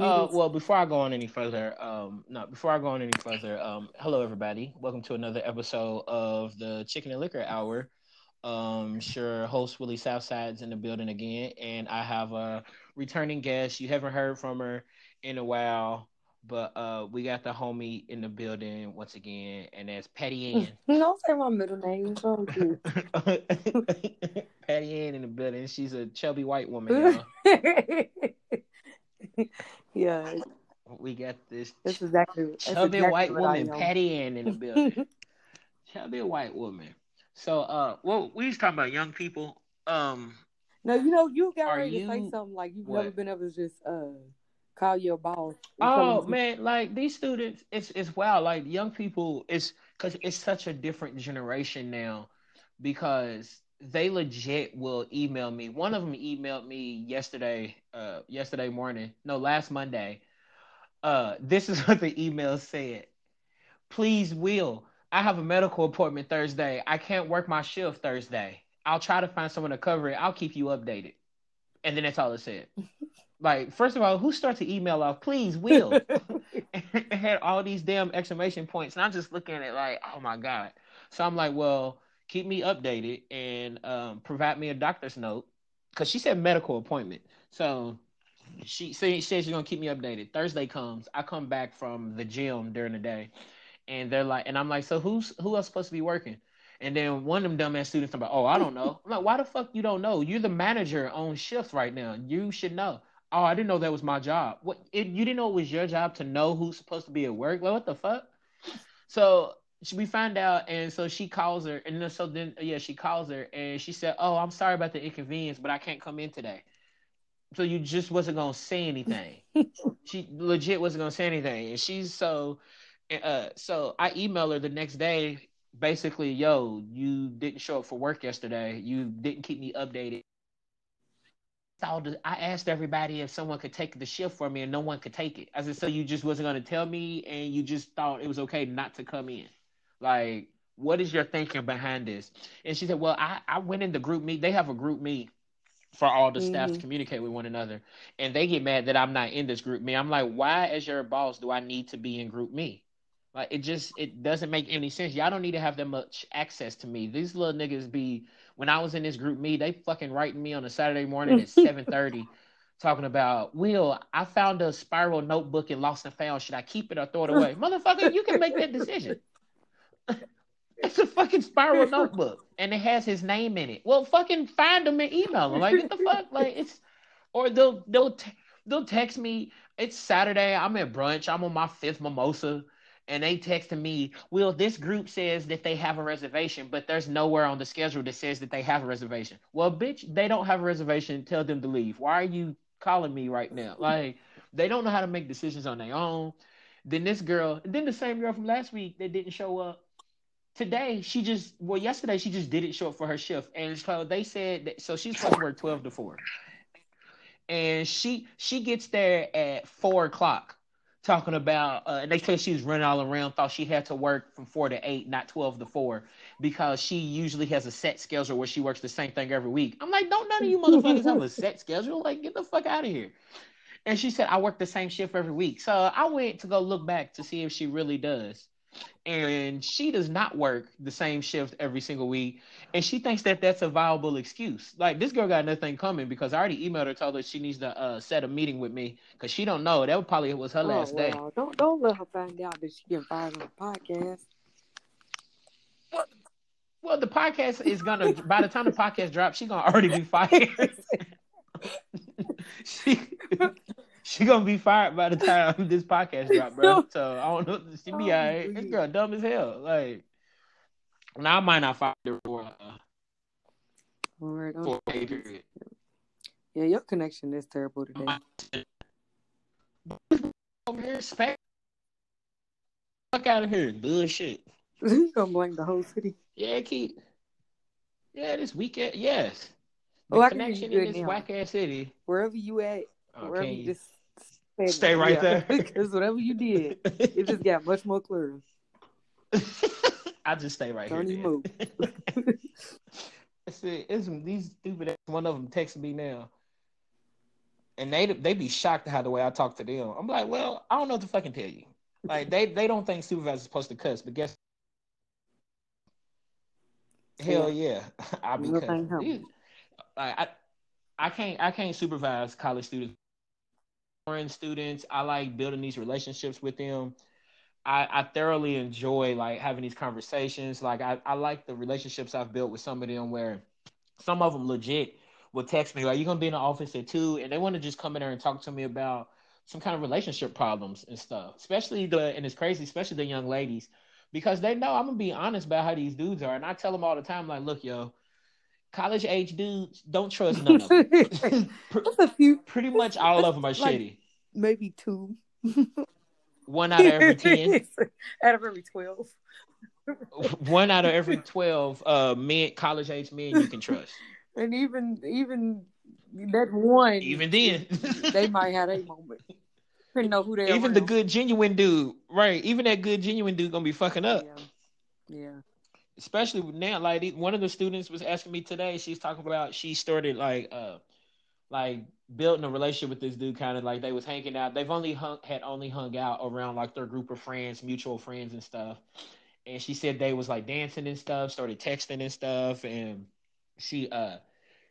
Uh, well, before I go on any further, um, no, before I go on any further, um, hello everybody. Welcome to another episode of the Chicken and Liquor Hour. Um, sure, host Willie Southside's in the building again, and I have a returning guest. You haven't heard from her in a while, but uh, we got the homie in the building once again, and that's Patty Ann. Don't say my middle name. You? Patty Ann in the building. She's a chubby white woman. yeah, we got this that's exactly. That's chubby exactly white woman. Patty Ann in the building. chubby white woman. So, uh, well, we was talking about young people. Um, No, you know, you got Are ready to say something like you've what? never been able to just uh call your boss. oh man, like these students, it's it's wild. Like young people, it's because it's such a different generation now, because they legit will email me. One of them emailed me yesterday, uh, yesterday morning. No, last Monday. Uh, this is what the email said. Please, Will, I have a medical appointment Thursday. I can't work my shift Thursday. I'll try to find someone to cover it. I'll keep you updated. And then that's all it said. Like, first of all, who starts an email off? Please, Will. it had all these damn exclamation points, and I'm just looking at it like, oh my god. So I'm like, well, keep me updated and um, provide me a doctor's note because she said medical appointment. So she said she said she's gonna keep me updated. Thursday comes, I come back from the gym during the day, and they're like, and I'm like, so who's who else supposed to be working? And then one of them dumbass students, I'm like, oh, I don't know. I'm like, why the fuck you don't know? You're the manager on shift right now. You should know. Oh, I didn't know that was my job. What? It, you didn't know it was your job to know who's supposed to be at work? Like, what the fuck? So we find out, and so she calls her, and then, so then yeah, she calls her, and she said, "Oh, I'm sorry about the inconvenience, but I can't come in today." So you just wasn't gonna say anything. she legit wasn't gonna say anything, and she's so, uh, so I email her the next day, basically, yo, you didn't show up for work yesterday. You didn't keep me updated. All the- I asked everybody if someone could take the shift for me, and no one could take it. I said, so you just wasn't gonna tell me, and you just thought it was okay not to come in. Like, what is your thinking behind this? And she said, well, I, I went in the GroupMe. They have a GroupMe for all the staff to Mhm. communicate with one another. And they get mad that I'm not in this GroupMe. I'm like, why, as your boss, do I need to be in GroupMe? Like, it just it doesn't make any sense. Y'all don't need to have that much access to me. These little niggas be when I was in this GroupMe, they fucking writing me on a Saturday morning at seven thirty, talking about Will. I found a spiral notebook and lost and found. Should I keep it or throw it away? Motherfucker, you can make that decision. It's a fucking spiral notebook, and it has his name in it. Well, fucking find him and email him. Like, what the fuck? Like, it's or they'll they'll t- they'll text me. It's Saturday. I'm at brunch. I'm on my fifth mimosa, and they texting me. Well, this group says that they have a reservation, but there's nowhere on the schedule that says that they have a reservation. Well, bitch, they don't have a reservation. Tell them to leave. Why are you calling me right now? Like, they don't know how to make decisions on their own. Then this girl, then the same girl from last week that didn't show up today she just well yesterday she just didn't show up for her shift and so they said that so she's supposed to work 12 to 4 and she she gets there at four o'clock talking about uh, and they said she was running all around thought she had to work from 4 to 8 not 12 to 4 because she usually has a set schedule where she works the same thing every week. I'm like don't none of you motherfuckers have a set schedule? Like get the fuck out of here. And she said i work the same shift every week. So i went to go look back to see if she really does and she does not work the same shift every single week. And she thinks that that's a viable excuse. Like this girl got nothing coming because i already emailed her told her she needs to uh, set a meeting with me because she don't know. That probably was her Oh, last day. Don't don't let her find out that she getting fired on the podcast. well the podcast is gonna by the time the podcast drops she's gonna already be fired. She she gonna be fired by the time this podcast drop bro so i don't know she be Oh, all right this girl dumb as hell like now i might not fire her for uh, All right, don't- for a period yeah, your connection is terrible today. over here, spec. Fuck out of here, bullshit. you gonna blame the whole city? Yeah, keep. Yeah, this weekend, yes. The Oh, hear you connection in this whack ass city. Wherever you at, wherever Okay. you just stay, Stay right there. Because whatever you did, it just got much more clear. I just stay right Don't here. even then. move. It's, it's these stupid. One of them texting me now, and they they be shocked at how the way I talk to them. I'm like, well, I don't know what to fucking tell you. Like they they don't think supervisors supposed to cuss, but guess. Hell yeah, I be cussing. thing happen. These- I, I I can't I can't supervise college students, foreign students. I like building these relationships with them. I, I thoroughly enjoy like having these conversations. Like I, I like the relationships I've built with some of them where some of them legit will text me like you're gonna be in the office at two and they want to just come in there and talk to me about some kind of relationship problems and stuff. Especially the and it's crazy, especially the young ladies, because they know I'm gonna be honest about how these dudes are. And I tell them all the time, like, look, yo, college age dudes, don't trust none of them. What's a few? Pretty much all of them are Like- shitty. Maybe two. One out of every ten. out of every twelve. one out of every 12 uh men college age men you can trust And even even that one, even then they might have a moment. Didn't know who they even the good genuine dude right even that good genuine dude gonna be fucking up Yeah. yeah. Especially now like one of the students was asking me today she's talking about she started like uh like building a relationship with this dude kind of like they was hanging out. They've only hung had only hung out around like their group of friends mutual friends and stuff. And she said they was like dancing and stuff started texting and stuff. And she uh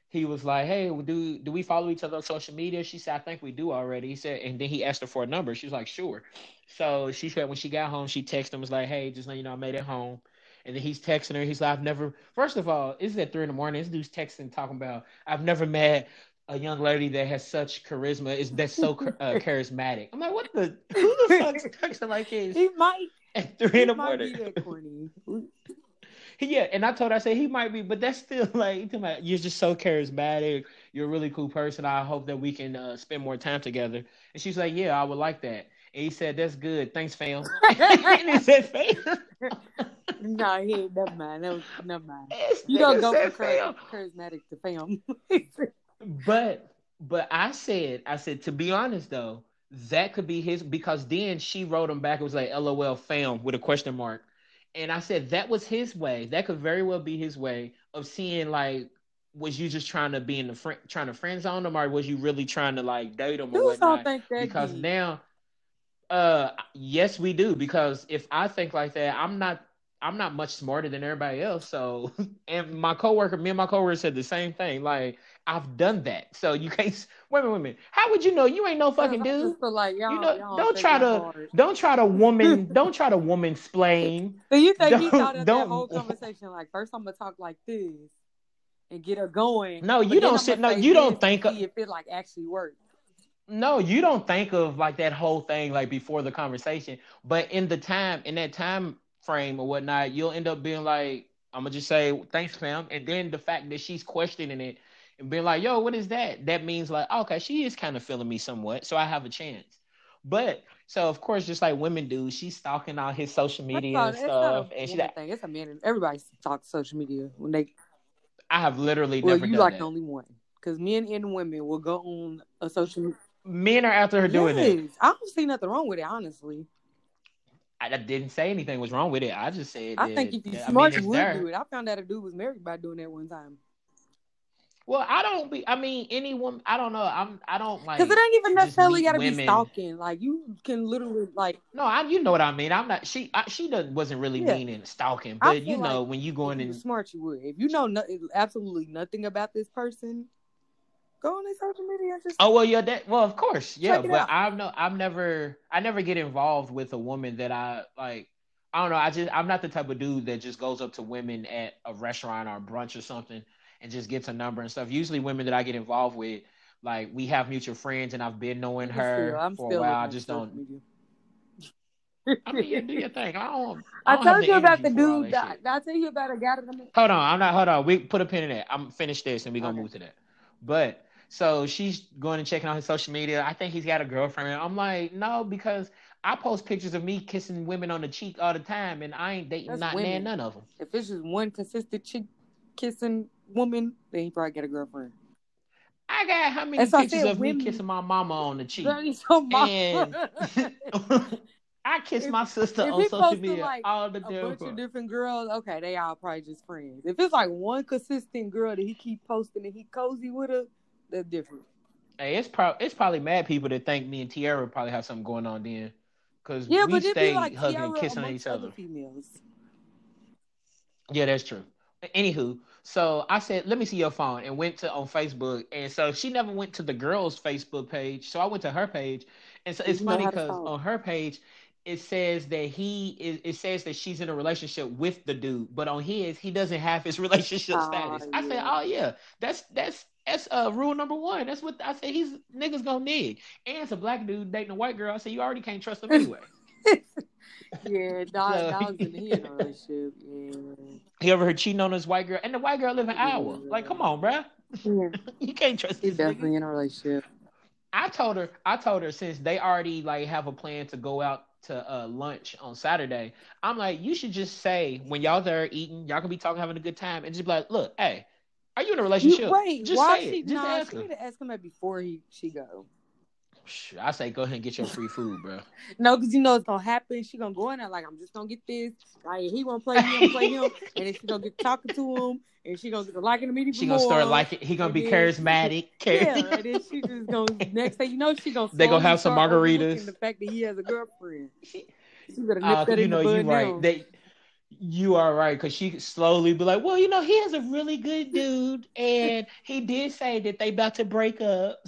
he was like hey do do we follow each other on social media? She said i think we do already. He said and then he asked her for a number. She was like sure. So she said when she got home she texted him was like hey just let you know i made it home and then he's texting her. He's like, I've never, first of all, it's at three in the morning. This dude's texting, talking about, I've never met a young lady that has such charisma, is that's so uh, charismatic. I'm like, what the, who the fuck's texting like this He might. at three in the morning? corny. yeah, and I told her, I said, he might be, but that's still like, you talking about, you're just so charismatic. You're a really cool person. I hope that we can uh, spend more time together. And she's like, yeah, I would like that. He said, that's good. Thanks, fam. and he said, fam. no, he ain't. Never mind. That was, never mind. This You don't go from fam. char- charismatic to fam. But but I said I said to be honest though that could be his because then she wrote him back it was like LOL fam with a question mark and I said that was his way that could very well be his way of seeing like was you just trying to be in the friend trying to friend zone him or was you really trying to like date him or Dudes don't whatnot think that because deep. now uh yes we do because if I think like that I'm not I'm not much smarter than everybody else so and my coworker me and my coworker said the same thing like I've done that. So you can't. Wait a minute, wait a minute. How would you know? You ain't no fucking dude. like y'all, You know, y'all don't try to- hard. Don't try to woman. don't try to woman splain. So you think he Don't- thought of that whole conversation like first I'm gonna talk like this and get her going. No, you don't sit- no, you don't think of- see if it like actually works. No, you don't think of like that whole thing like before the conversation, but in the time, in that time frame or whatnot, you'll end up being like, I'm gonna just say thanks, fam, and then the fact that she's questioning it and being like, yo, what is that? That means like, oh, okay, she is kind of feeling me somewhat, so I have a chance. But so of course, just like women do, she's stalking on his social media and not- it's not stuff, and she's like, thing. It's a man. Everybody stalks social media when they. I have literally Well, never you like that. the only one because men and women will go on a social. media. Men are after her doing it. I don't see nothing wrong with it. Honestly, I, I didn't say anything was wrong with it. I just said I that- think if you that- I mean, smart, you would there. do it. I found out a dude was married by doing that one time. Well, I don't be. I mean, any woman. I don't know. I'm. I don't like. Because it ain't even necessarily got to be stalking. Like you can literally like. No, I. You know what I mean. I'm not. She. I, she doesn't. Wasn't really Yeah. meaning stalking, but you know like when you going in. smart, you would. If you know no, absolutely nothing about this person, go on their social media and just. Oh well, yeah. That. Well, of course, yeah. But. I'm no. I'm never. I never get involved with a woman that I like. I don't know. I just. I'm not the type of dude that just goes up to women at a restaurant or brunch or something and just gets a number and stuff. Usually, women that I get involved with, like we have mutual friends, and I've been knowing her I'm for a while. I just don't. media. I mean, yeah, do your thing. I don't. I don't have told you about the dude. that That, I tell you about a guy Hold on, I'm not. Hold on. We put a pin in that. I'm finish this and we are gonna Okay. move to that. But so she's going and checking on his social media. I think he's got a girlfriend. I'm like, no, because I post pictures of me kissing women on the cheek all the time, and I ain't dating That's not women. nan none of them. If it's just one consistent chick kissing woman, then he probably got a girlfriend. I got how many That's pictures of women- me kissing my mama on the cheek? And I kiss If- my sister on social media like, all the a bunch of different girls, okay, they all probably just friends. If it's like one consistent girl that he keep posting and he cozy with her, that's different. Hey, it's probably it's probably mad people that think me and Tiara probably have something going on then, because Yeah, we stay like hugging, Tiara kissing amongst each other. females. Yeah, that's true. Anywho, so I said, let me see your phone, and went to on Facebook, and so she never went to the girl's Facebook page, so I went to her page, and so it's You funny because on her page it says that he is, it says that she's in a relationship with the dude, but on his he doesn't have his relationship Oh, status. I said, oh yeah, that's that's that's uh rule number one. That's what I said. He's niggas gonna nig, and it's a black dude dating a white girl. I said you already can't trust him anyway. Yeah, dog, So- dogs in he in a relationship. Yeah. he over here cheating on his white girl, and the white girl live an hour. Like, come on, bruh. yeah. you can't trust He's this nigga. definitely in a relationship. I told her, I told her since they already like have a plan to go out to uh, lunch on Saturday, I'm like, you should just say when y'all there eating, y'all can be talking, having a good time, and just be like, look, hey, are you in a relationship? You, wait, just why say she? it. Just nah, ask she need to ask him that before he she go. I say go ahead and get your free food, bro. No, because you know it's gonna happen. She gonna go in there like I'm just gonna get this. Like he gonna play me, I'm play him, and then she gonna get talking to him, and she gonna get liking the meeting. She gonna start liking. He gonna be then- charismatic. Yeah, and then she just gonna next thing you know she gonna They gonna have some margaritas. The fact that he has a girlfriend. She- She better nip Uh, that you in know, the bud you right. They, you are right because she slowly be like, well, you know, he is a really good dude, and he did say that they about to break up.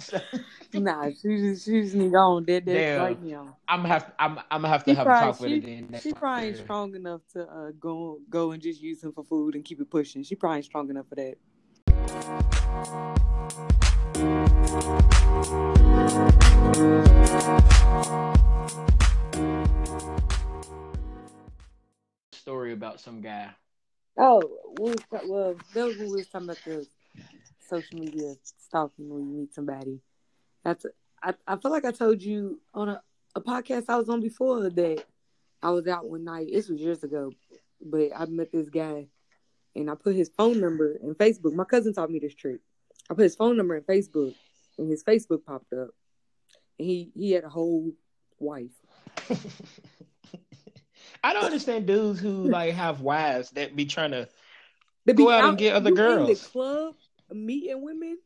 So Nah, she's she need on dead dead right now. I'm gonna have I'm I'm gonna have to She have a probably talk with her then. she probably ain't strong enough to uh, go go and just use him for food and keep it pushing. She probably ain't strong enough for that. Story about some guy. Oh, we was, well, that was when we was talking about the social media stalking when you meet somebody. That's I, I feel like I told you on a, a podcast I was on before that I was out one night. This was years ago, but I met this guy and I put his phone number in Facebook. My cousin taught me this trick. I put his phone number in Facebook and his Facebook popped up. And he he had a whole wife. I don't understand dudes who like have wives that be trying to. They Go out and get other you In the girls. club meeting women.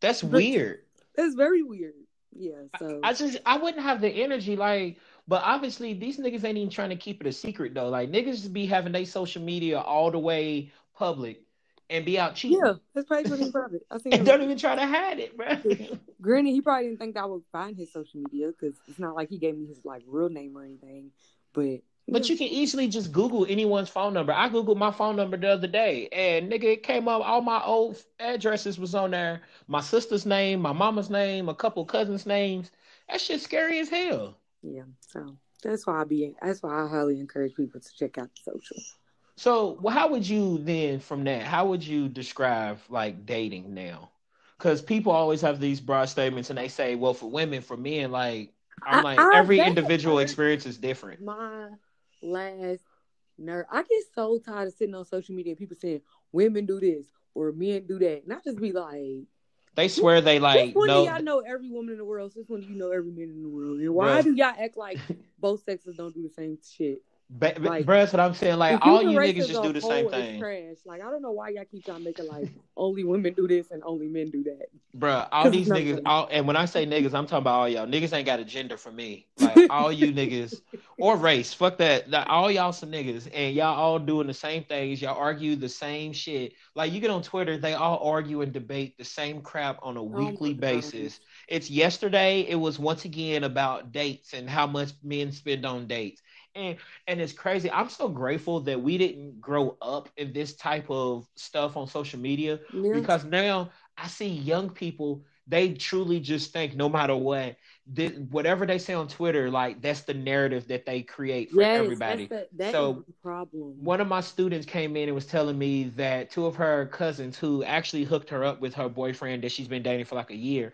That's weird. That's very weird. Yeah. So I just I wouldn't have the energy like. But obviously these niggas ain't even trying to keep it a secret though. Like niggas just be having their social media all the way public and be out cheating. yeah, that's probably what he probably. I think And don't even try to hide it, bro. Granted, he probably didn't think that I would find his social media because it's not like he gave me his like real name or anything. But But you can easily just Google anyone's phone number. I Googled my phone number the other day, and nigga, it came up. All my old addresses was on there. My sister's name, my mama's name, a couple cousins' names. That shit scary as hell. yeah, so that's why I be. That's why I highly encourage people to check out the social. So, well, how would you then, from that, how would you describe like dating now? Because people always have these broad statements, and they say, well, for women, for men, like I'm like I- every individual experience is different. My last nerve. I get so tired of sitting on social media and people saying women do this or men do that, and I just be like. They swear they like Since when know. do y'all know every woman in the world? Since when do you know every man in the world? And why do y'all act like both sexes don't do the same shit? Ba- like- bruh, that's what I'm saying. Like all you niggas just do the same thing. Trash. Like I don't know why y'all keep trying to make it like only women do this and only men do that. Bruh, all these niggas, all, and when I say niggas, I'm talking about all y'all. Niggas ain't got a gender for me. Like all you niggas or race, fuck that. Like, all y'all some niggas, and y'all all doing the same things. Y'all argue the same shit. Like you get on Twitter, they all argue and debate the same crap on a Oh weekly basis. It's yesterday. It was once again about dates and how much men spend on dates. And and it's crazy. I'm so grateful that we didn't grow up in this type of stuff on social media Yeah. because now I see young people. They truly just think no matter what, th- whatever they say on Twitter, like that's the narrative that they create for yes, everybody. That's the, So, the problem. One of my students came in and was telling me that two of her cousins, who actually hooked her up with her boyfriend that she's been dating for like a year,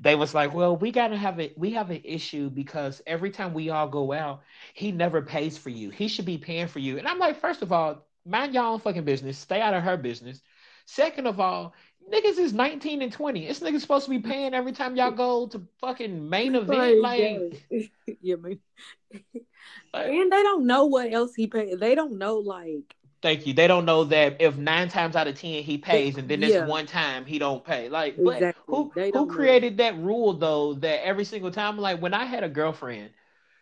they was like, "Well, we gotta have it. We have an issue because every time we all go out, he never pays for you. He should be paying for you." And I'm like, first of all, mind your own fucking business. Stay out of her business. Second of all, niggas is 19 and 20. This nigga's supposed to be paying every time y'all go to fucking main event. Like, yeah, man. like, And they don't know what else he paid. They don't know like thank you. They don't know that if nine times out of ten he pays, and then this Yeah. one time he don't pay. Like, but Exactly. who who don't know. created that rule though? That every single time, like when I had a girlfriend,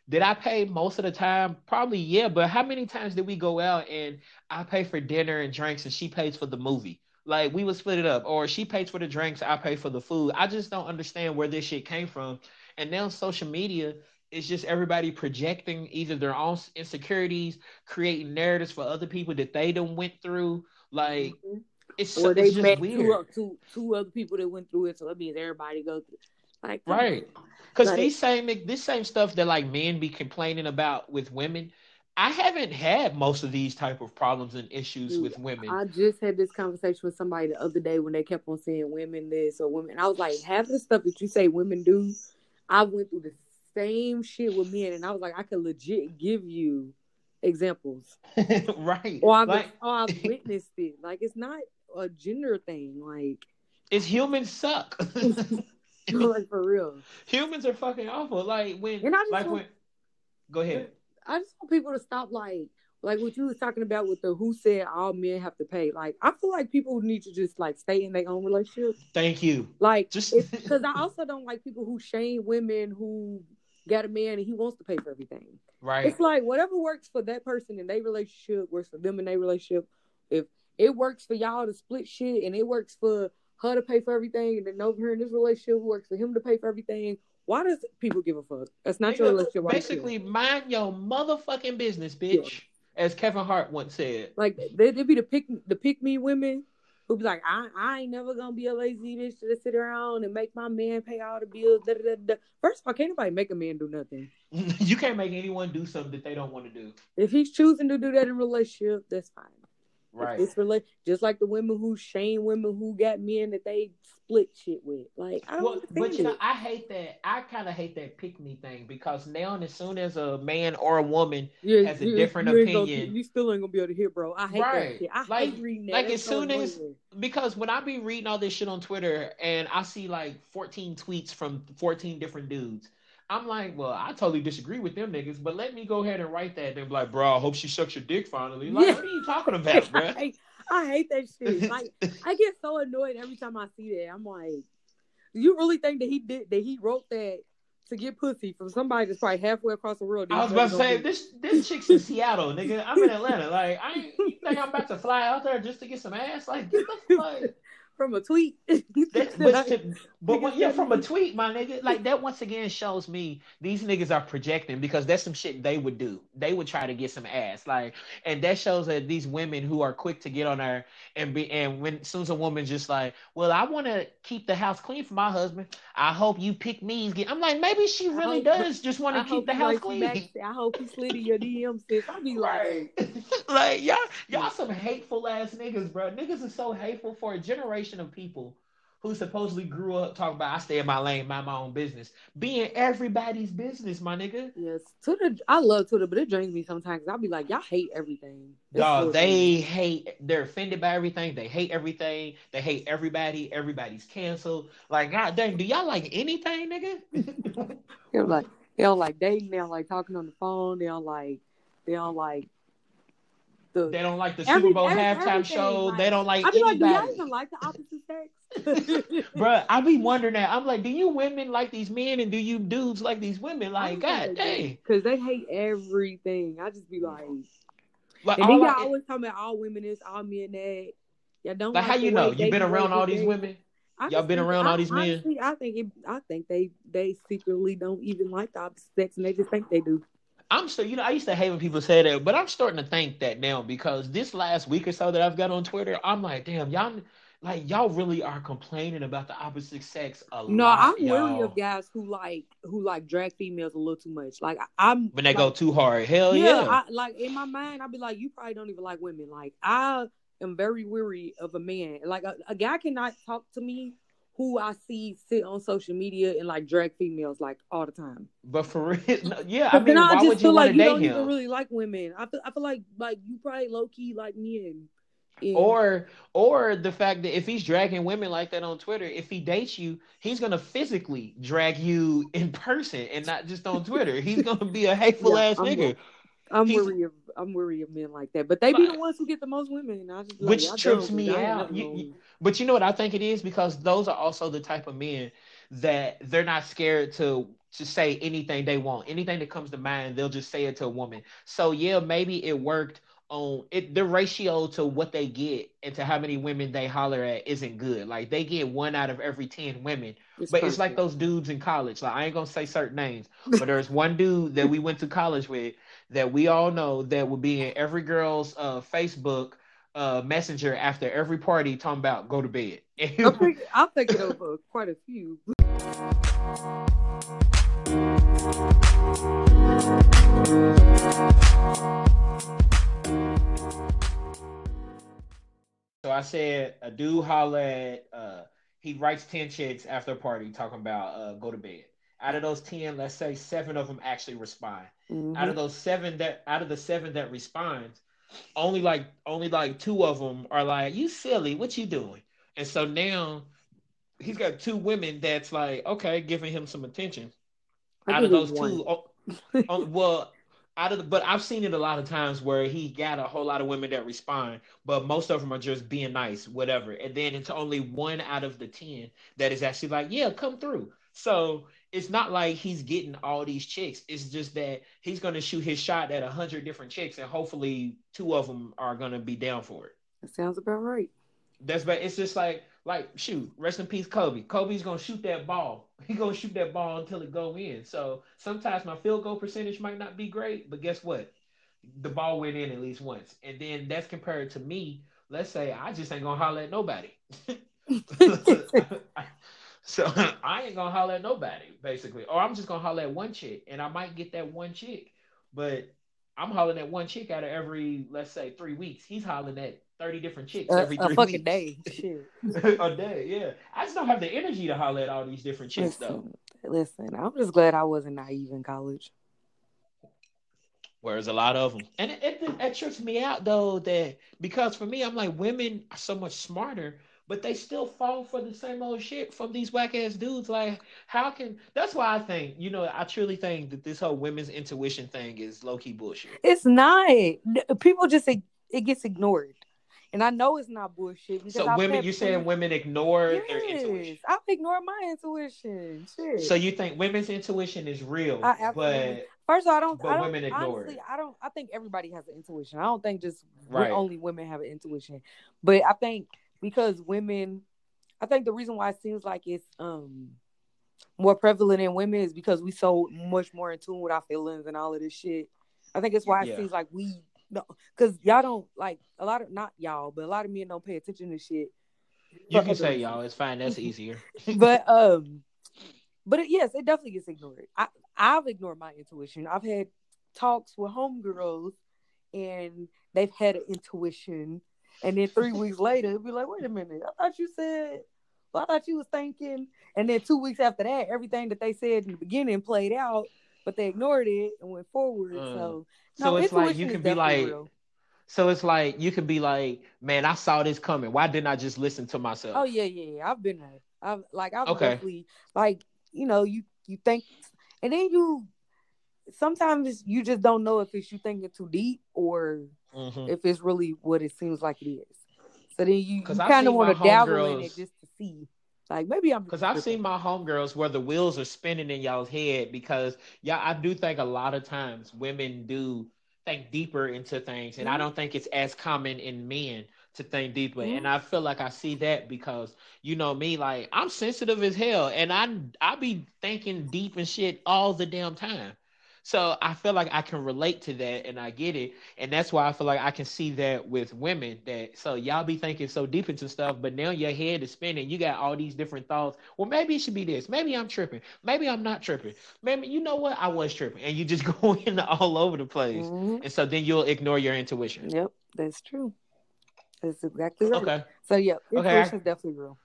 did I pay most of the time? Probably yeah. But how many times did we go out and I pay for dinner and drinks, and she pays for the movie? Like we would split it up, or she pays for the drinks, I pay for the food. I just don't understand where this shit came from. And now social media is just everybody projecting either their own insecurities, creating narratives for other people that they done went through. Like mm-hmm. it's, so, or they it's just met weird, two, two two other people that went through it, so it means everybody go through. Like right? Because Like- these same this same stuff that like men be complaining about with women. I haven't had most of these type of problems and issues Dude, with women. I just had this conversation with somebody the other day when they kept on saying women this or women. I was like, half the stuff that you say women do, I went through the same shit with men, and I was like, I could legit give you examples, right? or I've like or I've witnessed it. Like it's not a gender thing. Like, it's humans suck. like for real. humans are fucking awful. Like when, And I just like want- when. Go ahead. I just want people to stop like like what you was talking about with the who said all men have to pay. Like I feel like people need to just like stay in their own relationship. Thank you. Like Just because I also don't like people who shame women who got a man and he wants to pay for everything. right. It's like whatever works for that person in their relationship works for them in their relationship. If it works for y'all to split shit and it works for her to pay for everything and then over here in this relationship works for him to pay for everything. Why does people give a fuck? That's not your Nigga, relationship. Why do you? Basically, mind your motherfucking business, bitch. As Kevin Hart once said. Like they would be the pick the pick me women who be like, I I ain't never gonna be a lazy bitch to sit around and make my man pay all the bills. Da, da, da. First of all, can't nobody make a man do nothing. you can't make anyone do something that they don't want to do. If he's choosing to do that in relationship, that's fine. Right. It's rela- just like the women who shame women who got men that they split shit with. Like I don't Well, but you know. I hate that. I kind of hate that pick me thing because now, and as soon as a man or a woman, Yeah, has a different you ain't gonna- opinion. you still ain't gonna be able to hear, bro. I hate Right. that shit. I Like- hate reading that. like, That's as so soon as- because when I be reading all this shit on Twitter and I see like 14 tweets from 14 different dudes, I'm like, well, I totally disagree with them niggas, but let me go ahead and write that. They're like, bro, I hope she sucks your dick finally. Like, Yeah. what are you talking about, bro? I, hate, I hate that shit. Like I get so annoyed every time I see that. I'm like, do you really think that he did that he wrote that to get pussy from somebody that's probably halfway across the world? I was about to say this this chick's in Seattle, nigga. I'm in Atlanta. Like, I ain't, you think I'm about to fly out there just to get some ass? Like, get the fuck. From a tweet. That, but to- but when, yeah, from a tweet, my nigga, like that once again shows me these niggas are projecting because that's some shit they would do. They would try to get some ass, like, and that shows that these women who are quick to get on her and be, and when as soon as a woman's just like, well, I want to keep the house clean for my husband. I hope you pick me. I'm like, maybe she really hope- does just want to keep the house clean. Max. I hope he slid in your DM, sis. I be like, like y'all y'all some hateful ass niggas, bro. Niggas are so hateful for a generation of people who supposedly grew up talking about I stay in my lane, mind my own business. Being everybody's business, my nigga. yes, Twitter. I love Twitter, but it drains me sometimes. I'll be like, y'all hate everything. Dog, they hate they're offended by everything. They hate everything. They hate everybody. Everybody's canceled. Like, god dang, do y'all like anything, nigga? They're like they don't like dating. They don't like talking on the phone. They don't like they don't like the. they don't like the Every- Super Bowl every- halftime show. like- they don't like I be like, do y'all even like the opposite sex? Bruh, I be wondering that. I'm like, do you women like these men and do you dudes like these women? Like, god dang. because they hate everything. I just be like, Like, and then y'all I- always talking about all women is all men that. Y'all don't like, how you know? You been around all these women? I Y'all been around I- all these men? honestly, I think it, I think they they secretly don't even like the opposite sex, and they just think they do. I'm still, you know, I used to hate when people say that, but I'm starting to think that now because this last week or so that I've got on Twitter, I'm like, damn, y'all, like, y'all really are complaining about the opposite sex a No, lot. No, I'm y'all. wary of guys who like who like drag females a little too much. Like I'm when they like, go too hard. Hell yeah, yeah. I, like in my mind, I'd be like, you probably don't even like women. Like I am very weary of a man. Like a, a guy cannot talk to me who I see sit on social media and like drag females like all the time. but for real, no, yeah, I But mean, then I why just would you feel like you don't even really like women. I feel I feel like like you probably low key like men. Yeah. Or or the fact that if he's dragging women like that on Twitter, if he dates you, he's gonna physically drag you in person and not just on Twitter. he's gonna be a hateful yeah, ass I'm, nigga. I'm he's, worried of I'm worried of men like that. But they be the ones who get the most women. I just which trips me out. You, you, but you know what I think it is? Because those are also the type of men that they're not scared to to say anything they want. Anything that comes to mind, they'll just say it to a woman. So yeah, maybe it worked on it the ratio to what they get and to how many women they holler at isn't good. Like they get one out of every ten women. It's but perfect. it's like those dudes in college. Like I ain't gonna say certain names, but there's one dude that we went to college with that we all know that will be in every girl's uh, Facebook uh, messenger after every party talking about go to bed. I'm, thinking, I'm thinking of uh, quite a few. So I said a dude holler at uh he writes 10 chicks after a party talking about uh go to bed. Out of those 10, let's say seven of them actually respond. Mm-hmm. Out of those seven that out of the seven that respond, only like only like two of them are like, you silly, what you doing? And so now he's got two women that's like, okay, giving him some attention. Out of those two, oh, oh, well, out of the, but I've seen it a lot of times where he got a whole lot of women that respond, but most of them are just being nice, whatever. And then it's only one out of the 10 that is actually like, yeah, come through. So it's not like he's getting all these chicks. It's just that he's going to shoot his shot at a hundred different chicks, and hopefully two of them are going to be down for it. That sounds about right. That's but it's just like like shoot, rest in peace, Kobe. Kobe's gonna shoot that ball. He gonna shoot that ball until it go in. So sometimes my field goal percentage might not be great, but guess what? The ball went in at least once, and then that's compared to me. Let's say I just ain't gonna holler at nobody. so I ain't gonna holler at nobody, basically, or I'm just gonna holler at one chick, and I might get that one chick, but I'm hollering at one chick out of every, let's say, three weeks. He's hollering at 30 different chicks every three a fucking weeks. day. A day, yeah. I just don't have the energy to holler at all these different chicks, listen, though. Listen, I'm just glad I wasn't naive in college. Whereas a lot of them, and it, it, it trips me out though that because for me, I'm like women are so much smarter but they still fall for the same old shit from these whack ass dudes. Like, how can that's why I think, you know, I truly think that this whole women's intuition thing is low key bullshit. It's not. People just it gets ignored. And I know it's not bullshit. So I've women, you saying women ignore yes, their intuition? I've ignored my intuition. Shit. So you think women's intuition is real, but first of all, I don't. But I don't, women ignore honestly, it. I don't. I think everybody has an intuition. I don't think just right. only women have an intuition, but I think because women I think the reason why it seems like it's um more prevalent in women is because we so much more in tune with our feelings and all of this shit. I think it's why it yeah. seems like we no because y'all don't like a lot of not y'all, but a lot of men don't pay attention to shit. You can say y'all, it's fine, that's easier. but um but it, yes, it definitely gets ignored. I I've ignored my intuition. I've had talks with homegirls and they've had an intuition and then three weeks later, it'd be like, wait a minute, I thought you said, well, I thought you was thinking. And then two weeks after that, everything that they said in the beginning played out, but they ignored it and went forward. Uh, so, so it's like you can be like, real. so it's like you can be like, man, I saw this coming. Why didn't I just listen to myself? Oh yeah, yeah, yeah. I've been there. I've like I've okay. definitely like you know you you think, and then you sometimes you just don't know if it's you thinking too deep or mm-hmm. if it's really what it seems like it is. So then you, you kind of want to dabble girls, in it just to see. Like maybe I'm because I've seen my homegirls where the wheels are spinning in y'all's head because yeah, I do think a lot of times women do think deeper into things, and mm-hmm. I don't think it's as common in men to think deeper. Mm-hmm. And I feel like I see that because you know me, like I'm sensitive as hell, and I I be thinking deep and shit all the damn time. So I feel like I can relate to that and I get it. And that's why I feel like I can see that with women that so y'all be thinking so deep into stuff, but now your head is spinning. You got all these different thoughts. Well, maybe it should be this. Maybe I'm tripping. Maybe I'm not tripping. Maybe you know what? I was tripping. And you just go in all over the place. Mm-hmm. And so then you'll ignore your intuition. Yep, that's true. That's exactly right. Okay. So yeah, intuition okay, is definitely real.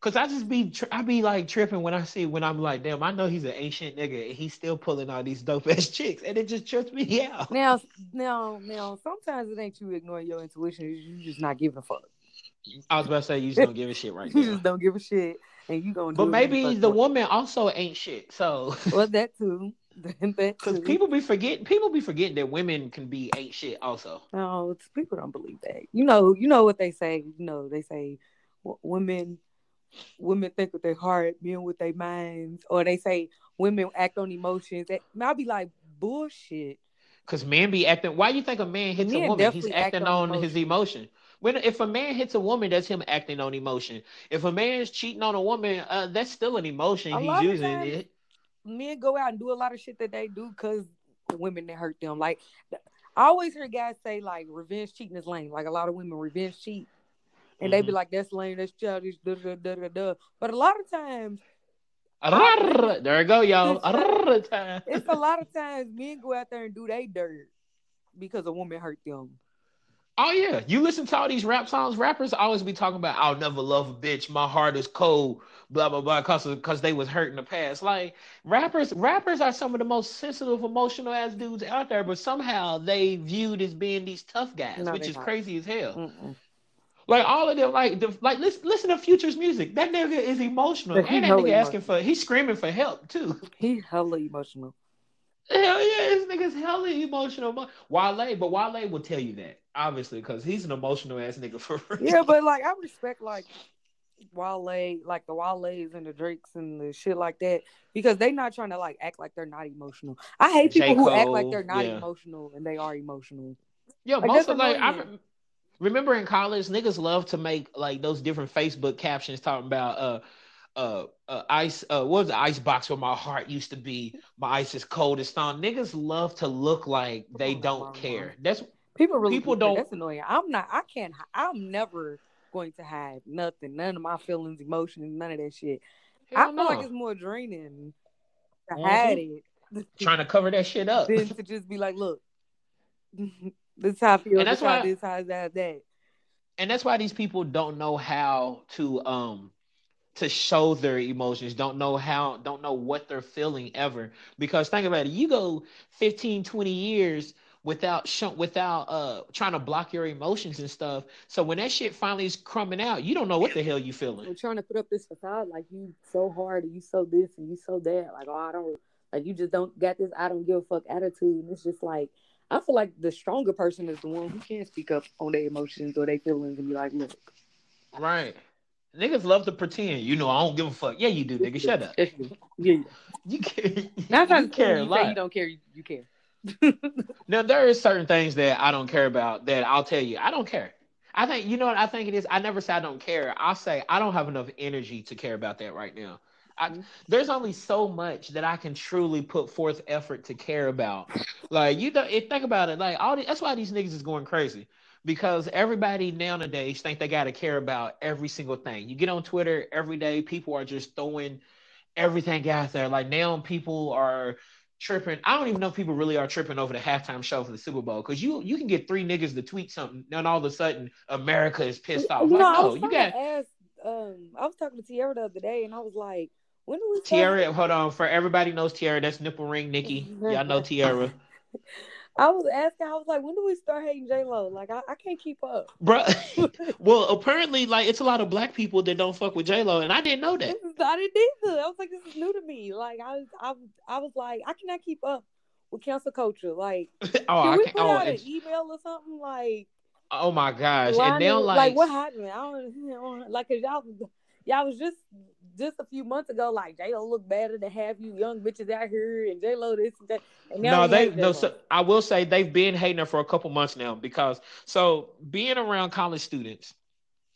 Cause I just be I be like tripping when I see when I'm like, damn, I know he's an ancient nigga and he's still pulling all these dope ass chicks, and it just trips me out. Now, now, now, sometimes it ain't you ignoring your intuition; you just not giving a fuck. I was about to say you just don't give a shit right now. you just don't give a shit, and you gonna. But maybe the woman also ain't shit. So. well, that too. Because people be forgetting, people be forgetting that women can be ain't shit also. No, people don't believe that. You know, you know what they say. You know, they say women women think with their heart, men with their minds, or they say women act on emotions. I'll be like bullshit. Cause men be acting. Why you think a man hits men a woman? He's acting on, on his emotion. When if a man hits a woman, that's him acting on emotion. If a man's cheating on a woman, uh, that's still an emotion a he's using. It. Men go out and do a lot of shit that they do because women that hurt them. Like I always hear guys say, like revenge cheating is lame. Like a lot of women revenge cheat and mm-hmm. they be mm-hmm. like, "That's lame, that's childish." Da, da, da, da, da. But a lot of times, there you go, y'all. it's a lot of times men go out there and do they dirt because a woman hurt them. Oh yeah, you listen to all these rap songs. Rappers always be talking about, "I'll never love a bitch. My heart is cold." Blah blah blah, cause cause they was hurt in the past. Like rappers, rappers are some of the most sensitive, emotional ass dudes out there, but somehow they viewed as being these tough guys, no, which is not. crazy as hell. Mm-mm. Like all of them, like the, like listen, listen to Future's music. That nigga is emotional, and that nigga asking for he's screaming for help too. He hella emotional. Hell yeah, this nigga's hella emotional. Wale, but Wale will tell you that obviously because he's an emotional ass nigga for real. Yeah, but like I respect like Wale, like the Wale's and the Drakes and the shit like that because they not trying to like act like they're not emotional. I hate people who act like they're not yeah. emotional and they are emotional. Yeah, like, most of like I remember in college, niggas love to make like those different Facebook captions talking about uh uh, uh ice uh what was the ice box where my heart used to be? My ice is cold as stone. Niggas love to look like they don't care. That's people really people don't that's annoying. I'm not i can't i'm never going to hide nothing. None of my feelings emotions none of that shit. Hell i feel no. like it's more draining to mm-hmm. hide it trying to cover that shit up. than to just be like look this how I feel. And that's why this how that that. And that's why these people don't know how to um to show their emotions don't know how don't know what they're feeling ever because think about it you go 15 20 years without sh- without uh trying to block your emotions and stuff so when that shit finally is crumbing out you don't know what the hell you feeling You're trying to put up this facade like you so hard and you so this and you so that like oh i don't like you just don't got this i don't give a fuck attitude and it's just like I feel like the stronger person is the one who can't speak up on their emotions or their feelings and be like, look. Right. Niggas love to pretend. You know, I don't give a fuck. Yeah, you do, nigga. Shut up. Yeah, you care. Not you care you say you don't care. You, you care. now there is certain things that I don't care about that I'll tell you I don't care. I think you know what I think it is. I never say I don't care. I'll say I don't have enough energy to care about that right now. I, there's only so much that I can truly put forth effort to care about. Like you don't think about it, like all the, that's why these niggas is going crazy because everybody nowadays think they got to care about every single thing. You get on Twitter every day, people are just throwing everything out there. Like now, people are tripping. I don't even know if people really are tripping over the halftime show for the Super Bowl because you you can get three niggas to tweet something, and all of a sudden America is pissed off. Like, no, you got. Ask, um, I was talking to Tiara the other day, and I was like, when do we Tiara, hold on. For everybody knows Tiara, that's nipple ring Nikki. Y'all know Tiara. I was asking, I was like, when do we start hating J Lo? Like, I, I can't keep up, bro. well, apparently, like, it's a lot of black people that don't fuck with J Lo, and I didn't know that. I didn't either. I was like, this is new to me. Like, I was, I, I was like, I cannot keep up with cancel culture. Like, oh, can I we put oh, out an email or something? Like, oh my gosh, and they'll like, like, what happened? I don't, you know, like, cause y'all, y'all was just just a few months ago, like J Lo look better to have you young bitches out here and J Lo this and that. And no, they no. So I will say they've been hating her for a couple months now because so being around college students,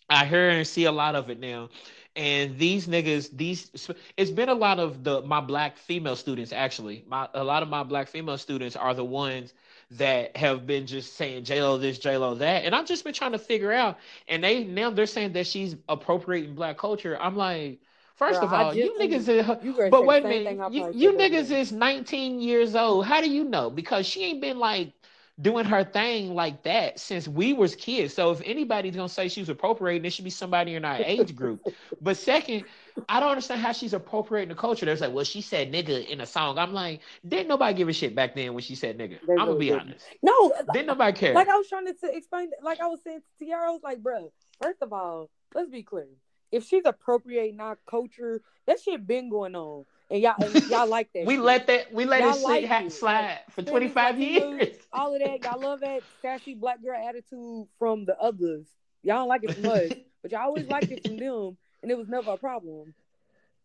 I hear and see a lot of it now. And these niggas, these it's been a lot of the my black female students actually. My a lot of my black female students are the ones that have been just saying J Lo this, J Lo that, and I've just been trying to figure out. And they now they're saying that she's appropriating black culture. I'm like, First Girl, of all, you niggas is, you but wait a minute, you, you niggas is 19 years old. How do you know? Because she ain't been like doing her thing like that since we was kids. So if anybody's gonna say she's appropriating, it should be somebody in our age group. But second, I don't understand how she's appropriating the culture. There's like, well, she said nigga in a song. I'm like, didn't nobody give a shit back then when she said nigga. They I'm gonna be didn't. honest. No, uh, Didn't nobody care. like I was trying to, to explain, like I was saying to Tiara, I was like, bro, first of all, let's be clear. If she's appropriating our culture, that shit been going on, and y'all, and y'all like that. we shit. let that we let Y'all it like ha- it. slide for 25 Latinos, years. all of that. Y'all love that sassy black girl attitude from the others. Y'all don't like it from us, but y'all always liked it from them, and it was never a problem.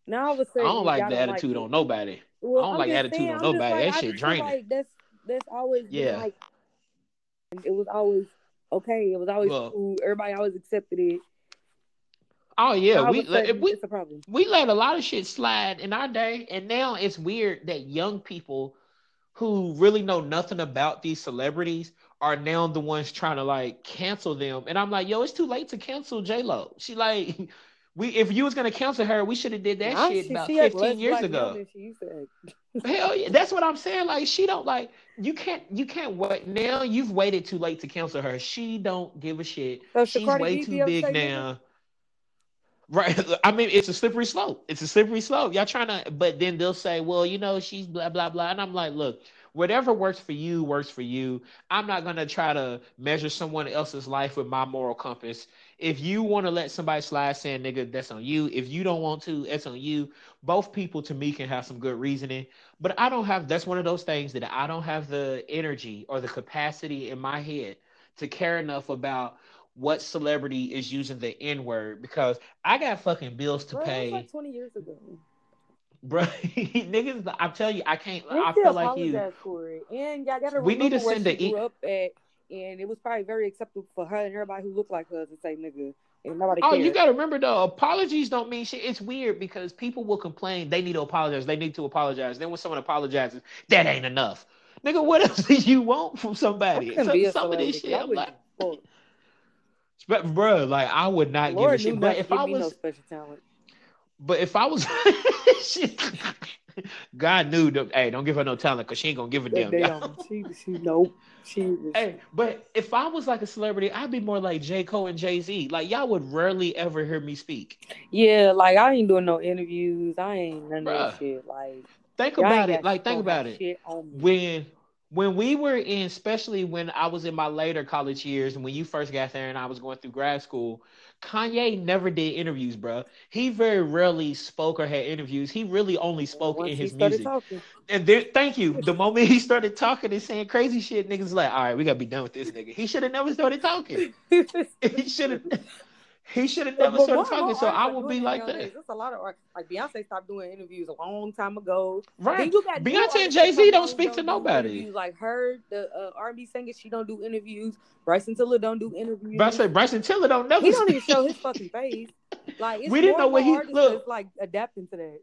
Now all of a I sudden, I don't like the attitude it. on nobody. Well, I don't I'm like attitude saying, on I'm nobody. like, That shit draining. Like that's that's always Yeah. like it was always okay. It was always Well- cool. Everybody always accepted it. Oh yeah, we sudden, we it's a problem. we let a lot of shit slide in our day, and now it's weird that young people who really know nothing about these celebrities are now the ones trying to like cancel them. And I'm like, yo, it's too late to cancel J Lo. She like, we if you was gonna cancel her, we should have did that shit she, about she 15 years ago. than she used to act. Hell yeah, that's what I'm saying. Like she don't like you can't you can't wait now. You've waited too late to cancel her. She don't give a shit. So She's way too be able to big now. Right. I mean, it's a slippery slope. It's a slippery slope. Y'all trying to, but then they'll say, well, you know, she's blah, blah, blah. And I'm like, look, whatever works for you, works for you. I'm not going to try to measure someone else's life with my moral compass. If you want to let somebody slide saying, nigga, that's on you. If you don't want to, it's on you. Both people to me can have some good reasoning. But I don't have, that's one of those things that I don't have the energy or the capacity in my head to care enough about what celebrity is using the N word because I got fucking bills to Bro, pay, like 20 years ago. bro. Niggas, I'm telling you, I can't. I feel like you. for it. And y'all gotta We need to send she a e- grew up at, and it was probably very acceptable for her and everybody who looked like her to say nigga, and nobody Oh, cared. you got to remember though, apologies don't mean shit. It's weird because people will complain they need to apologize. They need to apologize. Then when someone apologizes, that ain't enough. Nigga, what else do you want from somebody? Some, some of this shit, I'm like, but bro, like I would not give a shit. But if I me no was, special talent. But if I was, God knew. That, hey, don't give her no talent because she ain't gonna give a damn. damn, she, she, nope. She was, Hey, but if I was like a celebrity, I'd be more like J. Cole and Jay Z. Like y'all would rarely ever hear me speak. yeah, like I ain't doing no interviews. I ain't none of that shit. Like, Think about it. Like think about it. Shit on me. When when we were in, especially when I was in my later college years, and when you first got there, and I was going through grad school, Kanye never did interviews, bro. He very rarely spoke or had interviews. He really only spoke Once in his music. talking, And then, thank you. The moment he started talking and saying crazy shit, niggas like, all right, we gotta be done with this nigga. He should have never started talking. He should have. He should have never started talking. So I would be like that, There's a lot of art. Like Beyonce stopped doing interviews a long time ago. right? Then you got Beyonce and Jay Z don't speak to nobody. Like her, the uh, R&B singer, she don't do interviews. Bryson Tiller don't do interviews. But I say Bryson Tiller don't never. he don't even show his fucking face. Like it's We didn't know what he- artists look. like adapting to that.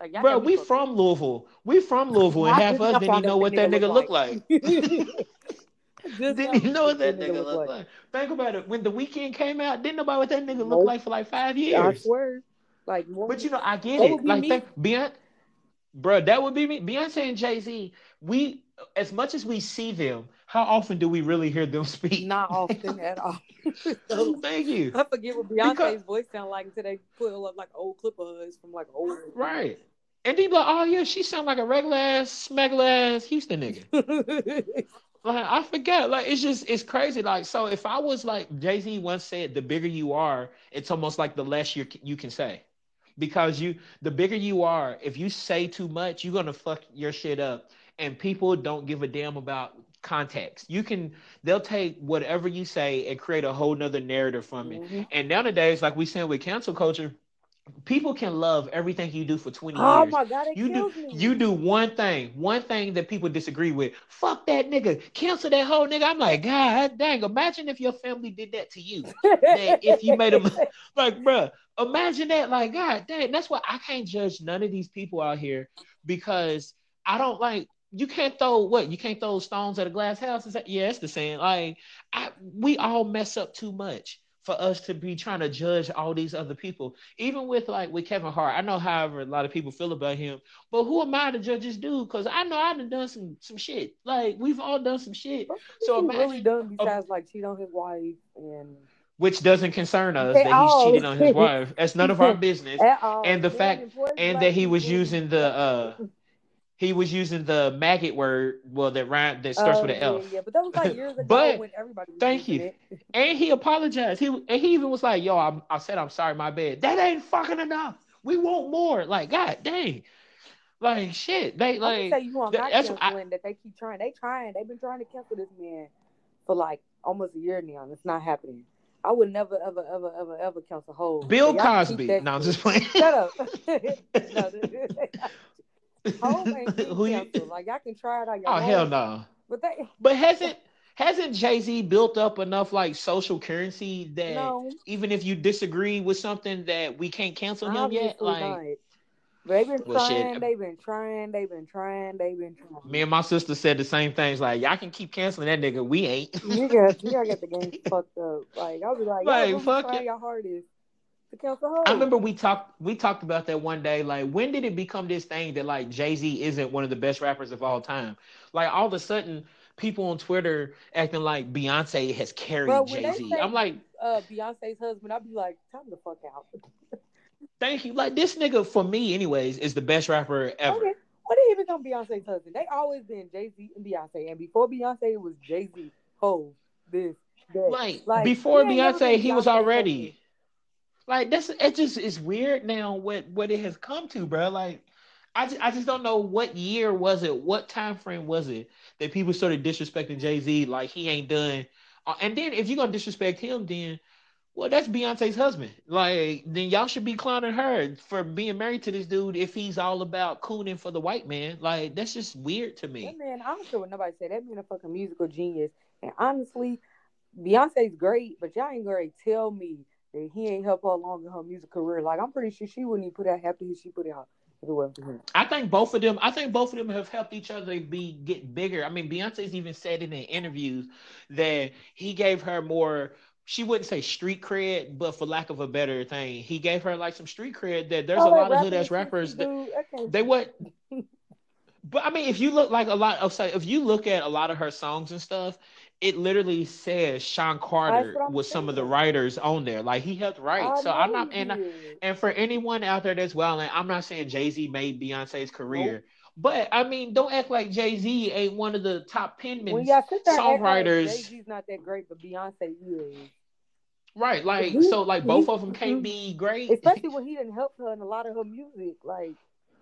Like Bro, we from. Louisville. We from Louisville, and half us didn't even know what that nigga looked like. Didn't now even know what that out nigga looked like. Think about it. When the Weeknd came out, didn't nobody what that nigga looked like for like five I years. swear. Like more, But you know, I get it. Like, think, Beyonce, bro, that would be me. Beyonce and Jay Z. We, as much as we see them, how often do we really hear them speak? not often at all. So, oh, Thank you. I forget what Beyonce's Because- voice sound like until they put up like old clip of hers from like old. Right. And they be like, oh yeah, she sound like a regular ass, smuggler ass Houston nigga. Like I forget. Like it's just it's crazy. Like so, if I was like Jay Z once said, the bigger you are, it's almost like the less you you can say, because you the bigger you are, if you say too much, you're gonna fuck your shit up, and people don't give a damn about context. You can they'll take whatever you say and create a whole nother narrative from it. Mhm. And nowadays, like we saying with cancel culture, people can love everything you do for twenty Oh years. my god, it You do me. you do one thing, one thing that people disagree with. Fuck that nigga. Cancel that whole nigga. I'm like, God dang, imagine if your family did that to you. if you made them like, bruh, imagine that. Like, God dang, that's why I can't judge none of these people out here because I don't like you can't throw what you can't throw stones at a glass house. Is that yeah, it's the same. Like I we all mess up too much for us to be trying to judge all these other people. Even with like with Kevin Hart, I know however a lot of people feel about him, but who am I to judge this dude? Because I know I've done some some shit. Like we've all done some shit. So really done besides like cheat on his wife and which doesn't concern us that he's cheating on his wife. That's none of our business. And the fact and that he was using the uh he was using the maggot word, well, that rhyme that starts with an Oh. Yeah, yeah, but that was like years ago But, when everybody. Was thank you. And he apologized. He and he even was like, "Yo, I, I said I'm sorry, my bad. That ain't fucking enough. We want more. Like, god dang, like shit. They I like can tell you who I'm not that's what I- that they keep trying. They trying. They've been trying to cancel this man for like almost a year now. and It's not happening. I would never, ever, ever, ever, ever cancel whole. Bill Y'all can keep Cosby. No, I'm just playing. Shut up. no, Home ain't been Who you- Like y'all can try it on your Oh own. hell no. But they But hasn't hasn't Jay Z built up enough like social currency that no. even if you disagree with something that we can't cancel him yet? Like not. They've been Well, trying. They've been trying. They've been trying. They've been trying. me and my sister said the same things. Like y'all can keep canceling that nigga. We ain't. You got you gotta the game fucked up. Like I'll be like, Like, fuck trying it. your hardest to cancel. I remember we talked we talked about that one day. Like, when did it become this thing that like Jay Z isn't one of the best rappers of all time? Like, all of a sudden, people on Twitter acting like Beyonce has carried Jay Z. I'm like, uh Beyonce's husband, I'd be like, time the fuck out. thank you. Like, this nigga for me, anyways, is the best rapper ever. Okay. When did he become Beyonce's husband? They always been Jay Z and Beyonce, and before Beyonce, it was Jay Z, Ho, this, that. Like, Like, before he Beyonce, he was already. Like that's it. Just is weird now. What what it has come to, bro. Like, I just, I just don't know what year was it, what time frame was it that people started disrespecting Jay Z. Like he ain't done. Uh, and then if you're gonna disrespect him, then well, that's Beyonce's husband. Like then y'all should be clowning her for being married to this dude if he's all about cooning for the white man. Like that's just weird to me. That man, I don't care what nobody say. That man a fucking musical genius. And honestly, Beyonce's great, but y'all ain't gonna tell me that he ain't helped her along in her music career. Like I'm pretty sure she wouldn't even put out the hits she put it out if it wasn't for him. I think both of them. I think both of them have helped each other be get bigger. I mean, Beyonce's even said in the interviews that he gave her more. She wouldn't say street cred, but for lack of a better thing, he gave her like some street cred. That there's oh, a lot of hood ass rappers that do, they would. But I mean, if you look like a lot of say, if you look at a lot of her songs and stuff, it literally says Sean Carter was some of the writers on there. Like he helped write. I so I'm not and did. and for anyone out there that's well, and I'm not saying Jay Z made Beyonce's career, but I mean, don't act like Jay Z ain't one of the top penmen, when y'all sit there and act like songwriters, Jay Z's not that great, but Beyonce is. right? Like, He- so like both he- of them can't mm-hmm. be great. Especially when he didn't help her in a lot of her music. Like,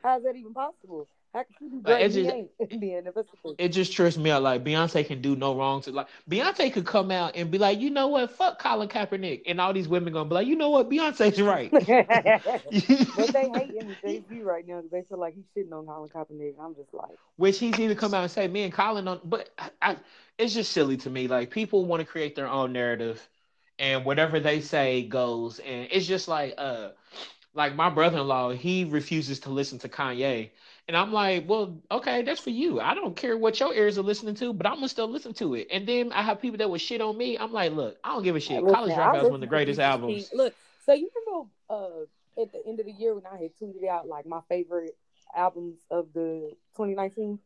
how's that even possible? How can Like, great? just- ain't. Then if it's the thing. It just trips me out. Like Beyonce can do no wrong to like Beyonce could come out and be like, you know what, fuck Colin Kaepernick, and all these women gonna be like, you know what, Beyonce's right. but they hating Jay Z right now because they feel like he's shitting on Colin Kaepernick. I'm just like, Which he's either come out and say, me and Colin on, but I, I, it's just silly to me. Like people want to create their own narrative, and whatever they say goes. And it's just like, uh, like my brother-in-law, he refuses to listen to Kanye, and I'm like, well, okay, that's for you. I don't care what your ears are listening to, but I'm gonna still listen to it. And then I have people that would shit on me. I'm like, look, I don't give a shit. listen, College Dropout is one of the greatest albums. Look, so you remember uh, at the end of the year when I had tweeted out like my favorite albums of the 2019?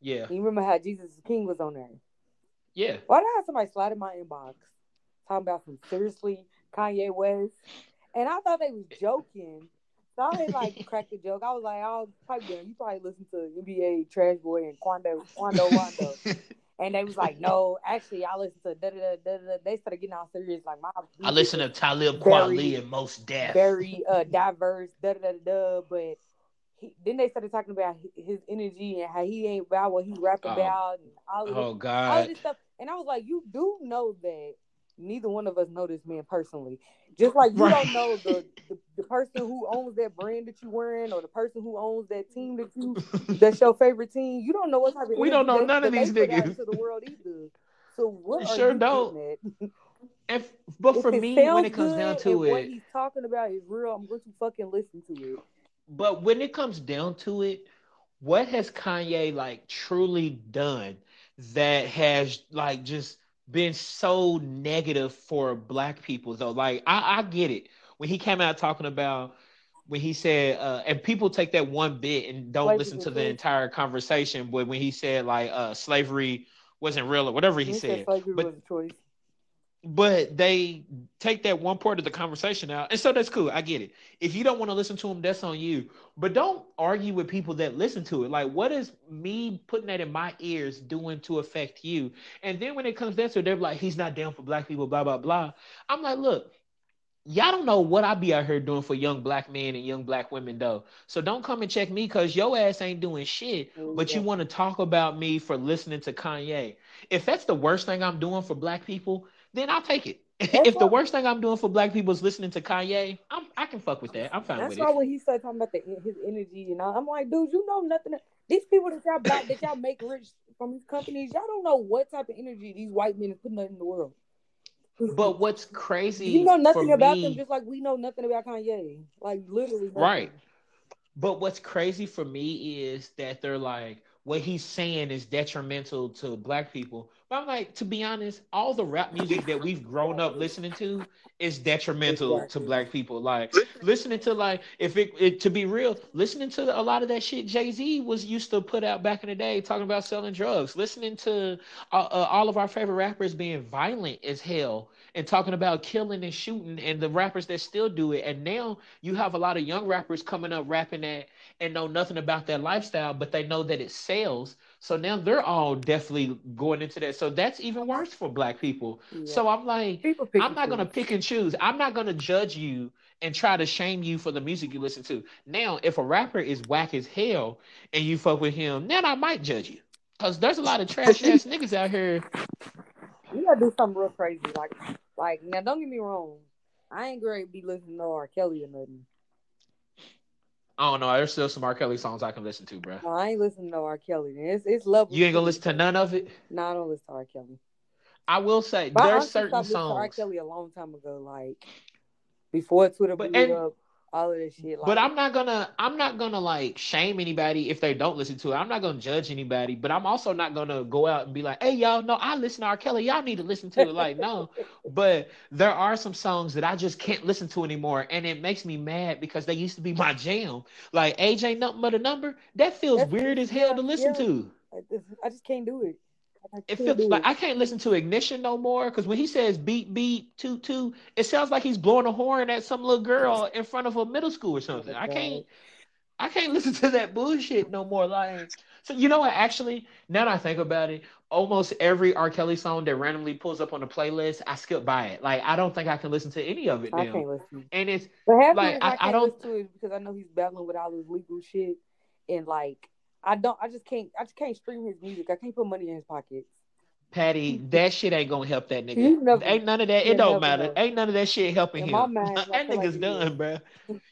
Yeah, You remember how Jesus King was on there? yeah. Why did I have somebody slide in my inbox talking about some seriously Kanye West? And I thought they was joking. So I had like cracked a joke. I was like, "Oh, pipe down. You probably listen to NBA Trash Boy and Quando Quando Wando." And they was like, "No, actually, I listen to da da da da da." They started getting all serious. Like my I listen to Talib Kweli and Mos Def. very uh diverse da da da da. But he, then they started talking about his energy and how he ain't about what he rap Oh. about and all of this oh all of this stuff. And I was like, you do know that neither one of us know this man personally. Just like you Right. don't know the, the the person who owns that brand that you wearing or the person who owns that team that you that's your favorite team. You don't know what type of We don't know none of these they put out niggas. to the world either. So what You sure you don't. If, but If for me, when it comes down to and what it, he's talking about is real, I'm going to fucking listen to it. but when it comes down to it, what has Kanye like truly done that has like just been so negative for black people though. Like I, I get it when he came out talking about when he said, uh, and people take that one bit and don't listen to the entire conversation. But when he said like uh, slavery wasn't real or whatever he, he said, said but, but they take that one part of the conversation out, and so that's cool. I get it. If you don't want to listen to them, that's on you. But don't argue with people that listen to it. Like, what is me putting that in my ears doing to affect you? And then when it comes down to it, they're like, he's not down for black people, blah blah blah. I'm like, look, y'all don't know what I be out here doing for young black men and young black women though. So don't come and check me because your ass ain't doing shit. But you want to talk about me for listening to Kanye. If that's the worst thing I'm doing for black people, then I'll take it. if the worst thing I'm doing for black people is listening to Kanye, I'm I can fuck with that. I'm fine that's with it. That's why when he started talking about the, his energy and all, I'm like, dude, you know nothing. These people that y'all buy, that y'all make rich from these companies, y'all don't know what type of energy these white men are putting in the world. But what's crazy? You know nothing about me, them, just like we know nothing about Kanye. Like literally, nothing. right. But what's crazy for me is that they're like, what he's saying is detrimental to black people. But I'm like, to be honest, all the rap music that we've grown up listening to is detrimental exactly. to black people. Like listening to like if it, it, to be real, listening to a lot of that shit Jay Z was used to put out back in the day, talking about selling drugs. Listening to uh, uh, all of our favorite rappers being violent as hell and talking about killing and shooting, and the rappers that still do it. And now you have a lot of young rappers coming up rapping that and know nothing about that lifestyle, but they know that it sells. So now they're all definitely going into that. So that's even worse for black people. Yeah. So I'm like, I'm not gonna pick and choose. I'm not gonna judge you and try to shame you for the music you listen to. Now, if a rapper is whack as hell and you fuck with him, then I might judge you. Cause there's a lot of trash ass niggas out here. You gotta do something real crazy. Like like now don't get me wrong. I ain't great be listening to R. Kelly or nothing. I don't know. There's still some R. Kelly songs I can listen to, bro. No, I ain't listening to R. Kelly. It's it's lovely. You ain't gonna listen to none of it. No, I don't listen to R. Kelly. I will say but there's certain songs. R. Kelly a long time ago, like before Twitter blew and, up all of this shit. Like, but I'm not gonna I'm not gonna like shame anybody if they don't listen to it. I'm not gonna judge anybody, but I'm also not gonna go out and be like, hey y'all, no, I listen to R. Kelly. Y'all need to listen to it. Like, no. But there are some songs that I just can't listen to anymore. And it makes me mad because they used to be my jam. Like ain't nothing but a number. That feels That's, weird as hell yeah, to listen yeah. to. I just can't do it it feels like I can't listen to Ignition no more because when he says beep beep toot toot, it sounds like he's blowing a horn at some little girl in front of a middle school or something. I can't I can't listen to that bullshit no more. Like so you know what actually now that I think about it, almost every R. Kelly song that randomly pulls up on the playlist, I skip by it. Like I don't think I can listen to any of it now. I can't listen. And it's like I, I, I don't listen to it because I know he's battling with all this legal shit and like I don't. I just can't. I just can't stream his music. I can't put money in his pockets. Patty, that shit ain't gonna help that nigga. Never, ain't none of that. It don't matter. Ain't none of that shit helping in him. Mind, that nigga's like done, bro.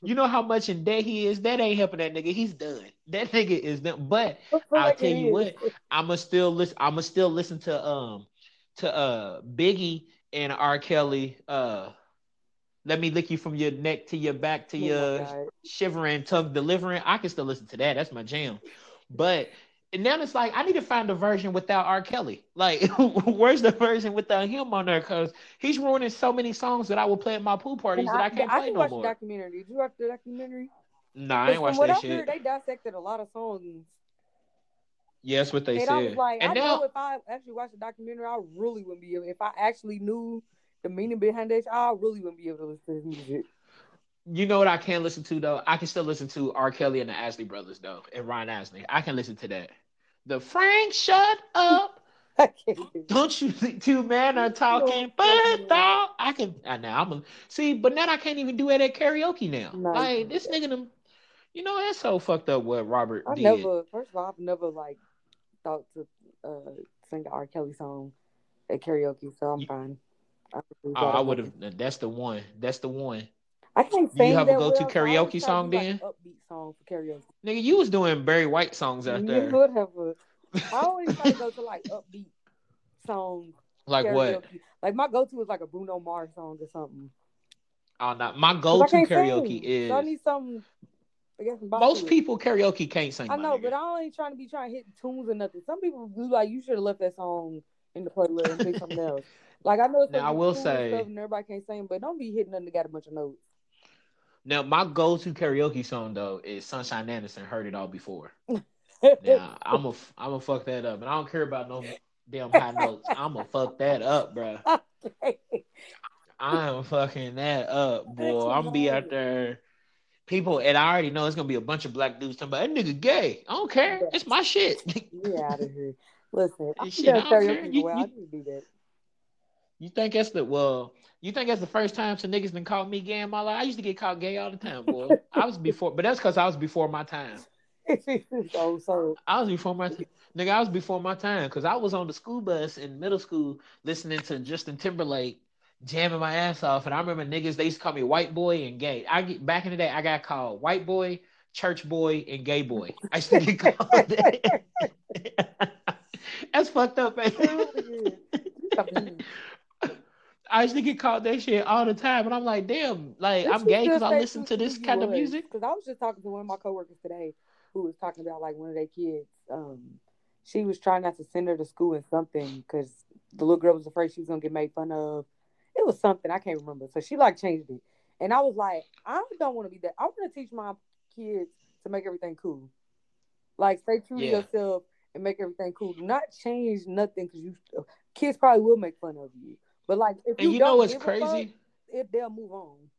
you know how much in debt he is. That ain't helping that nigga. He's done. That nigga is done. But I'll tell you what. I'ma still listen. I'ma still listen to um to uh Biggie and R. Kelly. Uh, let me lick you from your neck to your back to oh your shivering tongue delivering. I can still listen to that. That's my jam. But and now it's like I need to find a version without R. Kelly. Like, where's the version without him on there? Because he's ruining so many songs that I will play at my pool parties and that I, I can't I play no more. The documentary. Did you watch the documentary? Nah, I ain't watched that I shit. Heard, they dissected a lot of songs. Yeah, that's what they and said. I was like, and I now, know if I actually watched the documentary, I really wouldn't be able. If I actually knew the meaning behind it, I really wouldn't be able to listen to his music. You know what I can listen to though? I can still listen to R. Kelly and the Isley Brothers though, and Ryan Isley. I can listen to that. The Frank, shut up. Don't you think two men are talking? But dog, I can. I now I'm a, see, but now I can't even do it at karaoke now. No. Like this nigga, them, you know that's so fucked up. What Robert I did. never. First of all, I've never like thought to uh, sing the R. Kelly song at karaoke, so I'm you, fine. I, oh, I would have. That's the one. That's the one. I can't Do you have a go-to well. karaoke song then? Like upbeat song for karaoke. Nigga, you was doing Barry White songs out there. You would have. A, I always try to go to like upbeat songs. Like karaoke. what? Like my go-to is like a Bruno Mars song or something. Ah, oh not my go-to karaoke sing. is. So I need some. I guess most people karaoke can't sing. I know, but I ain't trying to be trying to hit tunes or nothing. Some people do like you should have left that song in the playlist and pick something else. Like I know it's Now, I will say- stuff and everybody can't sing, but don't be hitting nothing that got a bunch of notes. Now, my go-to karaoke song though is "Sunshine Anderson." Heard it all before. Now, I'm a, I'm gonna fuck that up, and I don't care about no damn high notes. I'm gonna fuck that up, bro. I am fucking that up, boy. I'm gonna be out there. People, and I already know it's gonna be a bunch of black dudes talking about that nigga gay. I don't care. It's my shit. Get out of here. Listen, I'm Shit, I don't care. You- well. you- I do that. You think that's the well? You think that's the first time some niggas been called me gay in my life? I used to get called gay all the time, boy. I was before, but that's because I was before my time. so so I was before my t- nigga. I was before my time because I was on the school bus in middle school listening to Justin Timberlake, jamming my ass off. And I remember niggas they used to call me white boy and gay. I get back in the day I got called white boy, church boy, and gay boy. I used to get called that. That's fucked up, man. I used to get called that shit all the time, and I'm like, damn, like I'm gay because I listen to this kind of music. Because I was just talking to one of my coworkers today who was talking about like one of their kids. Um, she was trying not to send her to school in something because the little girl was afraid she was gonna get made fun of. It was something I can't remember. So she like changed it, and I was like, I don't want to be that. I want to teach my kids to make everything cool. Like stay true Yeah. to yourself and make everything cool. Do not change nothing because you kids probably will make fun of you. But like if And you know what's a fuck, crazy? it, they'll move on.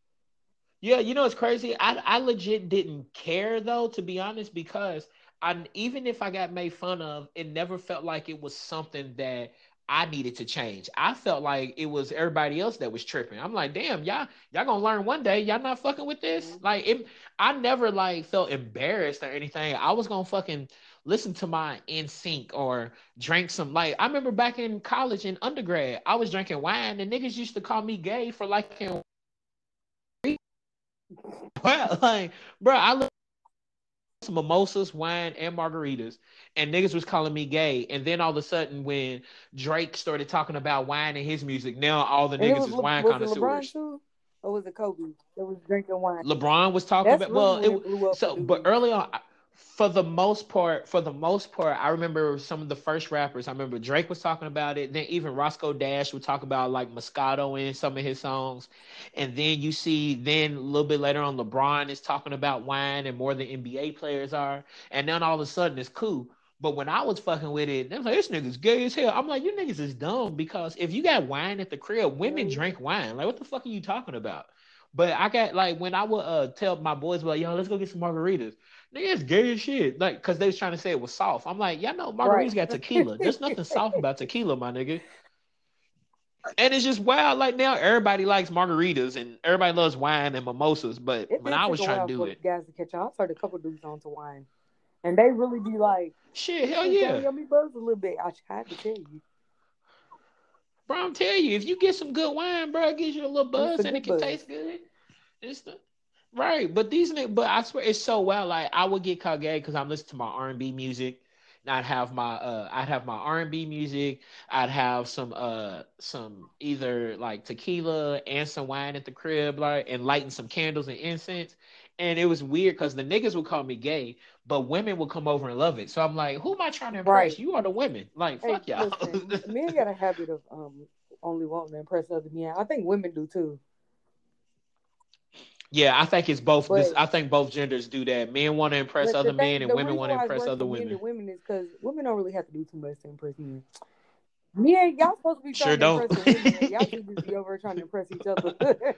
Yeah, you know it's crazy. I I legit didn't care though, to be honest, because I even if I got made fun of, it never felt like it was something that I needed to change. I felt like it was everybody else that was tripping. I'm like, damn, y'all y'all gonna learn one day. Y'all not fucking with this. Mhm. Like, it, I never like felt embarrassed or anything. I was gonna fucking listen to my NSYNC or drink some like I remember back in college in undergrad, I was drinking wine and niggas used to call me gay for liking well, like, bro, I looked at some mimosas, wine, and margaritas, and niggas was calling me gay. And then all of a sudden, when Drake started talking about wine and his music, now all the And niggas was, is wine was connoisseurs. too, or was it Kobe that was drinking wine? LeBron was talking That's about well, it, it so but early on, for the most part, for the most part, I remember some of the first rappers. I remember Drake was talking about it. Then even Roscoe Dash would talk about like Moscato in some of his songs. And then you see, then a little bit later on, LeBron is talking about wine and more than NBA players are. And then all of a sudden, it's cool. But when I was fucking with it, they was like, "This nigga's gay as hell." I'm like, "You niggas is dumb because if you got wine at the crib, women drink wine. Like, what the fuck are you talking about?" But I got like when I would uh tell my boys, like, "Yo, let's go get some margaritas." Nigga, it's gay as shit. Like, cause they was trying to say it was soft. I'm like, y'all know margaritas Right. got tequila. There's nothing soft about tequila, my nigga. And it's just wild. Like now, everybody likes margaritas and everybody loves wine and mimosas. But It when I was trying to do it, guys to catch on. I heard a couple dudes on to wine, and they really be like, shit, hell "Shit, yeah, me buzzed a little bit." I tried to tell you, bro. I'm telling you, if you get some good wine, bro, it gives you a little buzz It's and it can buzz. taste good. It's the right. But these niggas, but I swear it's so well. Like I would get called gay because I'm listening to my R&B music. And I'd have my uh I'd have my R&B music. I'd have some uh some either like tequila and some wine at the crib, like and lighting some candles and incense. And it was weird because the niggas would call me gay, but women would come over and love it. So I'm like, who am I trying to impress? Right. You are the women. Like, hey, fuck y'all. listen, men got a habit of um only wanting to impress other men. I think women do too. Yeah, I think it's both. But- I think both genders do that. Men want to impress other the men, and women want to impress other women. women is because women don't really have to do too much to impress men. Men, y'all supposed to be Sure trying don't. impress women. Y'all too be over trying to impress each other.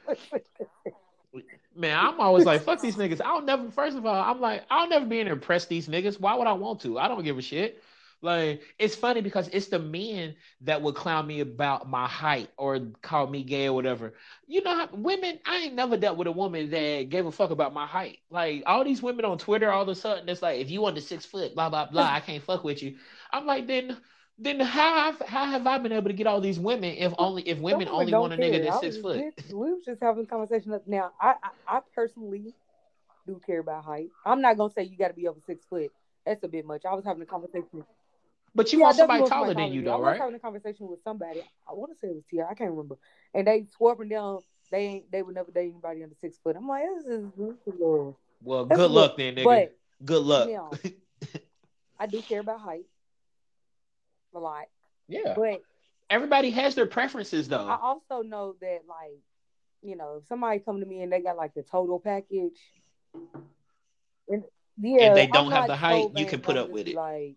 Man, I'm always like, fuck these niggas. I'll never. First of all, I'm like, I'll never be in to impress these niggas. Why would I want to? I don't give a shit. Like, it's funny because it's the men that would clown me about my height or call me gay or whatever. You know, how, women. I ain't never dealt with a woman that gave a fuck about my height. Like all these women on Twitter, all of a sudden, it's like, if you under six foot, blah blah blah, I can't fuck with you. I'm like, then. Then how have, how have I been able to get all these women if only if women only want a nigga that's six foot? just- we was just having a conversation up now. I, I I personally do care about height. I'm not gonna say you got to be over six foot. That's a bit much. I was having a conversation. But you Yeah, want somebody definitely want taller than you, me. though, I was having a conversation with somebody. I want to say it was Tia. I can't remember. And they swore up and down they ain't they would never date anybody under six foot. I'm like, this is this. Well, That's good luck then, nigga. But good luck. now, I do care about height a lot. yeah. But everybody has their preferences though. I also know that like, you know, if somebody come to me and they got like the total package, and yeah, and they don't have the height, you can put up with it. Like,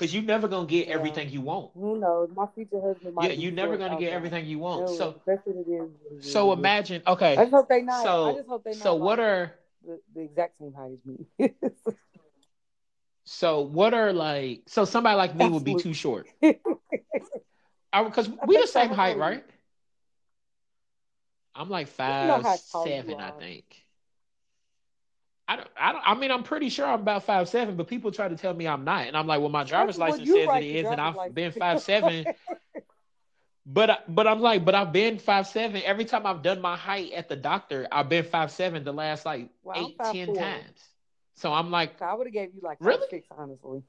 Cause you're never gonna get Yeah. everything you want. who knows? My future husband might. Yeah, you're never gonna get everything you want. No, So that's what it is. so imagine I okay. just hope they not. I So just hope they not. so what like, are the, the exact same height as me? so what are like so somebody like me would be too short. Because I we the same height, tall are you? right? I'm like five how tall you seven, I think. I don't, I don't. I mean, I'm pretty sure I'm about five seven, but people try to tell me I'm not, and I'm like, well, my driver's Well, license says write it is, and I've been five seven. But but I'm like, but I've been five seven. Every time I've done my height at the doctor, I've been five seven the last like Well, I'm eight, ten times. So I'm like, I would have gave you like Really? five six, honestly.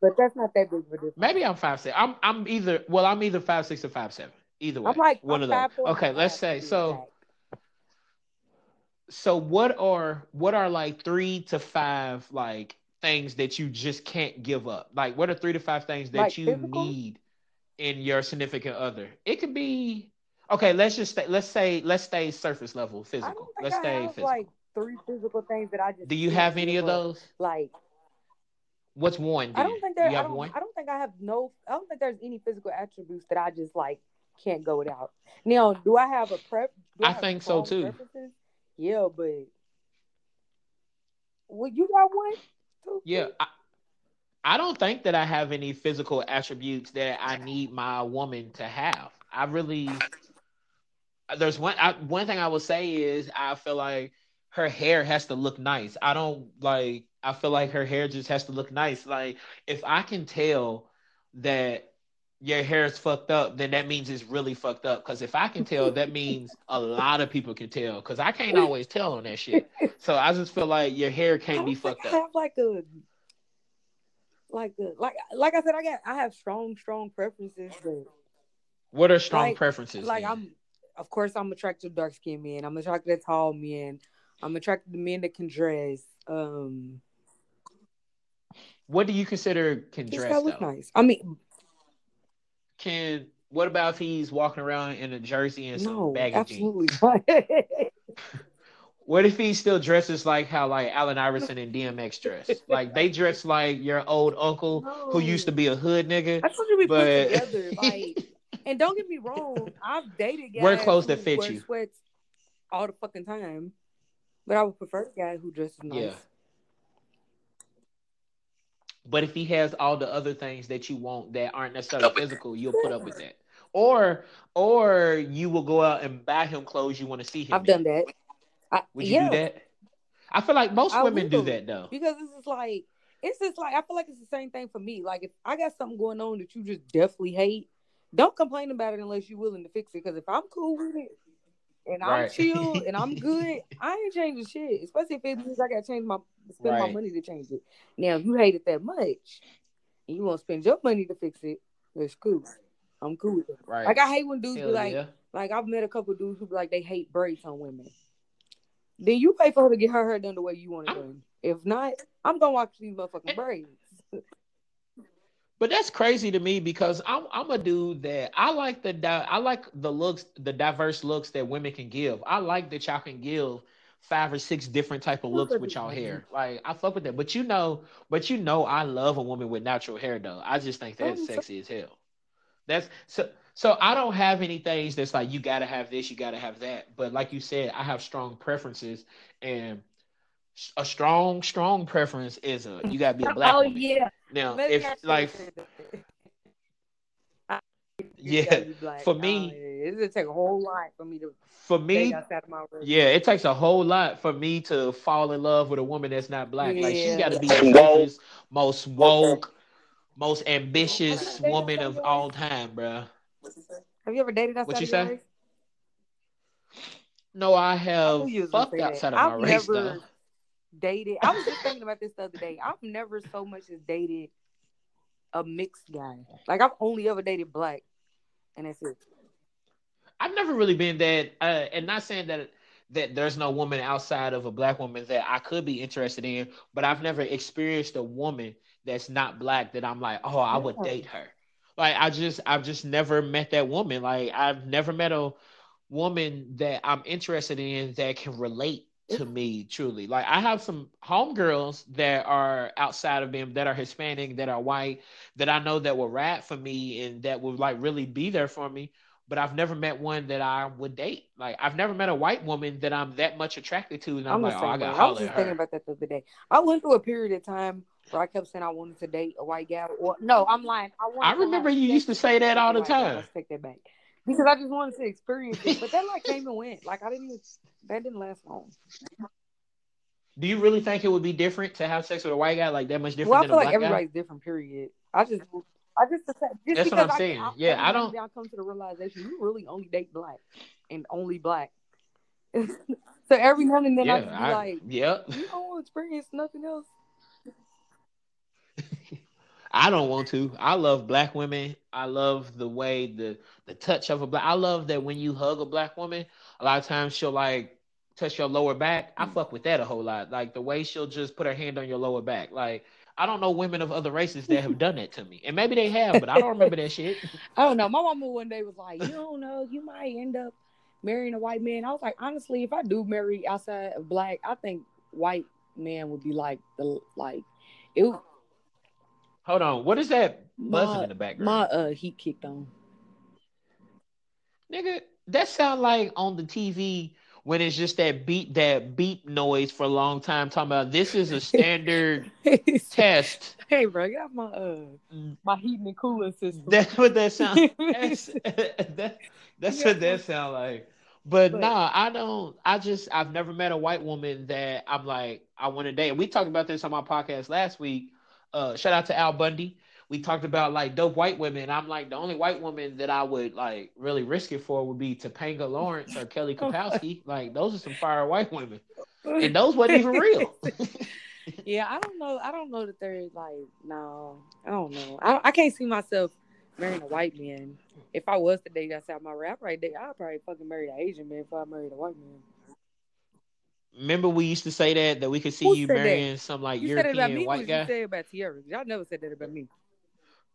But that's not that big of a difference. maybe I'm five six. I'm I'm either well, I'm either five six or five seven. Either way, I'm like one I'm of those. five four and a Okay, let's say so. So what are what are like three to five like things that you just can't give up? Like what are three to five things that Like you physical? need in your significant other? It could be okay. Let's just stay, let's say let's stay surface level I physical. Let's I stay have physical. like three physical things that I just. Do you have any of those? Like What's one? I don't think there. I don't. one? I don't think I have no. I don't think there's any physical attributes that I just like can't go without. Now, do I have a prep? I have think so, too. Preferences? Yeah, but well, you got one. Too, Yeah. I, I don't think that I have any physical attributes that I need my woman to have. I really there's one I, one thing I will say is I feel like her hair has to look nice. I don't like I feel like her hair just has to look nice. Like if I can tell that your hair is fucked up, then that means it's really fucked up. Because if I can tell, that means a lot of people can tell. Because I can't always tell on that shit. So I just feel like your hair can't be fucked I up. have like a like a like like I said, I got I have strong strong preferences, What are strong Like- preferences? like then? I'm of course I'm attracted to dark skinned men. I'm attracted to tall men. I'm attracted to men that can dress. Um What do you consider can dress gotta look nice. I mean Can what about if he's walking around in a jersey and some no, baggy jeans? absolutely. What if he still dresses like how like Allen Iverson and DMX dress? Like they dress like your old uncle who used to be a hood nigga. I told you we But- put together. Like and don't get me wrong, I've dated guys Wear clothes that fit you. sweats all the fucking time. But I would prefer a guy who dresses nice. Yeah. But if he has all the other things that you want that aren't necessarily physical, you'll put up with that. Or or you will go out and buy him clothes you want to see him. I've in. done that. I, Would you yeah, do that? I feel like most I women do that though. because this is like it's just like I feel like it's the same thing for me. Like if I got something going on that you just definitely hate, don't complain about it unless you're willing to fix it. Because if I'm cool with it and I'm Right. chill and I'm good, I ain't changing shit. Especially if it means I got to change my spend my money to change it. Now if you hate it that much and you want to spend your money to fix it, that's cool. I'm cool with it. Right. Like I hate when dudes Hell be like, yeah. like I've met a couple dudes who be like they hate braids on women. Then you pay for her to get her hair done the way you want it done. If not, I'm gonna watch these motherfucking And- braids. But that's crazy to me because I'm I'm a dude that I like the di- I like the looks the diverse looks that women can give. I like that y'all can give five or six different type of looks with y'all hair. Like I fuck with that. But you know, but you know I love a woman with natural hair though. I just think that's Oh, so- sexy as hell. That's so so I don't have any things that's like you gotta have this, you gotta have that. But like you said, I have strong preferences and a strong, strong preference is a you gotta be a black oh woman. yeah, Now, Maybe if I like said that. I- Yeah, gotta be black. for Oh, me- yeah, it's gonna take a whole lot for me to for me, my yeah, it takes a whole lot for me to fall in love with a woman that's not black. Like she's Yeah. got to be the dopest, most woke, most ambitious woman of all time, bruh. Have you ever dated outside What you of your say? race? No, I I have knew you was gonna fucked outside of I've my race never though. Dated. I was just thinking about this the other day. I've never so much as dated a mixed guy. Like I've only ever dated black, and that's it. I've never really been that, uh, and not saying that that there's no woman outside of a black woman that I could be interested in, but I've never experienced a woman that's not black that I'm like, oh, I would date her. Like I just I've just never met that woman. Like I've never met a woman that I'm interested in that can relate to me truly. Like I have some homegirls that are outside of them that are Hispanic, that are white, that I know that will rap for me and that will like really be there for me. But I've never met one that I would date. Like I've never met a white woman that I'm that much attracted to, and I'm, I'm like, oh, I got. I was just thinking about that the other day. I went through a period of time where I kept saying I wanted to date a white guy. Or no, I'm lying. I, I remember you used to say that all the time. Let's take that back because I just wanted to experience it. But that like came and went. Like I didn't even that didn't last long. Do you really think it would be different to have sex with a white guy like that much different? Well, I feel like everybody's guy? different. Period. I just, I just, just that's what I'm I, saying. I, yeah, I don't. I come to the realization you really only date black and only black. so every now and then yeah, I just be I, like, "Yep, you don't want to experience nothing else." I don't want to. I love black women. I love the way the the touch of a black. I love that when you hug a black woman, a lot of times she'll like touch your lower back. I mm-hmm. fuck with that a whole lot. Like the way she'll just put her hand on your lower back. Like I don't know women of other races that have done that to me, and maybe they have, but I don't remember that shit. I don't know. My mama one day was like, "You don't know, you might end up marrying a white man." I was like, honestly, if I do marry outside of black, I think white man would be like the like it. Hold on. What is that buzzing my, in the background? My uh heat kicked on. Nigga, that sound like on the TV when it's just that beat that beep noise for a long time talking about this is a standard test. Hey bro, off my uh my heating and cooling system. That's what that sounds that's, that, that's what that sound like. But, but nah, I don't I just I've never met a white woman that I'm like, I want to date. We talked about this on my podcast last week uh, shout out to Al Bundy. We talked about like dope white women. I'm like the only white woman that I would like really risk it for would be Topanga Lawrence or Kelly Kapowski. like those are some fire white women, and those wasn't even real. yeah, I don't know. I don't know that they're like no. I don't know. I, I can't see myself marrying a white man. If I was to date outside my rap, right, there, I'd probably fucking marry an Asian man if I married a white man. Remember we used to say that that we could see Who you marrying that? some like you European said it about me, white guy. You said about Tiara. Y'all never said that about me.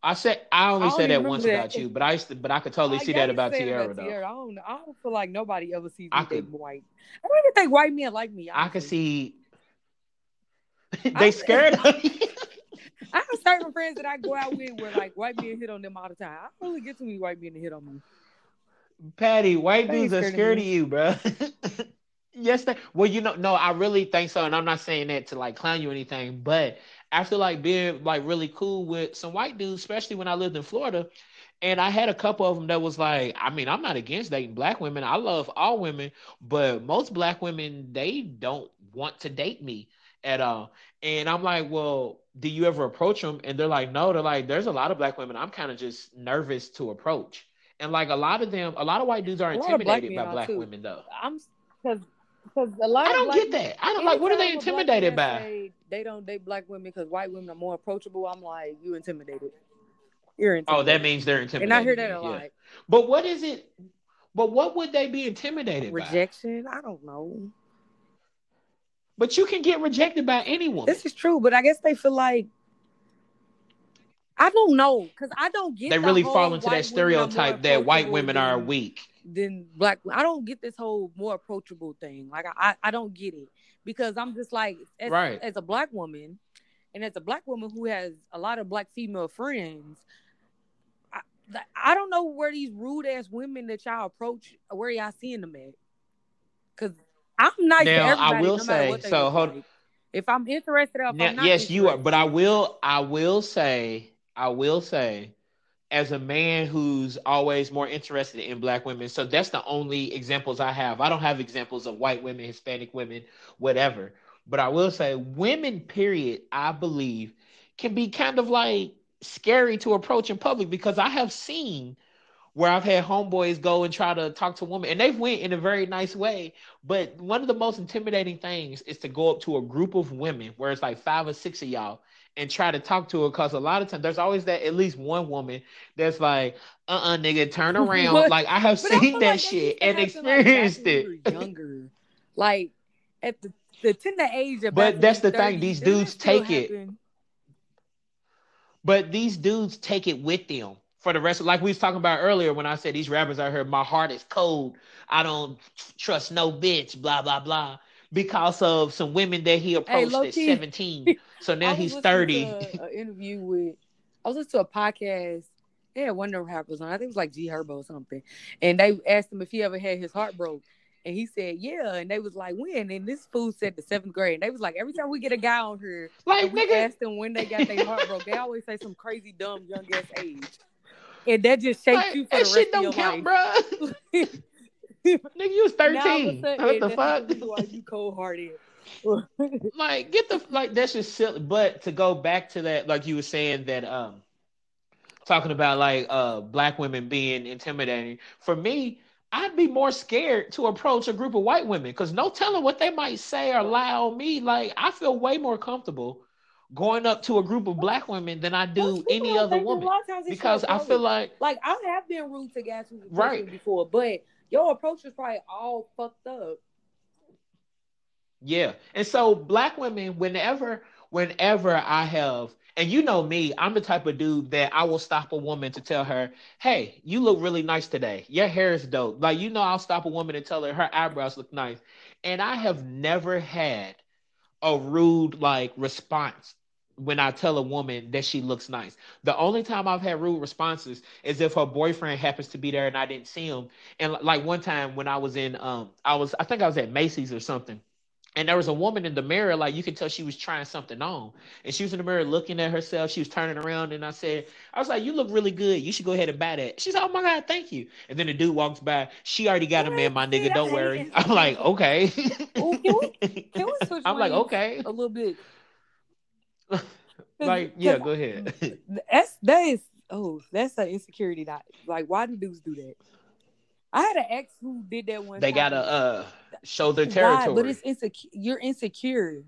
I said I only I said that once that. about you, but I used to, but I could totally I see that about Tiara about though. Tiara. I don't, I don't feel like nobody ever sees me could, white. I don't even think white men like me. Honestly. I could see they scared of you. I have certain friends that I go out with where like white men hit on them all the time. I don't really get too many white men to hit on me. Patty, white dudes are scared of you, bro. Yes, they, well, you know, no, I really think so, and I'm not saying that to like clown you or anything, but after like being like really cool with some white dudes, especially when I lived in Florida, and I had a couple of them that was like, I mean, I'm not against dating black women. I love all women, but most black women they don't want to date me at all. And I'm like, well, do you ever approach them? And they're like, no. They're like, there's a lot of black women I'm kind of just nervous to approach. And like a lot of them, a lot of white dudes are intimidated black by black too. women though. I'm because because a lot I don't get that. I don't like. What are they intimidated by? They don't date black women because white women are more approachable. I'm like, you intimidated. You're intimidated. Oh, that means they're intimidated. And I hear that a lot. But what is it? But what would they be intimidated Rejection? By? I don't know. But you can get rejected by anyone. This is true, but I guess they feel like I don't know because I don't get. They the really fall into that stereotype that white women are weak than black. I don't get this whole more approachable thing. Like I, I don't get it because I'm just like, as, right. as a black woman, and as a black woman who has a lot of black female friends, I, I don't know where these rude ass women that y'all approach, where y'all seeing them at. Because I'm nice now, to everybody. I will no say so. Hold. Like. If I'm interested, if now, I'm yes, you are. But I will. I will say. I will say as a man who's always more interested in black women. So that's the only examples I have. I don't have examples of white women, Hispanic women, whatever. But I will say women, period, I believe can be kind of like scary to approach in public because I have seen where I've had homeboys go and try to talk to a woman and they've went in a very nice way. But one of the most intimidating things is to go up to a group of women where it's like five or six of y'all and try to talk to her because a lot of times there's always that at least one woman that's like, uh uh-uh, uh nigga, turn around. but, like I have seen that like shit and experienced like it. younger. like at the, the tender age of But that's the thing, these dudes take it. but these dudes take it with them for the rest of like we was talking about earlier when I said these rappers out here, my heart is cold. I don't trust no bitch, blah blah blah. Because of some women that he approached hey, at 17. So now he's 30. An interview with I was listening to a podcast. They had one of them rappers on. I think it was like G Herbo or something. And they asked him if he ever had his heart broke. And he said, Yeah. And they was like, When? And this fool said the seventh grade. And they was like, Every time we get a guy on here, like we nigga. ask them when they got their heart broke, they always say some crazy, dumb, young ass age. And that just shapes like, you for the rest shit don't of your count, life. bro. nigga, you was 13. What the fuck? Why you cold hearted? like get the like that's just silly. But to go back to that, like you were saying that um talking about like uh black women being intimidating. For me, I'd be more scared to approach a group of white women because no telling what they might say or lie on me. Like I feel way more comfortable going up to a group of black women than I do any other woman because I feel like like I have been rude to guys right before, but your approach is probably all fucked up. Yeah, and so black women, whenever whenever I have and you know me, I'm the type of dude that I will stop a woman to tell her, "Hey, you look really nice today. Your hair is dope." Like you know, I'll stop a woman and tell her her eyebrows look nice. And I have never had a rude like response when I tell a woman that she looks nice. The only time I've had rude responses is if her boyfriend happens to be there and I didn't see him. And like one time when I was in um I was I think I was at Macy's or something and there was a woman in the mirror, like you could tell she was trying something on. And she was in the mirror looking at herself. She was turning around, and I said, I was like, You look really good. You should go ahead and buy that. She's like, Oh my God, thank you. And then the dude walks by. She already got a man, my nigga. Don't worry. I'm like, Okay. Ooh, can, we, can we I'm like, Okay. A little bit. like, yeah, go ahead. That's that is oh, that's an insecurity that like why do dudes do that? I had an ex who did that one. They gotta uh show their territory. Why? But it's insecure. You're insecure.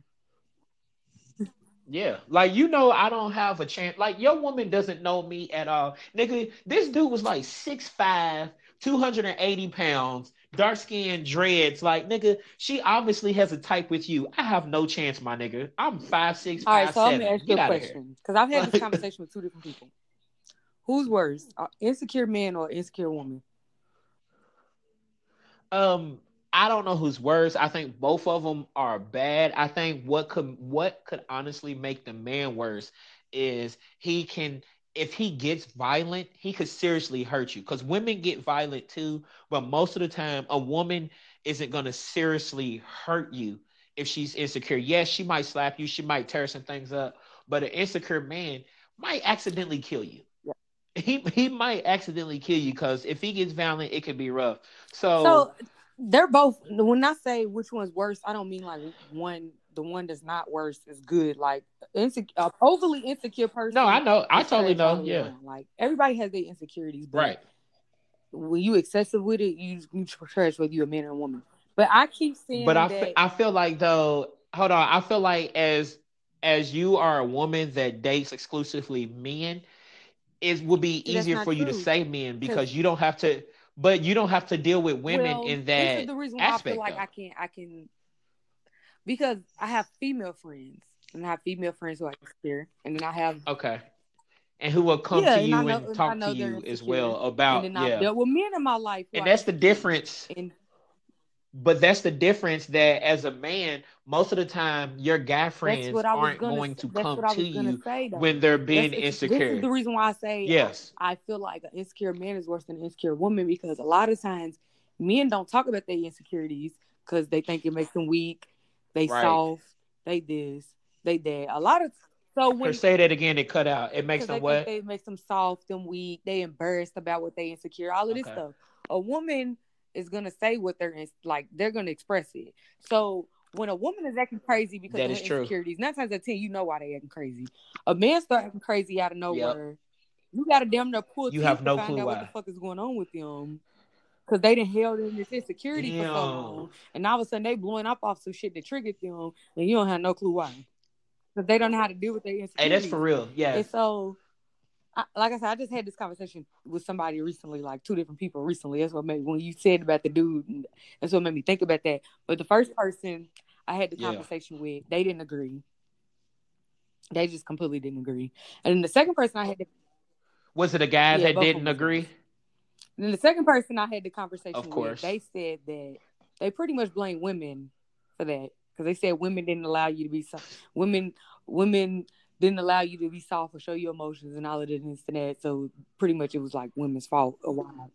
Yeah, like you know, I don't have a chance. Like your woman doesn't know me at all, nigga. This dude was like 6'5", 280 pounds, dark skin, dreads. Like nigga, she obviously has a type with you. I have no chance, my nigga. I'm five six, all right, five so seven. gonna ask you a question because I've had this conversation with two different people. Who's worse, insecure man or insecure woman? Um, I don't know who's worse. I think both of them are bad. I think what could what could honestly make the man worse is he can if he gets violent, he could seriously hurt you because women get violent too. But most of the time, a woman isn't going to seriously hurt you if she's insecure. Yes, she might slap you, she might tear some things up, but an insecure man might accidentally kill you. Yeah. He he might accidentally kill you because if he gets violent, it could be rough. So, so they're both. When I say which one's worse, I don't mean like one. The one that's not worse is good. Like insecure, uh, overly insecure person. No, I know. I totally know. Yeah. Like everybody has their insecurities. right. When you excessive with it, you you trash whether you're a man or a woman. But I keep saying. But I that... I feel like though. Hold on. I feel like as as you are a woman that dates exclusively men, it would be easier for true. you to say men because you don't have to but you don't have to deal with women well, in that. This is the reason why aspect, I feel like though. I can I can because I have female friends and I have female friends who are insecure, and then I have okay, and who will come yeah, to you and, know, and talk to you as well about and then yeah. Dealt with men in my life, and that's the difference. And but that's the difference that as a man, most of the time your guy friends aren't going to come to you say, when they're being insecure. This is the reason why I say yes. I, I feel like an insecure man is worse than an insecure woman because a lot of times men don't talk about their insecurities because they think it makes them weak, they right. soft, they this, they that. A lot of so when say that again, it cut out. It makes them what? They makes them soft and weak. They embarrassed about what they insecure. All of this okay. stuff. A woman is gonna say what they're in, like they're gonna express it. So when a woman is acting crazy because that of her insecurities, nine times out of ten, you know why they acting crazy. A man start acting crazy out of nowhere. Yep. You got to damn near pull. You have no clue why. what the fuck is going on with them. Cause they didn't held in this insecurity damn. for so long, and all of a sudden they blowing up off some shit that triggered them, and you don't have no clue why. Cause they don't know how to deal with their insecurity. Hey, that's for real. Yeah. And so I, like I said, I just had this conversation with somebody recently, like two different people recently. That's what made when you said about the dude, that's what made me think about that. But the first person I had the yeah. conversation with, they didn't agree. They just completely didn't agree. And then the second person I had to Was it a guy Yeah, that didn't them. Agree? then the second person I had the conversation Of with, they said that they pretty much blame women for that because they said women didn't allow you to be so women women didn't allow you to be soft or show your emotions and all of this and this and that. So pretty much it was like women's fault a while.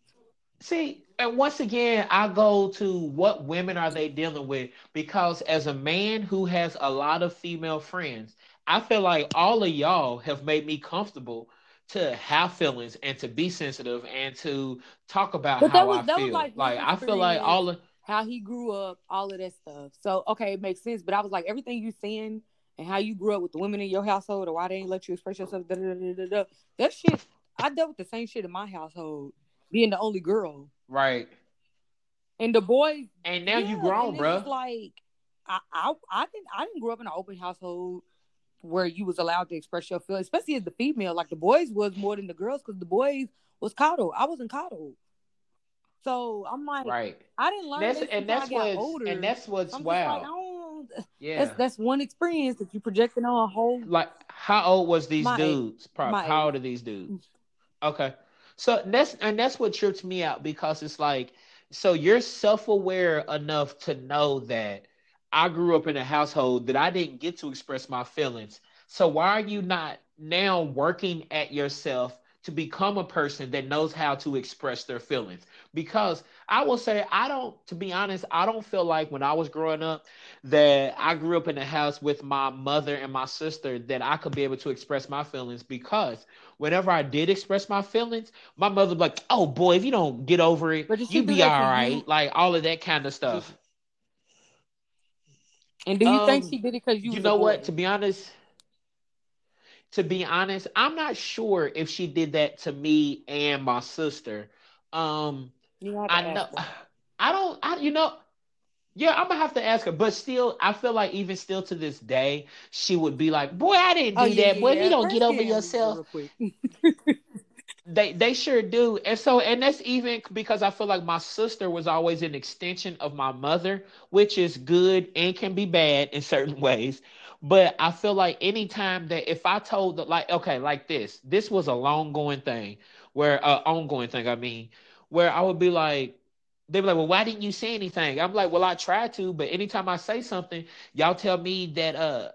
See, and once again, I go to what women are they dealing with? Because as a man who has a lot of female friends, I feel like all of y'all have made me comfortable to have feelings and to be sensitive and to talk about But that how was- I that was feel. like Like, I feel like all of how he grew up, all of that stuff. So okay, it makes sense. But I was like, everything you saying and how you grew up with the women in your household, or why they ain't let you express yourself. Da, da, da, da, da. That shit, I dealt with the same shit in my household, being the only girl, right. and the boys. And now you grown, bro. Like I, I, I didn't, I didn't grow up in an open household where you was allowed to express your feelings, especially as the female. Like the boys was more than the girls because the boys was coddled. I wasn't coddled. So I'm like, Right. I didn't learn That's and until I got older. and that's what's I'm just like. Yeah. That's that's one experience that you projecting on a whole. like how old was these My dudes? Probably how age. old are these dudes? Okay. So that's and that's what trips me out because it's like so you're self-aware enough to know that I grew up in a household that I didn't get to express my feelings. So why are you not now working at yourself to become a person that knows how to express their feelings? Because I will say I don't to be honest, I don't feel like when I was growing up that I grew up in a house with my mother and my sister that I could be able to express my feelings because whenever I did express my feelings, my mother like, "Oh boy, if you don't get over it, But did she you be all right." Like all of that kind of stuff. And do you think Um, she did it because you? You, know what? To be honest, to be honest, I'm not sure if she did that to me and my sister. Um, You have I know. her. I don't. I you know. Yeah, I'm gonna have to ask her, but still, I feel like even still to this day, she would be like, "Boy, I didn't do Oh yeah, that. yeah, Boy, yeah. you don't First get over yourself, real quick. They they sure do. And so and that's even because I feel like my sister was always an extension of my mother, which is good and can be bad in certain ways. But I feel like anytime that if I told that like okay, like this, this was a long going thing where uh ongoing thing, I mean, where I would be like they'd be like, Well, why didn't you say anything? I'm like, Well, I tried to, but anytime I say something, y'all tell me that uh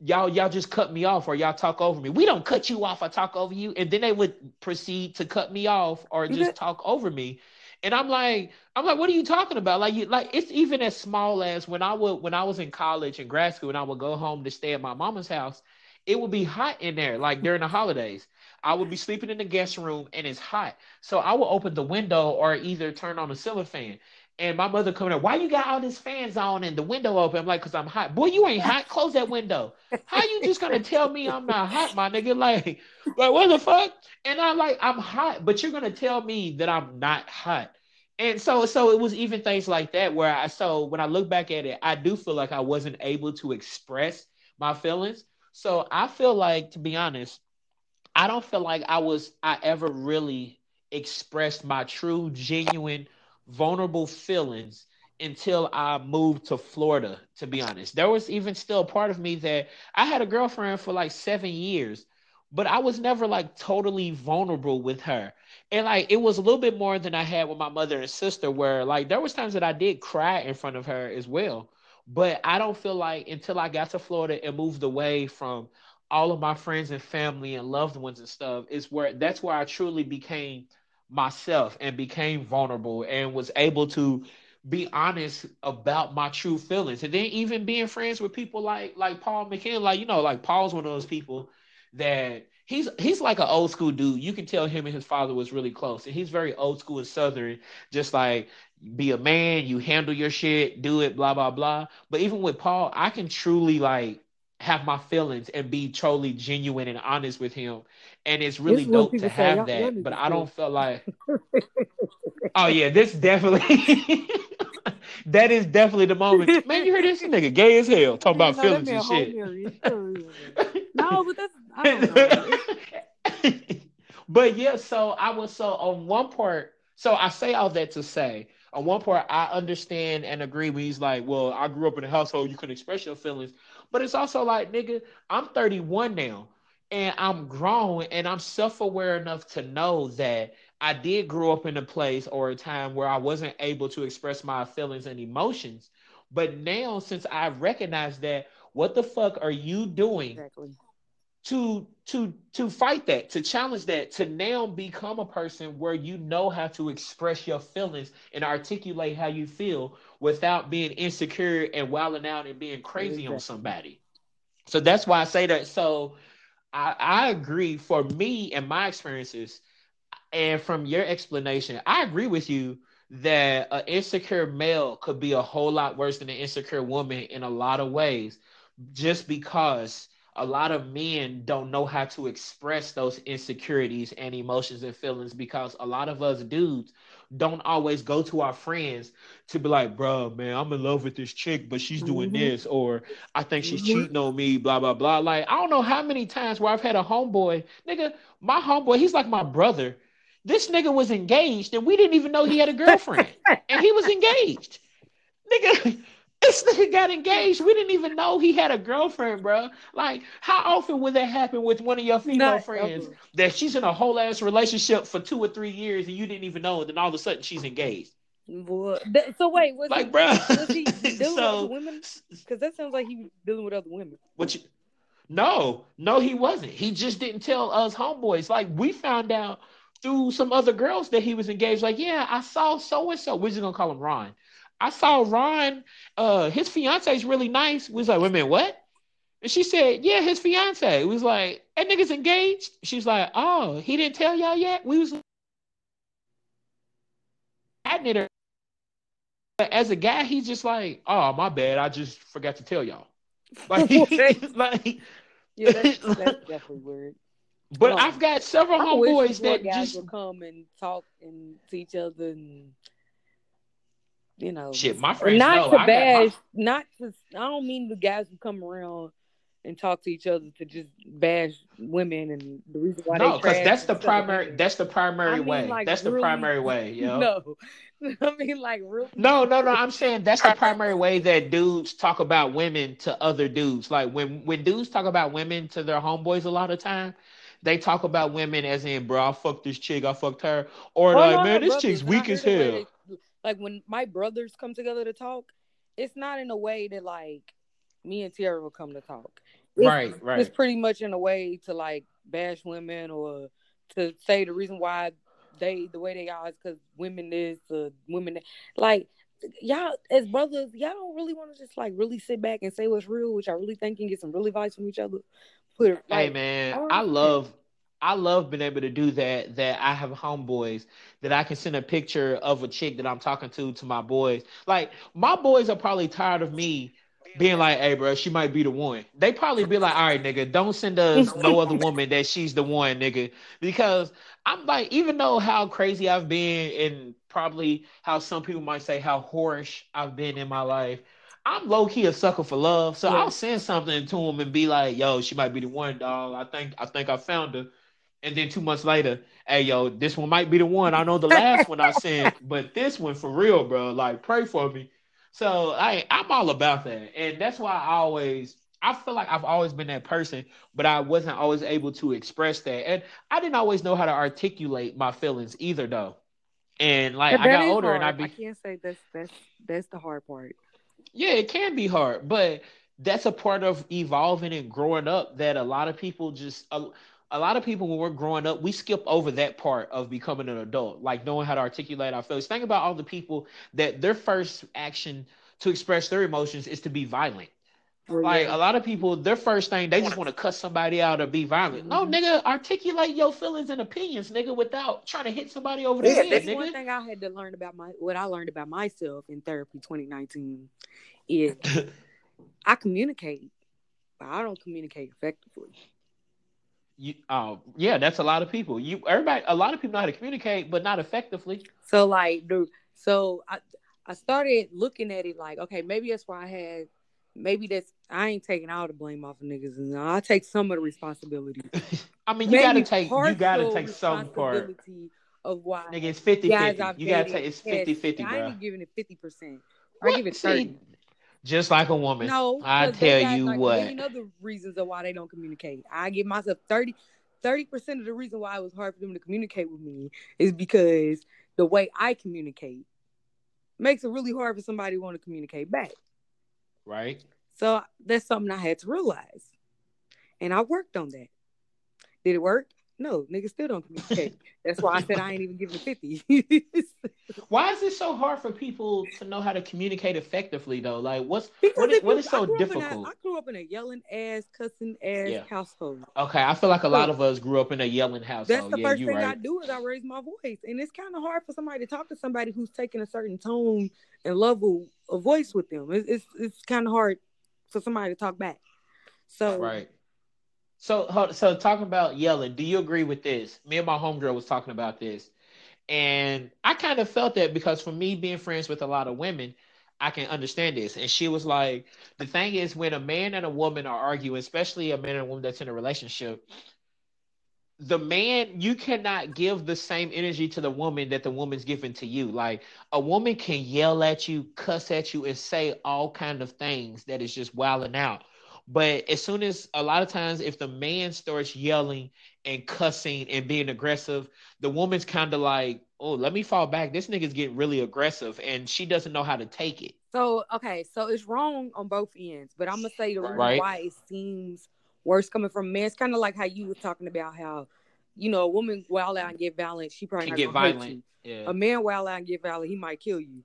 y'all y'all just cut me off or y'all talk over me. We don't cut you off or talk over you. And then they would proceed to cut me off or just did- talk over me. And I'm like, I'm like, what are you talking about? Like you like it's even as small as when I would when I was in college and grad school and I would go home to stay at my mama's house, it would be hot in there, like during the holidays. I would be sleeping in the guest room and it's hot. So I would open the window or either turn on the ceiling fan. And my mother coming up, why you got all these fans on and the window open? I'm like, because I'm hot. Boy, you ain't hot. Close that window. How you just gonna tell me I'm not hot, my nigga? Like, like what the fuck? And I'm like, I'm hot, but you're gonna tell me that I'm not hot. And so, so it was even things like that where I so when I look back at it, I do feel like I wasn't able to express my feelings. So I feel like, to be honest, I don't feel like I was I ever really expressed my true, genuine, vulnerable feelings until I moved to Florida, to be honest. There was even still part of me that I had a girlfriend for like seven years, but I was never like totally vulnerable with her. And like it was a little bit more than I had with my mother and sister, where like there was times that I did cry in front of her as well. But I don't feel like until I got to Florida and moved away from all of my friends and family and loved ones and stuff, is where that's where I truly became myself and became vulnerable and was able to be honest about my true feelings. And then even being friends with people like like Paul McKinley, like you know, like Paul's one of those people that he's he's like an old school dude. You can tell him and his father was really close. And he's very old school and southern, just like be a man, you handle your shit, do it, blah blah blah. But even with Paul, I can truly like have my feelings and be truly genuine and honest with him. And it's really This dope to say, have y'all that. But I don't feel like Oh yeah, this definitely that is definitely the moment. Man, you heard this nigga gay as hell talking about No, feelings and shit. No, but that's I don't know. but yeah, so I was so on one part. So I say all that to say, on one part, I understand and agree when he's like, "Well, I grew up in a household you can express your feelings," but it's also like, nigga, I'm 31 now, and I'm grown, and I'm self-aware enough to know that I did grow up in a place or a time where I wasn't able to express my feelings and emotions. But now, since I recognize that, what the fuck are you doing exactly. to to to fight that, to challenge that, to now become a person where you know how to express your feelings and articulate how you feel without being insecure and wilding out and being crazy exactly. on somebody. So that's why I say that. So I, I agree. For me and my experiences, and from your explanation, I agree with you that an insecure male could be a whole lot worse than an insecure woman in a lot of ways, just because a lot of men don't know how to express those insecurities and emotions and feelings because a lot of us dudes don't always go to our friends to be like, bro, man, I'm in love with this chick, but she's doing mm-hmm. this, or I think she's mm-hmm. cheating on me, blah, blah, blah. Like, I don't know how many times where I've had a homeboy, nigga, my homeboy, he's like my brother this nigga was engaged and we didn't even know he had a girlfriend. and he was engaged. Nigga, this nigga got engaged. We didn't even know he had a girlfriend, bro. Like, how often would that happen with one of your female Not friends ever. that she's in a whole ass relationship for two or three years and you didn't even know, and then all of a sudden she's engaged? What? So wait, was like, he, bro, was he dealing so, with women? Because that sounds like he was dealing with other women. What you? No, no, he wasn't. He just didn't tell us homeboys. Like we found out through some other girls that he was engaged. Like, yeah, I saw so and so. We're just gonna call him Ron. I saw Ron. Uh, his fiance is really nice. We was like, wait a minute, what? And she said, yeah, his fiance. We was like, that nigga's engaged. She's like, oh, he didn't tell y'all yet. We was at her. As a guy, he's just like, oh, my bad. I just forgot to tell y'all. Like, like yeah, that's, that's definitely weird. But I've got several homeboys that just come and talk and see each other and you know shit. My friends not know. to I bash, my... not to. I don't mean the guys who come around and talk to each other to just bash women and the reason why no, because that's the primary. That's the primary I mean, way. Like, that's really, the primary way. Yo. No, I mean like. No, no, no. I'm saying that's the primary way that dudes talk about women to other dudes. Like when when dudes talk about women to their homeboys, a lot of time they talk about women as in, bro, I fucked this chick, I fucked her, or oh, like, no, man, this chick's weak as hell. Like when my brothers come together to talk, it's not in a way that like me and Tiara will come to talk. It's, right, right. It's pretty much in a way to like bash women or to say the reason why they the way they are is because women is uh, women like y'all as brothers y'all don't really want to just like really sit back and say what's real which i really think can get some real advice from each other Put Like, hey man, I, I love I love being able to do that. That I have homeboys that I can send a picture of a chick that I'm talking to to my boys. Like my boys are probably tired of me being like, "Hey, bro, she might be the one." They probably be like, "All right, nigga, don't send us no other woman that she's the one, nigga," because I'm like, even though how crazy I've been and probably how some people might say how whorish I've been in my life. I'm low key a sucker for love, so yeah. I'll send something to him and be like, "Yo, she might be the one, dog. I think I think I found her." And then two months later, hey, yo, this one might be the one. I know the last one I sent, but this one for real, bro. Like, pray for me. So I I'm all about that, and that's why I always I feel like I've always been that person, but I wasn't always able to express that, and I didn't always know how to articulate my feelings either, though. And like I got older, hard. and I be I can't say that's that's that's the hard part. Yeah, it can be hard, but that's a part of evolving and growing up that a lot of people just a, a lot of people when we're growing up, we skip over that part of becoming an adult, like knowing how to articulate our feelings. Think about all the people that their first action to express their emotions is to be violent. Like a lot of people, their first thing they just want to cuss somebody out or be violent. No, mm-hmm. nigga, articulate your feelings and opinions, nigga, without trying to hit somebody over the yeah, head. That's nigga. one thing I had to learn about my what I learned about myself in therapy 2019 is I communicate, but I don't communicate effectively. You, uh, yeah, that's a lot of people. You, everybody, a lot of people know how to communicate, but not effectively. So, like, dude, so I, I started looking at it like, okay, maybe that's why I had maybe that's I ain't taking all the blame off of niggas, and I take some of the responsibility. I mean, you gotta take you gotta take some part of why Nigga, it's 50 guys 50. I've You gotta take it's had- 50 50, I ain't giving it fifty percent. I give it See, thirty. Just like a woman. No, I tell you like, what. A million other reasons of why they don't communicate. I give myself 30 percent of the reason why it was hard for them to communicate with me is because the way I communicate makes it really hard for somebody to want to communicate back. Right? So that's something I had to realize, and I worked on that. Did it work? No, niggas still don't communicate. that's why I said I ain't even giving fifty. Why is it so hard for people to know how to communicate effectively though? Like what's Because What is- if what you- is so I grew up in a- difficult? I grew up in a yelling ass, cussing ass Yeah. household. okay, I feel like a lot of us grew up in a yelling household. That's the yeah, first you thing I do is I raise my voice, and it's kind of hard for somebody to talk to somebody who's taking a certain tone and level of voice with them. It's it's, it's kind of hard for somebody to talk back. So Right. So, so talking about yelling, do you agree with this? Me and my homegirl was talking about this, and I kind of felt that because for me being friends with a lot of women, I can understand this. And she was like, the thing is, when a man and a woman are arguing, especially a man and a woman that's in a relationship, the man you cannot give the same energy to the woman that the woman's giving to you. Like a woman can yell at you, cuss at you, and say all kind of things that is just wilding out. But as soon as a lot of times, if the man starts yelling and cussing and being aggressive, the woman's kind of like, oh, let me fall back. This nigga's getting really aggressive, and she doesn't know how to take it. So okay, so it's wrong on both ends, but I'm gonna say the reason Right. why it seems worse coming from men. It's kind of like how you were talking about how, you know, a woman wild out and get violent, she probably get violent. Yeah. A man wild out and get violent, he might kill you.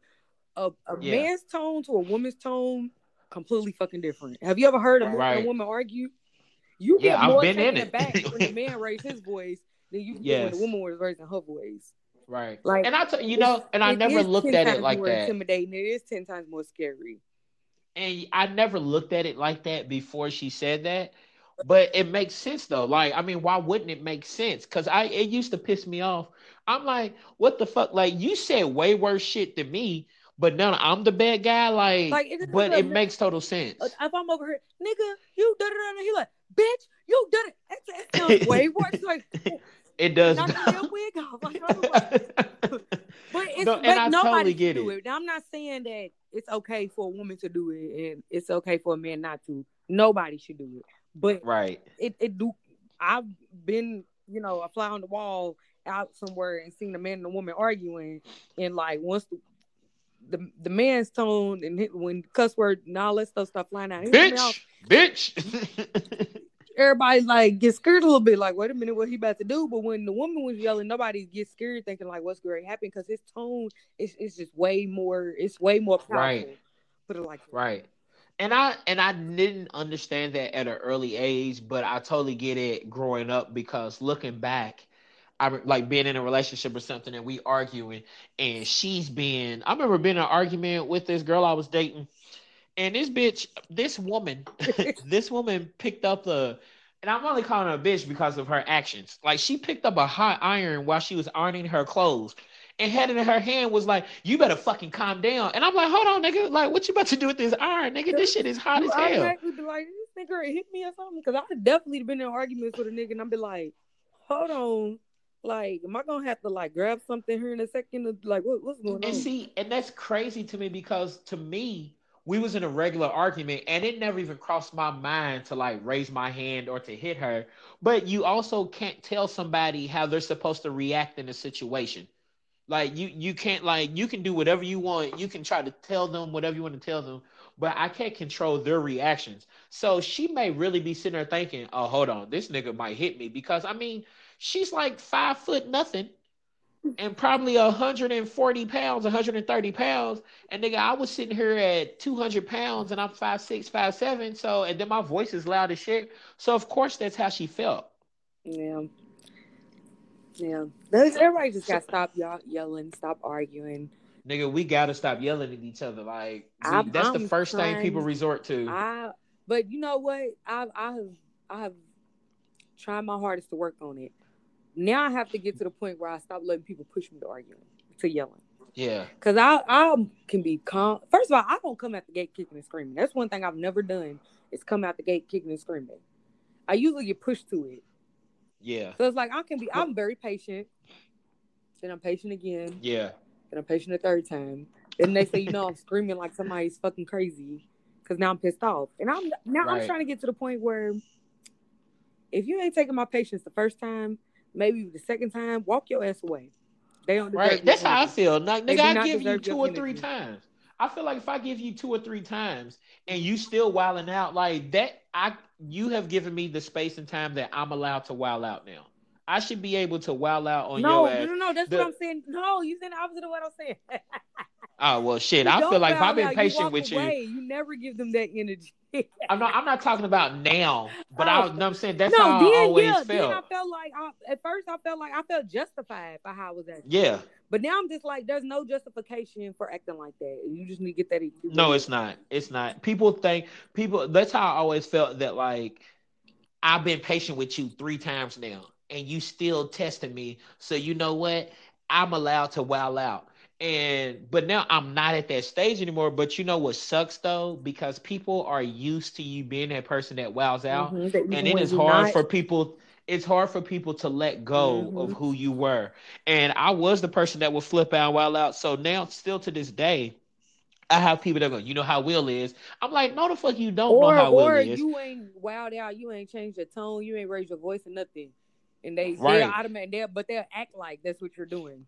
A, a Yeah. man's tone to a woman's tone, completely fucking different. Have you ever heard a, Right. a woman argue? You Yeah, get I've more been taken in it. aback when the man raised his voice than you get when the woman was raising her voice. Right. Like, and I, t- you know, and I never looked at it like more that. Intimidating. It is ten times more scary. and I never looked at it like that before she said that. But it makes sense though. Like, I mean, why wouldn't it make sense? Because I it used to piss me off. I'm like, what the fuck? Like, you said way worse shit than me, but now I'm the bad guy. Like, Like, it- but it makes total sense. Uh, If I'm over here, nigga, you did it, and he like, bitch, you did it. It, it sounds way worse. Like, It does. knock your wig off. Like, I was like, but it's No, but and I nobody totally get do it. it. Now, I'm not saying that it's okay for a woman to do it and it's okay for a man not to. Nobody should do it. But right. it, it do. I've been, you know, a fly on the wall out somewhere and seen a man and a woman arguing, and like once the the, the man's tone and hit, when cuss word and all that stuff start flying out, his mouth, Bitch. Bitch. everybody like get scared a little bit, like, wait a minute, what he about to do? But when the woman was yelling, nobody gets scared thinking like what's going to happen because his tone is is just way more it's way more powerful. Right. Put it like that. Right. And I and I didn't understand that at an early age, but I totally get it growing up because looking back, I like being in a relationship or something and we arguing and she's being I remember being in an argument with this girl I was dating and this bitch this woman this woman picked up the and I'm only calling her a bitch because of her actions. Like she picked up a hot iron while she was ironing her clothes and had it in her hand was like, "You better fucking calm down." And I'm like, "Hold on, nigga. Like, what you about to do with this iron, nigga? This shit is hot You as hell." be like, this nigga hit me or something. Because I've definitely been in arguments with a nigga and I'm be like, hold on. Like, am I going to have to, like, grab something here in a second? Of, like, what, what's going on? And see, and that's crazy to me because to me, we was in a regular argument, and it never even crossed my mind to like raise my hand or to hit her. But you also can't tell somebody how they're supposed to react in a situation. Like you, you can't like you can do whatever you want. You can try to tell them whatever you want to tell them, but I can't control their reactions. So she may really be sitting there thinking, "Oh, hold on, this nigga might hit me," because I mean, she's like five foot nothing, and probably 140 pounds, 130 pounds. And nigga, I was sitting here at 200 pounds, and I'm five six, five seven. So, and then my voice is loud as shit. So of course that's how she felt. Yeah. Yeah. Everybody just got to stop y'all yelling, stop arguing. Nigga, we gotta stop yelling at each other. Like I'm- that's the I'm first thing people resort to. I, but you know what? I've I have, I have tried my hardest to work on it. Now I have to get to the point where I stop letting people push me to arguing, to yelling. yeah, Cause I I can be calm. First of all, I don't come out the gate kicking and screaming. That's one thing I've never done is come out the gate kicking and screaming. I usually get pushed to it. yeah, So it's like I can be. I'm very patient. Then I'm patient again. Yeah. Then I'm patient a third time. Then they say, you know, I'm screaming like somebody's fucking crazy because now I'm pissed off. And I'm now Right. I'm trying to get to the point where if you ain't taking my patience the first time, maybe the second time, walk your ass away. They don't Right. That's how I feel. Like, nigga, I give you two or three energy. times. I feel like if I give you two or three times and you still wilding out like that, I you have given me the space and time that I'm allowed to wild out now. I should be able to wild out on No, your no, ass. no, no. no. That's The- what I'm saying. No, you said the opposite of what I'm saying. Oh well, shit. You I feel like if I've been patient with you, away. You never give them that energy. I'm not. I'm not talking about now, but Oh. I. No, I'm saying that's no, how then I always yeah, felt. then I felt like I, at first I felt like I felt justified by how I was acting. yeah. But now I'm just like, there's no justification for acting like that. You just need to get that. No, it's not. It's not. People think people. That's how I always felt that like I've been patient with you three times now, and you still testing me. So you know what? I'm allowed to wow out. And but now I'm not at that stage anymore. But you know what sucks though, because people are used to you being that person that wows out, Mhm, and it is hard not- for people. It's hard for people to let go of Mhm. who you were. And I was the person that would flip out, and wild out. So now, still to this day, I have people that go, you know how Will is. I'm like, no, the fuck you don't or know how Will or is. you ain't wowed out, you ain't changed your tone, you ain't raised your voice or nothing, and they Right. they'll automatic, they'll, but they'll act like that's what you're doing.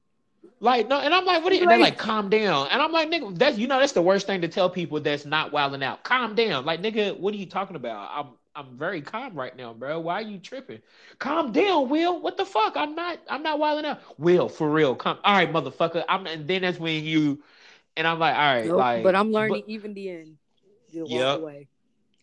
Like, no, and I'm like, what? Are you? And they're like, calm down. And I'm like, nigga, that's you know, that's the worst thing to tell people that's not wilding out. Calm down. Like, nigga, what are you talking about? I'm I'm very calm right now, bro. Why are you tripping? Calm down, Will. What the fuck? I'm not I'm not wilding out. Will, for real. Come all right, motherfucker. I'm and then that's when you and I'm like, all right, Nope, like but I'm learning even then. You walk Yep. away.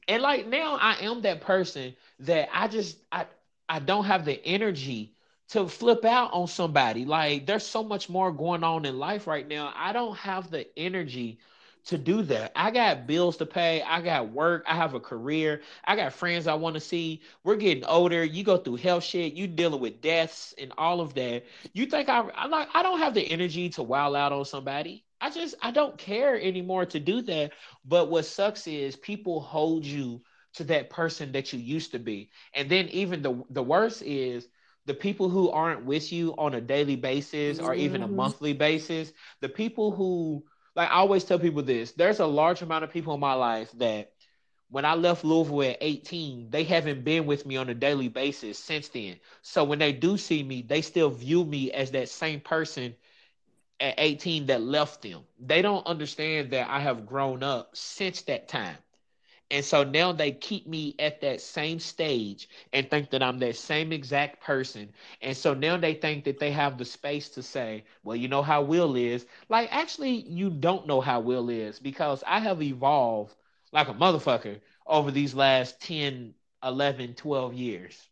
and like now I am that person that I just I I don't have the energy to flip out on somebody. Like there's so much more going on in life right now. I don't have the energy to do that. I got bills to pay. I got work. I have a career. I got friends I want to see. We're getting older. You go through health shit. You dealing with deaths and all of that. You think I I like I don't have the energy to wild out on somebody. I just I don't care anymore to do that. But what sucks is people hold you to that person that you used to be. And then even the the worst is the people who aren't with you on a daily basis or even a Mhm. monthly basis, the people who like I always tell people this, there's a large amount of people in my life that when I left Louisville at 18, they haven't been with me on a daily basis since then. So when they do see me, they still view me as that same person at 18 that left them. They don't understand that I have grown up since that time. And so now they keep me at that same stage and think that I'm that same exact person. And so now they think that they have the space to say, well, you know how Will is. Like, actually, you don't know how Will is because I have evolved like a motherfucker over these last 10, 11, 12 years.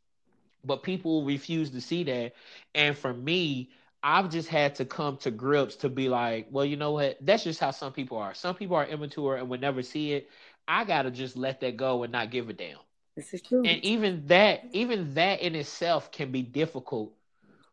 But people refuse to see that. And for me, I've just had to come to grips to be like, well, you know what? That's just how some people are. Some people are immature and would never see it. I gotta just let that go and not give a damn. This is true. And even that, even that in itself can be difficult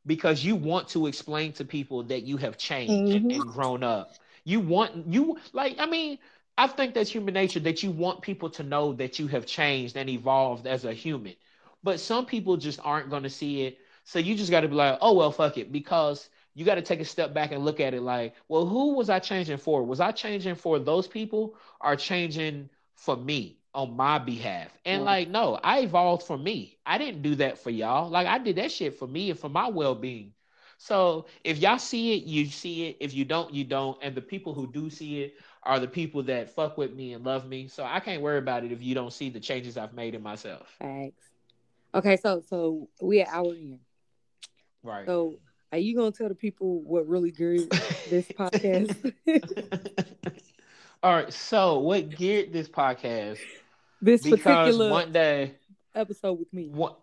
because you want to explain to people that you have changed Mhm. and grown up. You want you like, I mean, I think that's human nature that you want people to know that you have changed and evolved as a human. But some people just aren't going to see it. So you just got to be like, oh, well, fuck it. Because you got to take a step back and look at it like, well, who was I changing for? Was I changing for those people or changing for me on my behalf? And like, no, I evolved for me. I didn't do that for y'all. Like, I did that shit for me and for my well being. So if y'all see it, you see it. If you don't, you don't. And the people who do see it are the people that fuck with me and love me. So I can't worry about it if you don't see the changes I've made in myself. Facts. Okay, so so we at hour in. Right. So are you gonna tell the people what really geared this podcast? All right. So what geared this podcast? this Because particular one day, episode with me. one,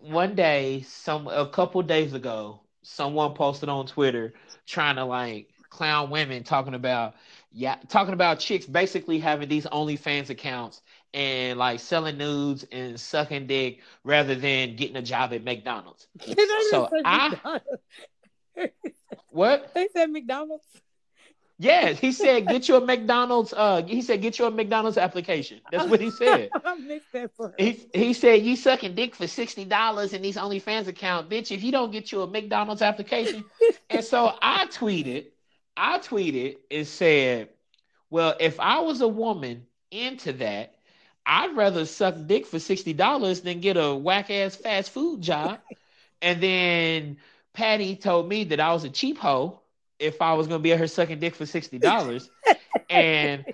one day, some a couple days ago, someone posted on Twitter trying to like clown women, talking about yeah, talking about chicks basically having these OnlyFans accounts and like selling nudes and sucking dick rather than getting a job at McDonald's. So I- McDonald's. What? they said McDonald's. Yes, he said get you a McDonald's. Uh, he said get you a McDonald's application. That's what he said. I missed that part. He, he said you sucking dick for sixty dollars in these OnlyFans account, bitch. If you don't get you a McDonald's application, and so I tweeted, I tweeted and said, well, if I was a woman into that, I'd rather suck dick for sixty dollars than get a whack ass fast food job. and then Patty told me that I was a cheap hoe if I was gonna be at her sucking dick for sixty dollars. and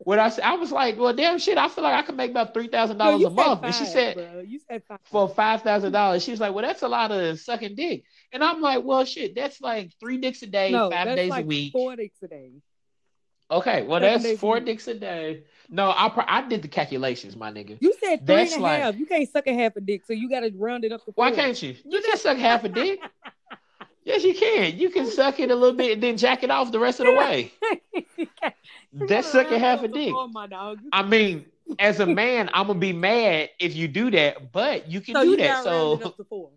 what I said, I was like, well, damn shit, I feel like I could make about three thousand dollars a month. said and she said bro. you said five. for five thousand dollars, she was like, well, that's a lot of sucking dick. And I'm like, well, shit, that's like three dicks a day, no, five days like a week. Four dicks a day. Okay, well, that's four dicks a day. No, I pro- I did the calculations, my nigga. You said three That's and a like- half. You can't suck a half a dick, so you got to round it up to Why can't you? You can suck half a dick. Yes, you can. You can oh. suck it a little bit and then jack it off the rest of the way. That's sucking half a dick. Oh. I mean, as a man, I'm gonna be mad if you do that, but you can so do you that. So up to four.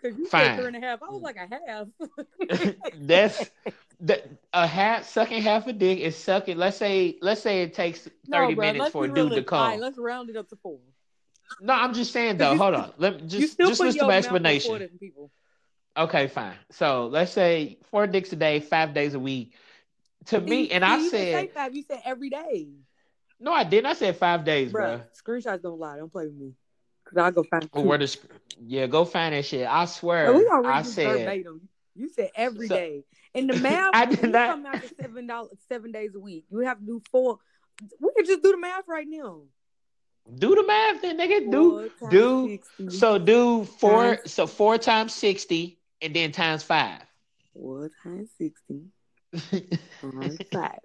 Because you Fine. said three and a half. I was like a half. that's that a half sucking half a dick is sucking. Let's say let's say it takes 30 no, bro, minutes for a dude to. All right, come. let's round it up to four. No, I'm just saying though. Hold on. Let me just just listen to my mouth on four explanation. people. Okay, fine. So let's say four dicks a day, five days a week. To me, and I said five. You said every day, no, I didn't. I said five days, bro. Screenshots don't lie. Don't play with me. Cause I'll go find. Where the sc- yeah, go find that shit. I swear, we gonna I said verbatim. You said every So- day. And the math, I did not- come out to seven dollars, seven days a week. You have to do four. We can just do the math right now. do the math, then nigga. Do do 60. so do four Times- so four times sixty and then times five. four times sixty times five.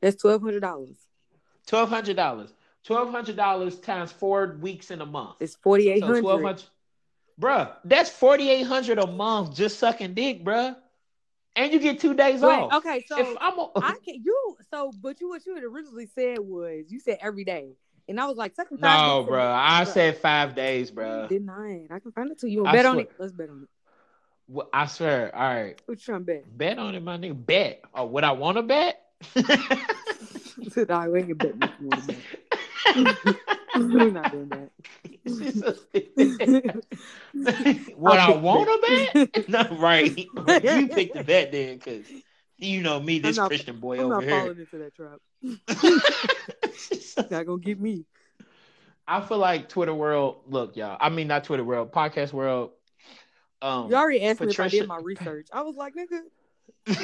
That's twelve hundred dollars. Twelve hundred dollars. Twelve hundred dollars times four weeks in a month. It's forty eight hundred. So twelve hundred. Bruh, that's forty eight hundred a month just sucking dick, bruh. And you get two days Wait, off. okay, so if I'm a, I can you so but you what you had originally said was you said every day. And I was like, second five no, bruh. I said five days, bruh. Didn't I? I can find it to you. Bet on it. Let's bet on it. Well, I swear. All right, What you trying to bet? bet on it, my nigga. Bet. Oh, would I want to bet? we ain't betting if you want to bet. We're not doing that. She's so stupid. Would I want to bet. bet? No, right. you pick the bet then, because you know me, this not- Christian boy I'm over not here. falling into that trap. Not gonna get me. I feel like Twitter world. Look, y'all. I mean, not Twitter world. Podcast world. Um, You already asked me if I did my research. I was like, nigga,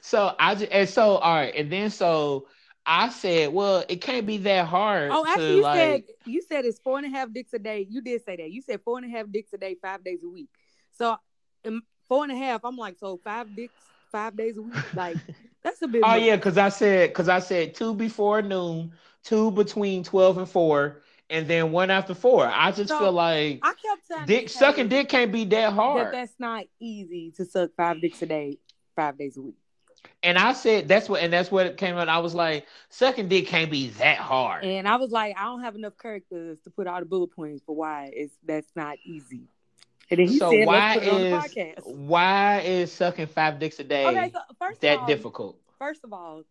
so I just and so all right, and then so I said, well, it can't be that hard. Oh, actually, to, you like, said you said it's four and a half dicks a day. You did say that. You said four and a half dicks a day, five days a week. So um, four and a half. I'm like, so five dicks, five days a week. Like that's a bit. Oh much. yeah, because I said because I said two before noon, two between twelve and four, and then one after four. I just So, feel like I kept dick sucking dick can't be that That hard. that's not easy to suck five dicks a day, five days a week. and I said that's what and that's what it came out. I was like, sucking dick can't be that hard. And I was like, I don't have enough characters to put all the bullet points for why it's that's not easy. And then he so said, why let's put it on the is podcast. why is sucking five dicks a day Okay, so first that all, difficult? First of all,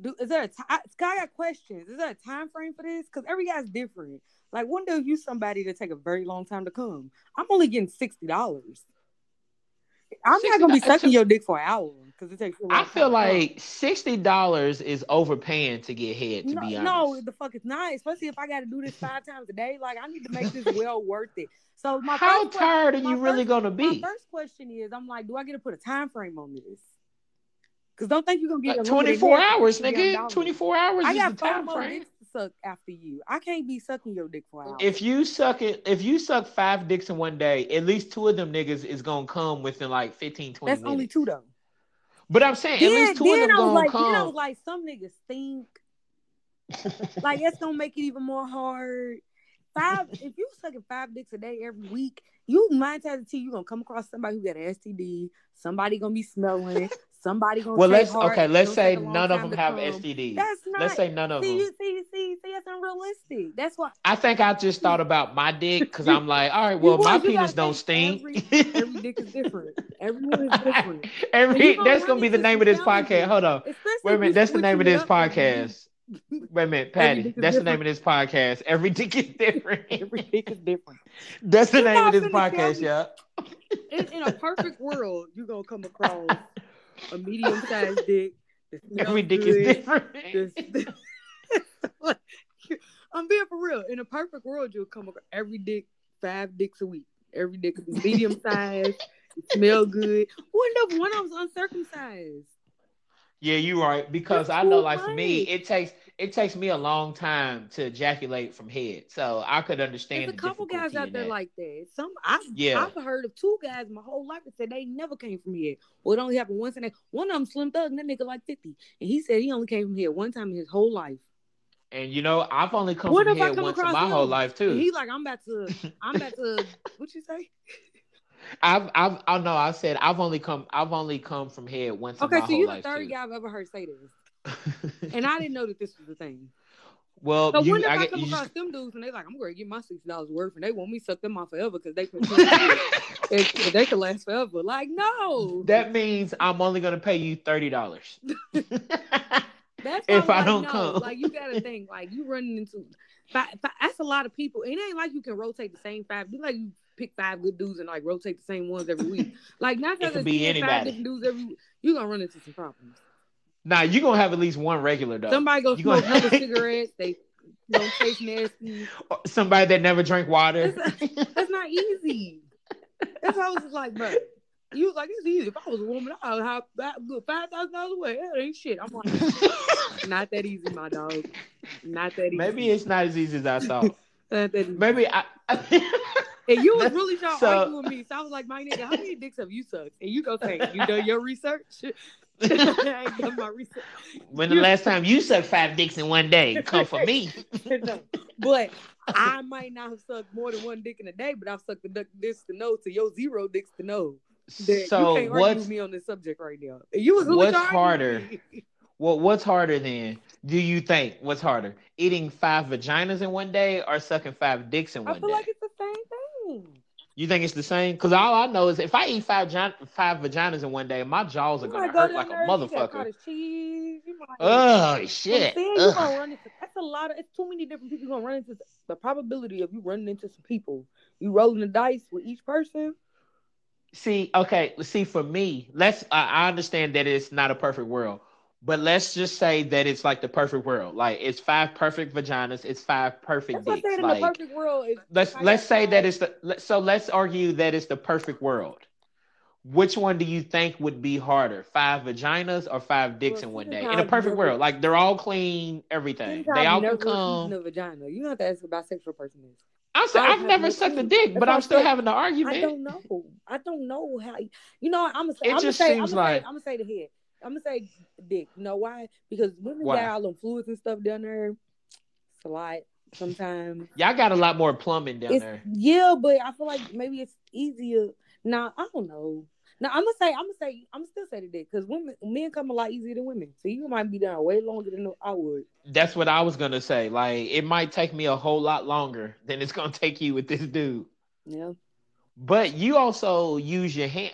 do is there a ti- I, Sky got questions? Is there a time frame for this? Because every guy's different. Like one day you somebody to take a very long time to come. I'm only getting sixty dollars. I'm not gonna be $60 sucking your dick for an hour because it takes. I feel like sixty dollars is overpaying to get head. To no, be honest, no, the fuck it's not. Especially if I got to do this five times a day. Like I need to make this well worth it. So my how tired are you really first- gonna My be? first question is, I'm like, do I get to put a time frame on this? Because don't think you're gonna get Like 24 hours, nigga. 24 hours I is got the time frame. to suck after you. I can't be sucking your dick for hours. If you suck it, if you suck five dicks in one day, at least two of them niggas is gonna come within like 15, 20 that's minutes. only two though. But I'm saying Then, at least two of them I was gonna like, come. then I was like, some niggas think like that's gonna make it even more hard. Five, if you sucking five dicks a day every week, you nine times out of ten you gonna come across somebody who got an STD. Somebody gonna be smelling. Somebody gonna Well, let's okay. Let's say take a long none of them have come. STDs. That's not. Let's say none of see, them. you see, see, see, that's unrealistic. That's why. I think I just thought about my dick because I'm like, all right, you well, my penis don't stink. Every dick is different. Everyone is different. Every And you gonna that's gonna be the name of this podcast. Hold on. Wait a minute. That's the name of this every podcast. Wait a minute, Patty. That's the name of this podcast. Every dick is different. Every dick is different. That's the You name of this podcast, yeah. In, in a perfect world, you're gonna come across a medium sized dick. Every dick good, is different. this- I'm being for real. In a perfect world, you'll come across every dick, five dicks a week. Every dick is medium sized, smell good. One of one of them's uncircumcised. Yeah, you're right. Because That's I know, like for me, it takes it takes me a long time to ejaculate from head, so I could understand. There's a the couple guys out there that. like that. Some I Yeah. I've heard of two guys my whole life that said they never came from here. Well, it only happened once, and they, one of them slim thug, and that nigga like fifty, and he said he only came from here one time in his whole life. And you know, I've only come What from head come once in my whole him? life And too. he like, I'm about to, I'm about to, what you say? I've I've I know I said I've only come I've only come from head once Okay, so you're the third too. guy I've ever heard say this, and I didn't know that this was a thing. well, So you, when if I, I, get- come across just- them dudes and they're like, I'm going to get my sixty dollars worth, and they want me to suck them off forever because they can, if they can last forever. Like, no, that means I'm only gonna pay you thirty dollars. That's if I'm don't like, come. Like you gotta think, like you running into five, five, that's a lot of people. It ain't like you can rotate the same five. You like you pick five good dudes and like rotate the same ones every week. Like not It could be five anybody. different dudes every week. you're gonna run into some problems. Nah, you're gonna have at least one regular though. Somebody go You smoke gonna- hella cigarettes. They don't taste nasty. Somebody that never drank water. That's not easy. That's why I was just like, bro. You was like, it's easy. If I was a woman, I'd have that good five thousand dollars away. That ain't shit. I'm like, not that easy, my dog. Not that easy. Maybe it's not as easy as I thought. Not. Maybe I. And you was really trying to So- argue with me. So I was like, my nigga, how many dicks have you sucked? And you go say, you done your research? I ain't done my research. when the last time you sucked five dicks in one day, come for me. No. But I might not have sucked more than one dick in a day, but I've sucked the duck dicks to know to your zero dicks to know. That you So can't argue what's with me on this subject right now. And You was really what's harder? Well, what's harder then? Do you think what's harder? Eating five vaginas in one day or sucking five dicks in one day? I feel day? like it's the same thing. You think it's the same? Because all I know is if I eat five gi- five vaginas in one day, my jaws are You gonna go hurt like a there, motherfucker. cheese. Oh shit! saying you Ugh. gonna run into that's a lot of it's too many different people you're gonna run into the probability of you running into some people. You rolling the dice with each person. See, okay, see for me, let's. I understand that it's not a perfect world, but let's just say that it's like the perfect world. Like it's five perfect vaginas, it's five perfect That's dicks. said in Like the perfect world is let's let's say that it's the so let's argue that it's the perfect world. Which one do you think would be harder, five vaginas or five dicks Well, in one day? In a perfect world, like they're all clean, everything. They all can come. a vagina. You don't have to ask what bisexual person is. I'm saying I I've never sucked a dick, but I'm still said- having the argument. I don't know. I don't know how. You know, I'm gonna say. It I'm just say. I'm seems gonna like- say. I'm gonna say the head. I'm gonna say dick. You know why? Because women Why? got all them fluids and stuff down there. It's a lot sometimes. Y'all got a lot more plumbing down It's, there. yeah, but I feel like maybe it's easier. Nah, I don't know. Now I'm gonna say. I'm gonna say. I'm still say the dick because women, men come a lot easier than women. So you might be down way longer than I would. That's what I was gonna say. Like it might take me a whole lot longer than it's gonna take you with this dude. Yeah. But you also use your hand.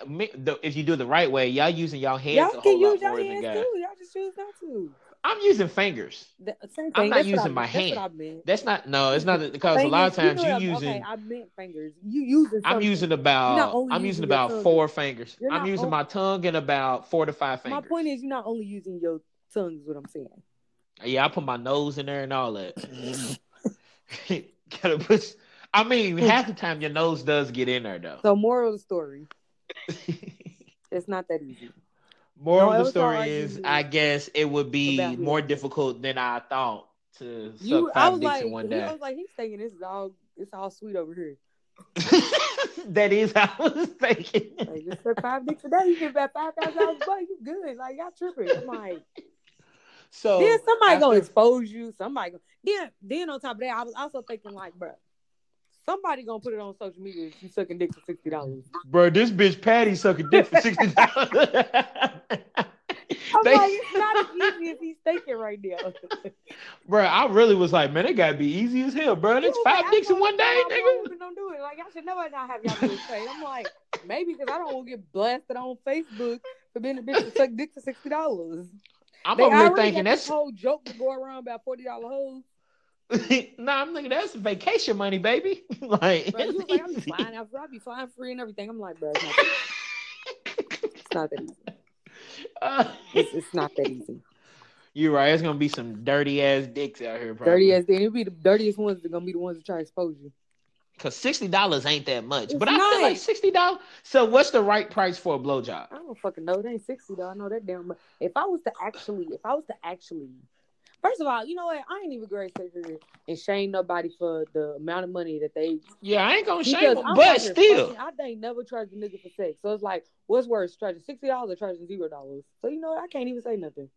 If you do it the right way, y'all using y'all hands Y'all a can use than hands guys. too. Y'all just choose not to. I'm using fingers. The, same thing. I'm not That's using I my hand. That's I. That's not no. It's not because a lot of Fingers, times know you using. Okay, I meant fingers. You using. I'm using about. only I'm using about tongue. four fingers. You're I'm using on- my tongue and about four to five fingers. My point is, you're not only using your tongue. Is what I'm saying. Yeah, I put my nose in there and all that. Gotta put. I mean, hmm. half the time your nose does get in there though. So, moral of the story: it's not that easy. Moral No, of the story is, I guess it would be more it. difficult than I thought to suck You, I five was dicks like, in one he, I was like, he's thinking this is all, it's all sweet over here. that is how I was thinking. Like, just suck five dicks a day, you get about five thousand dollars a month. You good? Like, y'all tripping? I'm like, so then somebody gonna expose you. Somebody gonna then then on top of that, I was also thinking like, bro, somebody gonna put it on social media if you sucking dick for sixty dollars. bro, this bitch Patty sucking dick for sixty dollars. It's not as easy as he's thinking right now. bro, I really was like, man, it gotta be easy as hell, bro. It's five dicks in one day, nigga. Don't do it. Like y'all should never not have y'all do it. I'm like, maybe because I don't want to get blasted on Facebook for being a bitch to suck dick for sixty dollars. I'm they over here thinking that's whole joke to go around about forty dollar hoes. nah, I'm thinking that's vacation money, baby. like, bro, you like, I'm flying out, I'll be flying free and everything. I'm like, bro, it's not that, it's not that easy. Uh, it's, it's, not that easy. You're right. It's gonna be some dirty ass dicks out here. Probably. Dirty ass. It'll be the dirtiest ones. They're gonna be the ones that try to expose you. Cause sixty dollars ain't that much, it's but I feel like sixty dollars. So what's the right price for a blowjob? I don't fucking know. It ain't sixty dollars. I know that damn. But if I was to actually, if I was to actually First of all, you know what? I ain't even great here and shame nobody for the amount of money that they. Yeah, I ain't gonna shame them, but still, fucking, I ain't never charged a nigga for sex. So it's like, what's worse, charging sixty dollars or charging zero dollars? So you know, what? I can't even say nothing.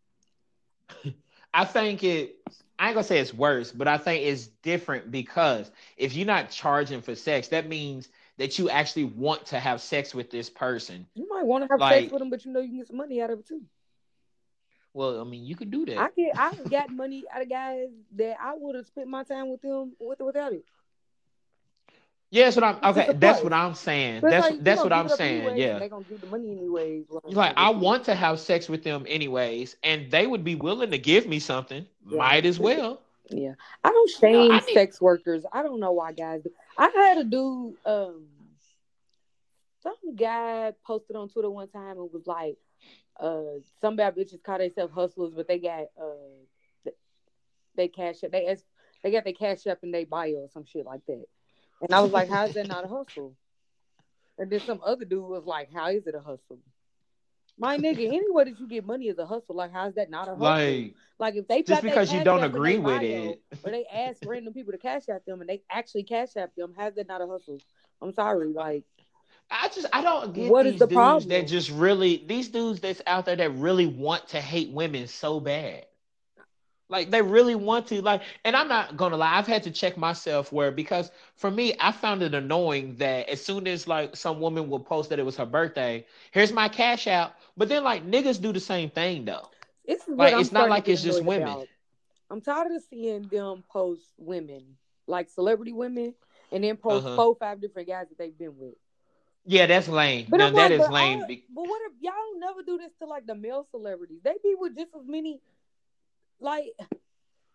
I think it. I ain't gonna say it's worse, but I think it's different because if you're not charging for sex, that means that you actually want to have sex with this person. You might want to have like, sex with them, but you know you can get some money out of it too. Well, I mean, you could do that. I get, I got money out of guys that I would have spent my time with them with without it. Yeah, that's what I'm. Okay, that's what I'm saying. But that's like, that's what I'm saying. Yeah, they're gonna give the money anyways. Like I want to have sex with them anyways, and they would be willing to give me something. Yeah. Might as well. Yeah, I don't shame no, I need... sex workers. I don't know why guys. Do. I had a dude. Um, some guy posted on Twitter one time and was like, uh some bad bitches call themselves hustlers, but they got uh they cash up they ask, they got their cash up in their bio or some shit like that. And I was like, How is that not a hustle? And then some other dude was like, How is it a hustle? My nigga, anywhere that you get money is a hustle. Like, how's that not a hustle? Like, like if they just because you don't agree with bio, it, or they ask random people to cash out them and they actually cash out them, how's that not a hustle? I'm sorry, like I just I don't get what these is the dudes problem? that just really these dudes that's out there that really want to hate women so bad. Like they really want to like and I'm not gonna lie, I've had to check myself where because for me, I found it annoying that as soon as like some woman would post that it was her birthday, here's my cash out. But then like niggas do the same thing though. It's like it's not like it's just women. About. I'm tired of seeing them post women, like celebrity women, and then post uh-huh. four, five different guys that they've been with. Yeah, that's lame. But no, that is lame. but what if y'all don't never do this to like the male celebrities? They be with just as many, like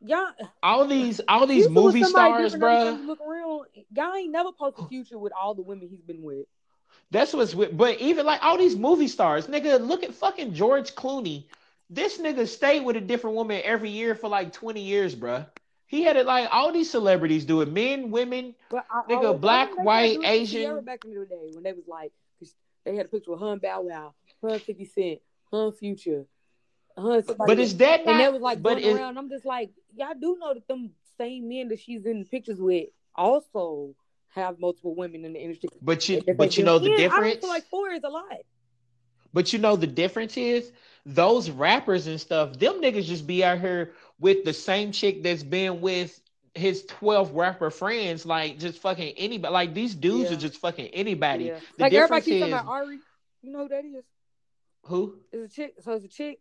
y'all. All these, all these movie stars, bro. Look around, y'all ain't never posted future with all the women he's been with. That's what's with, but even like all these movie stars, nigga, look at fucking George Clooney. This nigga stayed with a different woman every year for like 20 years, bro. He had it like all these celebrities do it. Men, women, but I, nigga, I, black, white, Asian. Back in the day when they was like, they had a picture of Hun Bow Wow, Hun Fifty Cent, Hun Future, Hun. But is that not, and they was like going around. I'm just like, y'all do know that them same men that she's in pictures with also have multiple women in the industry. But you, but you know the difference. I feel like four is a lot. But you know the difference is those rappers and stuff. Them niggas just be out here with the same chick that's been with his 12 rapper friends, like just fucking anybody. Like these dudes yeah. are just fucking anybody. Yeah. The like everybody keeps talking about Ari. You know who that is? Who? It's a chick. So it's a chick.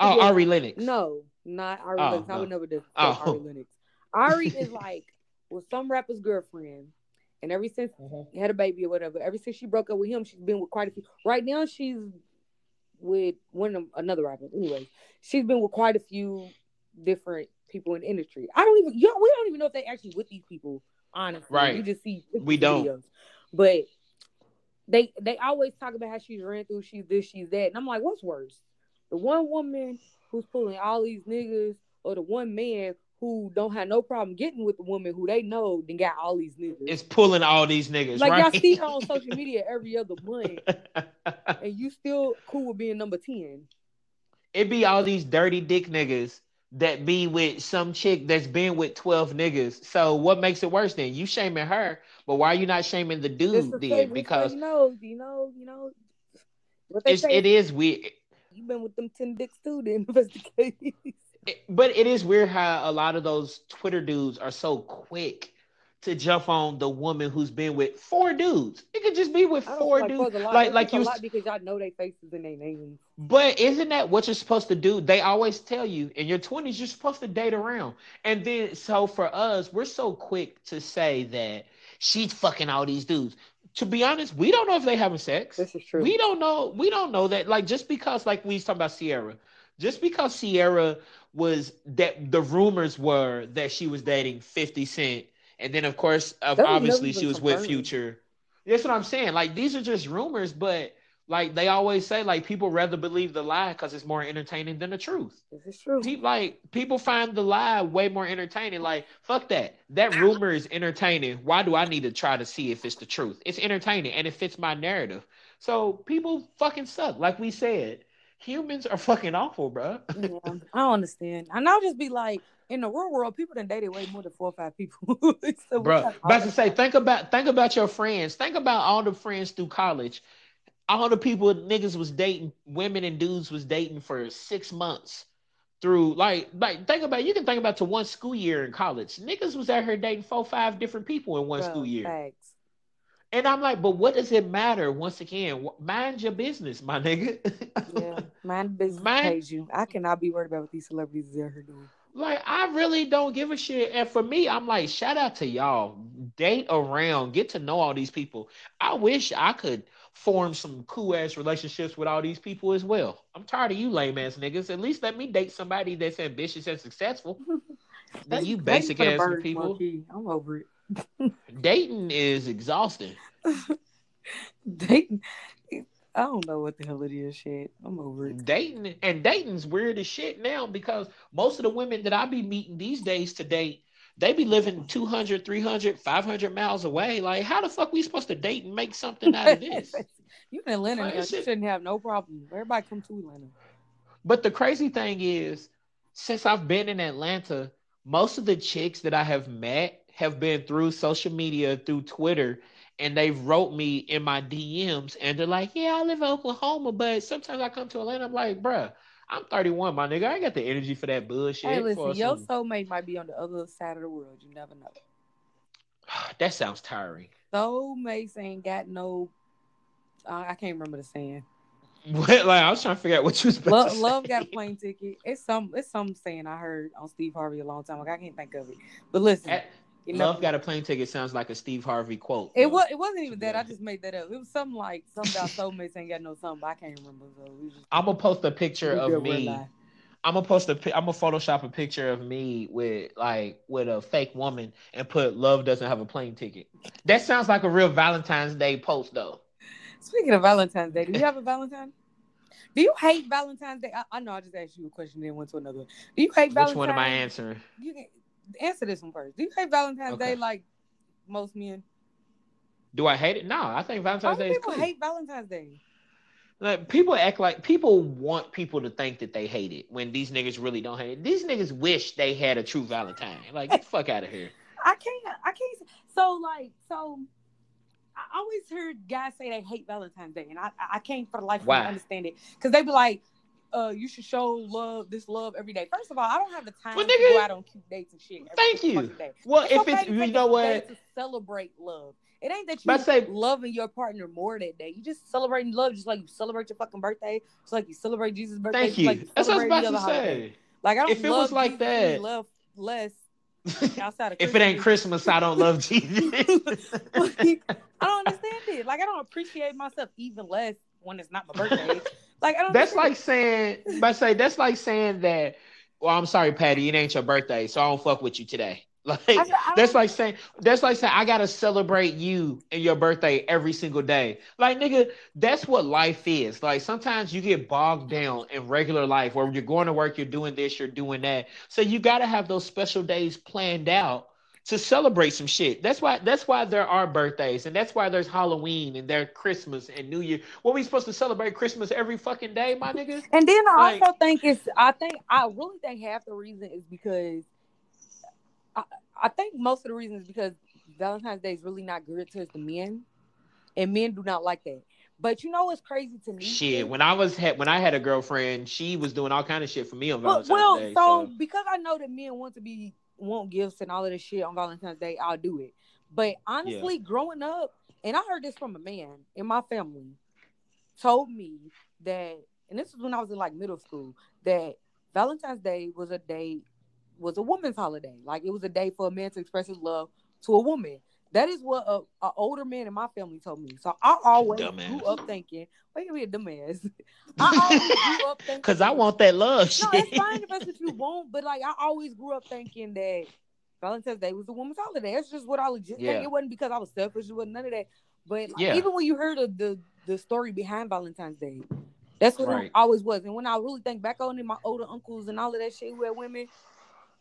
Oh, Ari Lennox. No, not Ari oh, Lennox. No. I would never do oh. Ari Lennox. Ari is like with some rapper's girlfriend. And ever since uh-huh. he had a baby or whatever, ever since she broke up with him, she's been with quite a few. Right now, she's with one of another rapper. Anyway, she's been with quite a few different people in the industry. I don't even, you know, we don't even know if they actually with these people. Honestly, right? You just see we don't. But they they always talk about how she's ran through, she's this, she's that, and I'm like, what's worse, the one woman who's pulling all these niggas, or the one man who don't have no problem getting with the woman who they know then got all these niggas. It's pulling all these niggas. Like right? y'all see her on social media every other month, and you still cool with being number ten. It be all these dirty dick niggas that be with some chick that's been with 12 niggas. So what makes it worse then? You shaming her, but why are you not shaming the dude then? Because you know, you know, you know it's, say, it is weird. You've been with them 10 dicks too, then investigate. but it is weird how a lot of those Twitter dudes are so quick to jump on the woman who's been with four dudes. It could just be with four like, dudes. Like like you because y'all know their faces and their names. But isn't that what you're supposed to do? They always tell you in your 20s you're supposed to date around. And then so for us, we're so quick to say that she's fucking all these dudes. To be honest, we don't know if they having sex. This is true. We don't know. We don't know that. Like just because, like we was talking about Ciara, just because Ciara was that the rumors were that she was dating 50 Cent and then of course, of obviously she was with Future. That's what I'm saying. Like these are just rumors, but like they always say, like people rather believe the lie because it's more entertaining than the truth. This is true. People, like people find the lie way more entertaining. Like fuck that. That rumor is entertaining. Why do I need to try to see if it's the truth? It's entertaining and it fits my narrative. So people fucking suck. Like we said, humans are fucking awful, bro. yeah, I don't understand. And I'll just be like, in the real world, people done dated way more than four or five people. so Bro, about to say, think about think about your friends. Think about all the friends through college. All the people niggas was dating, women and dudes was dating for six months through like like think about you can think about to one school year in college. Niggas was out here dating four, five different people in one Bro, school year. Facts. And I'm like, but what does it matter? Once again, mind your business, my nigga. yeah, mind business mind, pays you. I cannot be worried about what these celebrities are doing. Like I really don't give a shit. And for me, I'm like, shout out to y'all. Date around, get to know all these people. I wish I could form some cool ass relationships with all these people as well. I'm tired of you lame ass niggas. At least let me date somebody that's ambitious and successful. Than you basic ass people. Monkey. I'm over it. Dating is exhausting. Dating I don't know what the hell it is. Shit, I'm over it. Dating and dating's weird as shit now because most of the women that I be meeting these days to date, they be living 200, 300, 500 miles away. Like, how the fuck we supposed to date and make something out of this? you in Atlanta, like, you shouldn't have no problem. Everybody come to Atlanta. But the crazy thing is, since I've been in Atlanta, most of the chicks that I have met have been through social media, through Twitter, and they wrote me in my DMs and they're like, Yeah, I live in Oklahoma, but sometimes I come to Atlanta. I'm like, bruh, I'm 31, my nigga. I ain't got the energy for that bullshit. Hey, listen, your soulmate might be on the other side of the world. You never know. that sounds tiring. Soulmates ain't got no. Uh, I can't remember the saying. What? Like I was trying to figure out what you was love, love got a plane ticket. It's some. It's some saying I heard on Steve Harvey a long time ago. I can't think of it. But listen, At, you know, Love got a plane ticket sounds like a Steve Harvey quote. It was. It wasn't even that. I just made that up. It was something like something about soulmates ain't got no something. I can't remember. So just, I'm gonna post a picture of me. I'm gonna post a. I'm gonna Photoshop a picture of me with like with a fake woman and put "Love doesn't have a plane ticket." That sounds like a real Valentine's Day post, though. Speaking of Valentine's Day, do you have a Valentine? Do you hate Valentine's Day? I, I, know I just asked you a question, then went to another. Do you hate Valentine's? Which one am I answering? You can, answer this one first. Do you hate Valentine's okay. Day like most men? Do I hate it? No, I think Valentine's Day. People hate Valentine's Day. Like people act like people want people to think that they hate it when these niggas really don't hate it. These niggas wish they had a true Valentine. Like get the fuck out of here. I can't. I can't. So like so. I always heard guys say they hate Valentine's Day, and I I can't for the life of me understand it because they be like, uh, you should show love, this love every day. First of all, I don't have the time well, nigga, to go out on cute dates and shit. Thank you. Well, it's if okay it's you know what, to celebrate love. It ain't that you say, loving your partner more that day. You just celebrating love, just like you celebrate your fucking birthday, just like you celebrate Jesus' birthday. Thank you. Like you That's what I was about to say. Like I don't. If it was like Jesus, that, love less. Outside of if it ain't Christmas, I don't love Jesus. like, I don't understand it. Like I don't appreciate myself even less when it's not my birthday. Like I don't. That's like saying, but say that's like saying that. Well, I'm sorry, Patty, it ain't your birthday, so I don't fuck with you today. Like I, I that's like saying that's like saying I gotta celebrate you and your birthday every single day. Like nigga, that's what life is. Like sometimes you get bogged down in regular life where you're going to work, you're doing this, you're doing that. So you gotta have those special days planned out to celebrate some shit. That's why that's why there are birthdays and that's why there's Halloween and there's Christmas and New Year. What we supposed to celebrate Christmas every fucking day, my nigga? And then I like, also think it's I think I really think half the reason is because I, I think most of the reason is because Valentine's Day is really not good towards the men. And men do not like that. But you know what's crazy to me? Shit, when I was had when I had a girlfriend, she was doing all kind of shit for me on Valentine's well, Day. So, so because I know that men want to be want gifts and all of this shit on Valentine's Day, I'll do it. But honestly, yeah. growing up, and I heard this from a man in my family, told me that, and this was when I was in like middle school, that Valentine's Day was a day, was a woman's holiday. Like it was a day for a man to express his love to a woman. That is what a, a older man in my family told me. So I always dumbass. grew up thinking, wait a minute, dumbass. I always grew up thinking because I want that love. No, it's fine if that's what you want, but like I always grew up thinking that Valentine's Day was a woman's holiday. That's just what I legit yeah. think. It wasn't because I was selfish. It wasn't none of that. But like, yeah. even when you heard of the the story behind Valentine's Day, that's what right. it always was. And when I really think back on it, my older uncles and all of that shit who had women,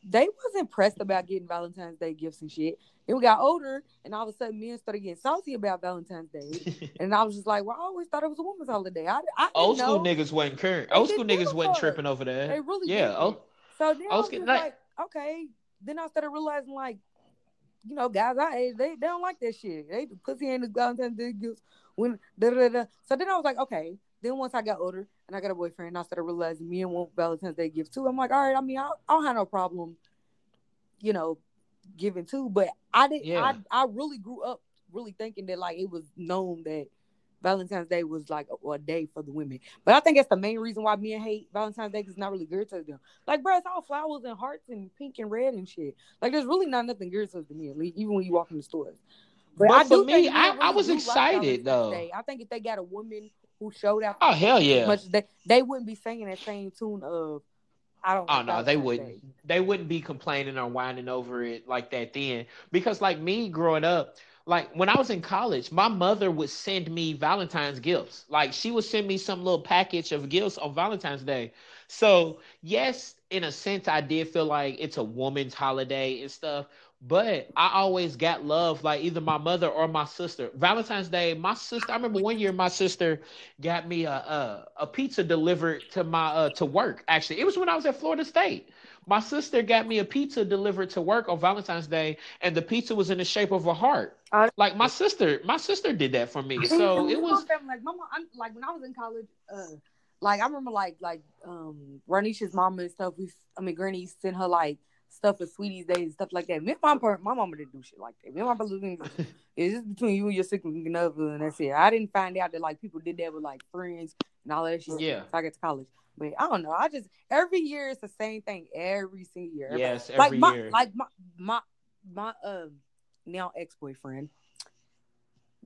they wasn't pressed about getting Valentine's Day gifts and shit. Then we got older, and all of a sudden, men started getting salty about Valentine's Day, and I was just like, "Well, I always thought it was a woman's holiday." I, I old school know. niggas wasn't current. Old school niggas wasn't tripping over that. They really yeah. Did. so then I was just like, okay. Then I started realizing, like, you know, guys I age, they, they don't like that shit. They pussy ain't Valentine's Day gifts when da, da, da. So then I was like, okay. Then once I got older and I got a boyfriend, And I started realizing me and want Valentine's Day gifts too. I'm like, all right. I mean, I, I don't have no problem, you know, giving too. But I didn't. Yeah. I I really grew up really thinking that like it was known that Valentine's Day was like a, a, day for the women. But I think that's the main reason why men hate Valentine's Day because it's not really good to them. Like, bro, it's all flowers and hearts and pink and red and shit. Like, there's really not nothing good to men, even when you walk in the stores. But, but I for me, I, really I, was excited like though. I think if they got a woman who showed out, oh hell yeah, much they they wouldn't be singing that same tune of I don't. Oh no, they wouldn't. Day. They wouldn't be complaining or whining over it like that then. Because like me growing up, like when I was in college, my mother would send me Valentine's gifts. Like she would send me some little package of gifts on Valentine's Day. So yes, in a sense, I did feel like it's a woman's holiday and stuff. But I always got love, like either my mother or my sister. Valentine's Day, my sister. I remember one year my sister got me a a, a pizza delivered to my uh, to work. Actually, it was when I was at Florida State. My sister got me a pizza delivered to work on Valentine's Day, and the pizza was in the shape of a heart. Uh, like my sister, my sister did that for me. So it was like mama. I'm, like when I was in college, uh, like I remember like like um Ranisha's mama and stuff. We, I mean, Granny sent her like stuff for Sweetest Day and stuff like that. Me and my my mama didn't do shit like that. Me and my brother it's just between you and your significant other, and that's it. I didn't find out that like people did that with like friends and all that shit. Yeah, so I get to college. But I don't know. I just every year it's the same thing every single year. Yes, every like my, year. Like my my my um now ex boyfriend.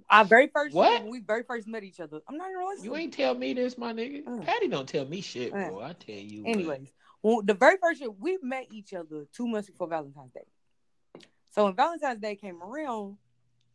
Our very first what? when we very first met each other. I'm not even realizing. You ain't tell me this, my nigga. Uh, Patty don't tell me shit, uh, bro. I tell you. Anyways, well, the very first year we met each other two months before Valentine's Day. So when Valentine's Day came around,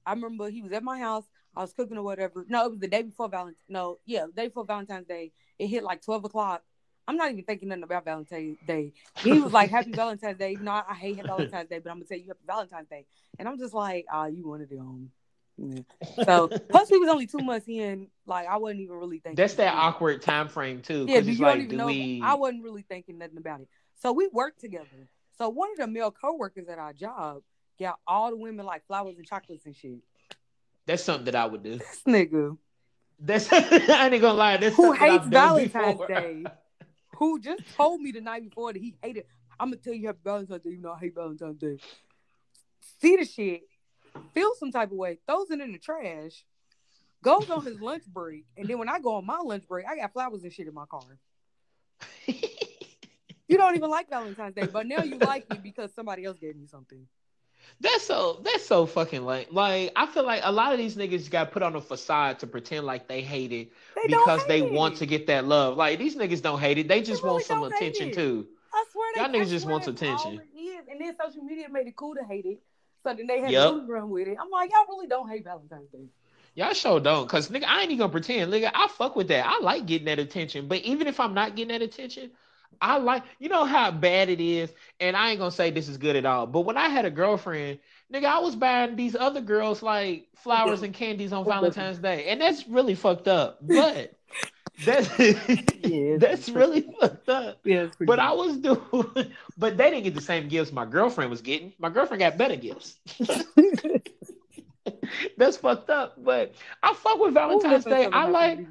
I remember he was at my house. I was cooking or whatever. No, it was the day before Valentine's. No, yeah, the day before Valentine's Day. It hit like twelve o'clock. I'm not even thinking nothing about Valentine's Day. He was like, "Happy Valentine's Day." Know, I, hate Valentine's Day, but I'm gonna tell you Happy Valentine's Day. And I'm just like, "Ah, oh, you wanted it home." Yeah. So plus we was only two months in. Like I wasn't even really thinking. That's that awkward time frame too. Yeah, you like, don't even know. We... I wasn't really thinking nothing about it. So we worked together. So one of the male coworkers at our job got all the women like flowers and chocolates and shit. That's something that I would do. This nigga. That's I ain't gonna lie. That's who hates Valentine's Day. who just told me the night before that he hated. I'm gonna tell you happy Valentine's Day. You know I hate Valentine's Day. See the shit feels some type of way, throws it in the trash, goes on his lunch break, and then when I go on my lunch break, I got flowers and shit in my car. you don't even like Valentine's Day, but now you like it because somebody else gave me something. That's so that's so fucking lame. Like I feel like a lot of these niggas got put on a facade to pretend like they hate it they because they it. want to get that love. Like these niggas don't hate it. They just they really want some attention too. I swear y'all niggas just want attention. And then social media made it cool to hate it. So then they had yep. to run with it. I'm like, y'all really don't hate Valentine's Day. Y'all sure don't, cause nigga, I ain't even gonna pretend. Nigga, I fuck with that. I like getting that attention, but even if I'm not getting that attention, I like, you know how bad it is, and I ain't gonna say this is good at all. But when I had a girlfriend, nigga, I was buying these other girls like flowers and candies on Valentine's Day, and that's really fucked up. But that's yeah, that's really fucked up. Yeah, but I was doing, but they didn't get the same gifts my girlfriend was getting. My girlfriend got better gifts. that's fucked up. But I fuck with Valentine's Day. I like.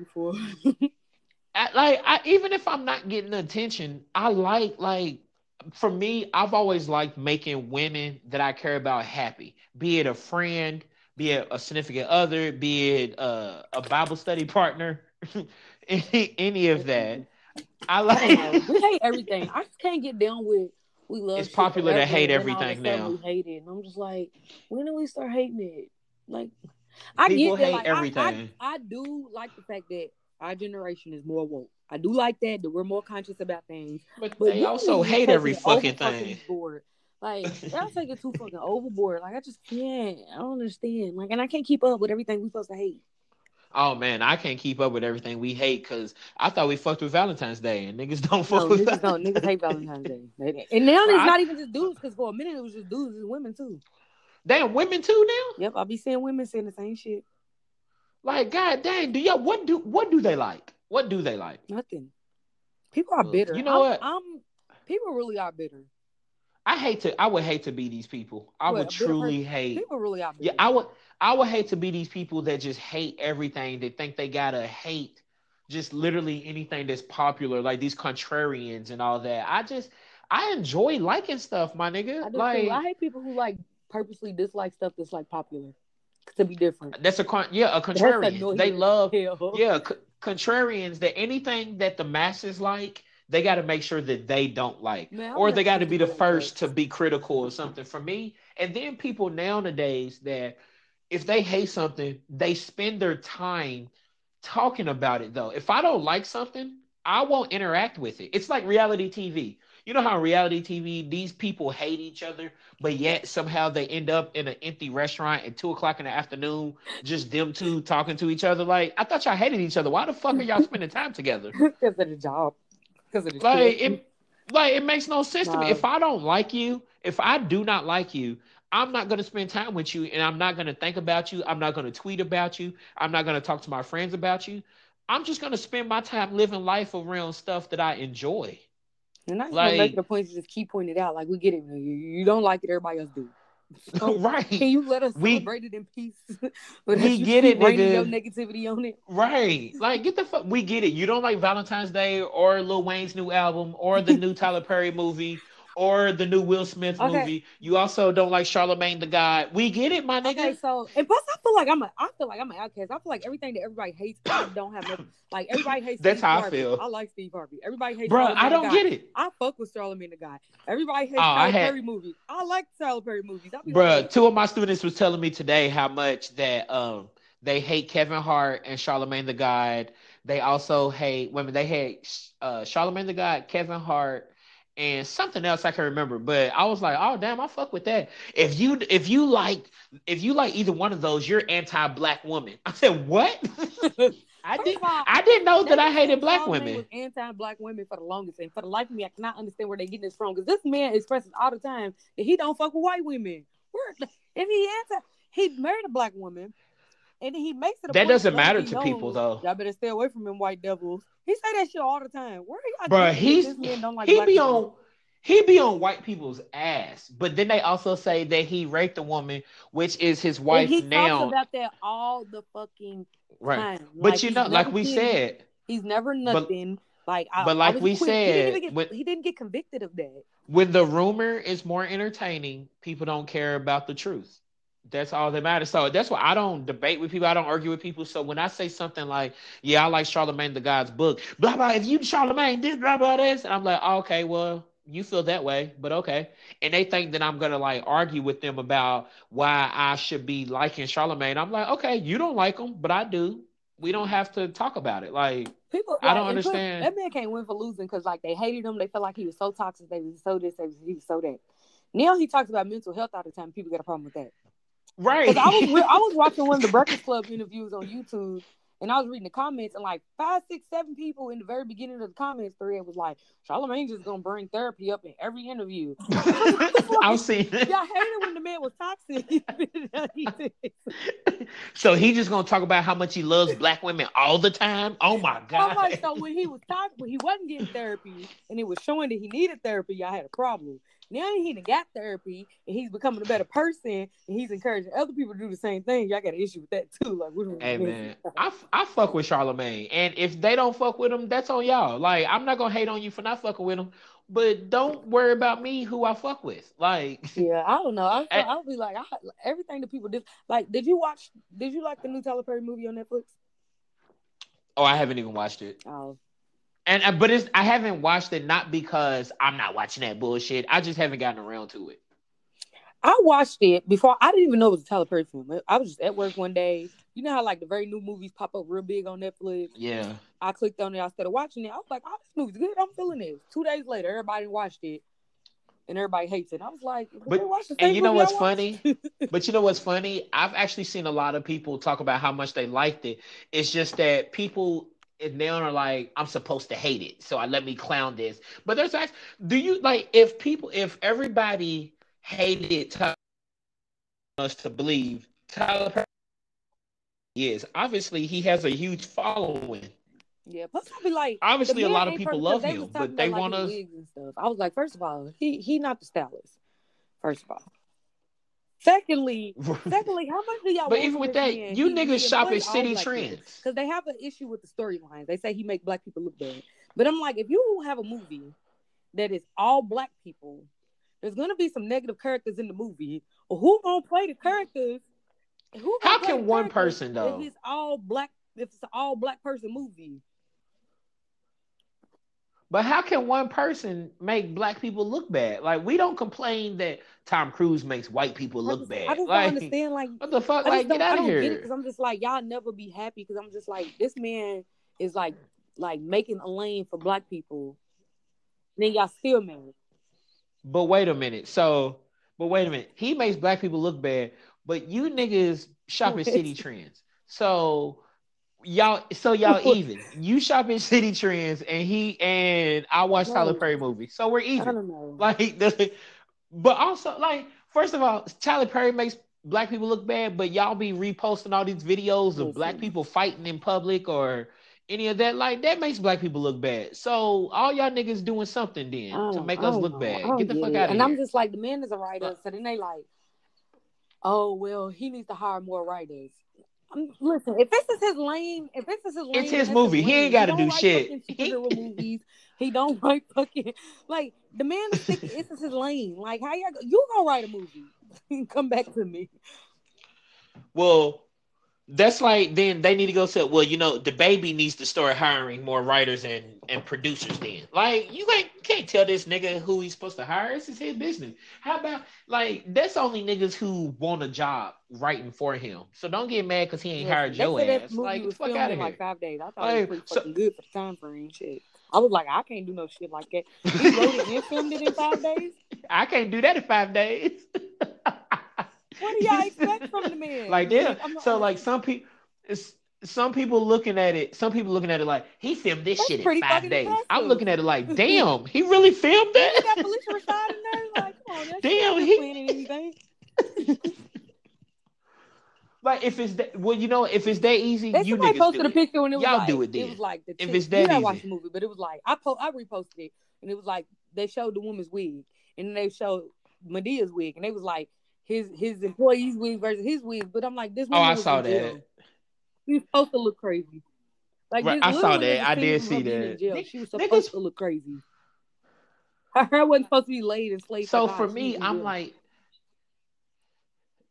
I, like I, even if I'm not getting attention, I like like for me, I've always liked making women that I care about happy, be it a friend, be it a significant other, be it uh, a Bible study partner, any, any of that. I like. We hate everything. I just can't get down with. We love. It's popular to hate everything now. We hate it, and I'm just like, when do we start hating it? Like, I People get that. Like, I- everything. I, I do like the fact that our generation is more woke. I do like that that we're more conscious about things. But, But they also hate every fucking thing. Board. Like y'all take it too fucking overboard. Like I just can't. I don't understand. Like, and I can't keep up with everything we supposed to hate. Oh man, I can't keep up with everything we hate because I thought we fucked with Valentine's Day and niggas don't No, fuck with niggas don't. Niggas hate Valentine's Day. And now it's I- not even just dudes. Because for a minute it was just dudes and women too. Damn, women too now. Yep, I'll be seeing women saying the same shit. Like, god dang, do y'all what do what do they like? What do they like? Nothing. People are bitter. you know I'm, what? I'm. People really are bitter. I hate to. I would hate to be these people. I would truly hate. People really are. Yeah, I would. I would hate to be these people that just hate everything. They think they gotta hate just literally anything that's popular, like these contrarians and all that. I just, I enjoy liking stuff, my nigga. do Like too. I hate people who like purposely dislike stuff that's like popular to be different. that's a con- yeah, a contrarian. They love hell. yeah, c- contrarians. That anything that the masses like, they got to make sure that they don't like. Or they got to be the first to be critical or something for me. And then people nowadays that if they hate something, they spend their time talking about it though. If I don't like something, I won't interact with it. It's like reality TV. You know how reality TV these people hate each other, but yet somehow they end up in an empty restaurant at two o'clock in the afternoon, just them two talking to each other. Like I thought y'all hated each other. Why the fuck are y'all spending time together? because of the job. Because like it like it makes no sense to me. If i don't like you if i do not like you i'm not going to spend time with you and i'm not going to think about you. I'm not going to tweet about you. I'm not going to talk to my friends about you. I'm just going to spend my time living life around stuff that i enjoy. And I like- make the point to just keep pointing it out. Like we get it. You, you don't like it, everybody else do. So, right Can you let us We- celebrate it in peace? but We get it. Your negativity on it. right like get the fuck we get it you don't like valentine's day or lil wayne's new album or the new tyler perry movie or the new will smith Okay. movie you also don't like charlamagne the god we get it my nigga Okay, so and plus I feel like I'm a I feel like I'm an outcast. I feel like everything that everybody hates, I don't have no like everybody hates. That's Steve how I feel. I like Steve Harvey. Everybody hates. bro i don't get it I fuck with Charlamagne the God. Everybody hates Oh, I Tyler had- Perry movies. I like Tyler Perry movies. Bro, two of my students was telling me today how much that um they hate Kevin Hart and Charlamagne the God. They also hate women. They hate uh Charlamagne the God, Kevin Hart, and something else I can remember. But I was like, oh damn, I fuck with that. If you if you like if you like either one of those, you're anti-black woman. I said what? I did all, I didn't know that I hated black women. Was anti-black women for the longest, and for the life of me, I cannot understand where they getting this from. Because this man expresses all the time that he don't fuck with white women. If he anti, he married a black woman, and then he makes it. A That doesn't matter to known, people, though. Y'all better stay away from him, white devils. He say that shit all the time. Where y'all Bruh, he's this man don't like he be people? on he be on white people's ass, but then they also say that he raped a woman, which is his And wife he now. talks about that all the fucking right. time. But Like, you know, like we been- said, he's never nothing. like, I, but like we acquitted. he didn't, said, get, when- he didn't get convicted of that. when the rumor is more entertaining, people don't care about the truth. That's all that matters. So that's why I don't debate with people. I don't argue with people. So when I say something like, "Yeah, I like Charlamagne the God's book," blah blah. If you Charlamagne this, blah blah this, and I'm like, oh, "Okay, well, you feel that way, but okay." And they think that I'm gonna like argue with them about why I should be liking Charlamagne. I'm like, "Okay, you don't like him, but I do. We don't have to talk about it." Like, People, I don't like, understand. That man can't win for losing because like they hated him. They felt like he was so toxic. They was so this. They was, he was so that. Now he talks about mental health all the time. People got a problem with that. Right? I was re- I was watching one of the Breakfast Club interviews on YouTube, and I was reading the comments, and like five, six, seven people in the very beginning of the comments thread was like, "Charlamagne just gonna bring therapy up in every interview." I've seen it. Y'all hated when the man was toxic. so he just gonna talk about how much he loves black women all the time. Oh my god! I'm like, so when he was toxic, when he wasn't getting therapy, and it was showing that he needed therapy, y'all had a problem. Now he done got therapy, and he's becoming a better person, and he's encouraging other people to do the same thing. Y'all got an issue with that too. Like, what hey do? man, I, f- I fuck with Charlamagne, and if they don't fuck with him, that's on y'all. Like I'm not gonna hate on you for not fucking with him, but don't worry about me who I fuck with. Like yeah, I don't know. I eh. I'll be like I, everything that people did. Like, did you watch? Did you like the new Tyler Perry movie on Netflix? Oh, I haven't even watched it. Oh. And uh, but it's I haven't watched it not because I'm not watching that bullshit. I just haven't gotten around to it. I watched it before. I didn't even know it was a Tyler Perry film. I was just at work one day. You know how like the very new movies pop up real big on Netflix. Yeah. I clicked on it. I started watching it. I was like, "Oh, this movie's good. I'm feeling it." Two days later, everybody watched it, and everybody hates it. I was like, "But and you know what's funny? but you know what's funny? I've actually seen a lot of people talk about how much they liked it. It's just that people and they are like, I'm supposed to hate it, so I let me clown this. But there's actually, do you like if people, if everybody hated Tyler us to believe Tyler Perry is obviously he has a huge following. Yeah, plus I'll be like, obviously a lot of people love him, but they want to. I was like, first of all, he he not the stylist. First of all, Secondly, secondly, how much do y'all? But even with that, you he, niggas he shop at Citi Trends because they have an issue with the storylines. They say he make black people look bad. But I'm like, if you have a movie that is all black people, there's gonna be some negative characters in the movie. Who gonna play the characters? Who how can one person though? If it's all black, if it's an all black person movie, but how can one person make black people look bad? Like we don't complain that Tom Cruise makes white people look just, bad. I just like, don't understand. Like what the fuck? Like get out of here. Because I'm just like y'all never be happy. Because I'm just like this man is like like making a lane for black people. then y'all still mad. But wait a minute. So, but wait a minute. He makes black people look bad. But you niggas shop at City Trends. So y'all so y'all even. You shop in Citi Trends and he and I watch Tyler Perry movies. So we're even. I don't know. Like the, but also like first of all, Tyler Perry makes black people look bad, but y'all be reposting all these videos of black people fighting in public or any of that. Like that makes black people look bad. So all y'all niggas doing something then to oh, make oh us look bad. Oh, Get the fuck out of here. And I'm just like the man is a writer, uh, so then they like, oh well, he needs to hire more writers. Listen, if this is his lane, if this is his lane, it's his movie. His he ain't got to do shit. Superhero movies. He don't write fucking like the man is thinking this is his lane. Like how y'all you gonna write a movie? Come back to me. Well, that's like then they need to go say, well, you know, the baby needs to start hiring more writers and, and producers then. Like you can't, can't tell this nigga who he's supposed to hire. This is his business. How about like that's only niggas who want a job writing for him. So don't get mad because he ain't yeah, hired your ass. Like fuck out of here. Like five days. I thought like, it was pretty so, fucking good for the time frame. Shit. I was like, I can't do no shit like that. He wrote it and filmed it in five days. I can't do that in five days. What do y'all expect from the man? Like yeah. So like some people, some people looking at it. Some people looking at it like he filmed this That's shit in five days. Impressive. I'm looking at it like, damn, he really filmed that. got Phylicia Rashad in there. Like, come on, damn, he. Like if it's that, well, you know, if it's that easy, they you niggas posted a picture when it was Y'all like, do it then. It was like the if it's that you easy. watch the movie, but it was like I po- I reposted it, and it was like they showed the woman's wig, and they showed Madea's wig, and they was like, his his employees wig versus his wig. But I'm like, this. Oh, I saw that. He's supposed to look crazy. Like right, I saw that. I did see that. She was supposed Niggas... to look crazy. Her hair wasn't supposed to be laid and slaved. So for me, I'm jail. like,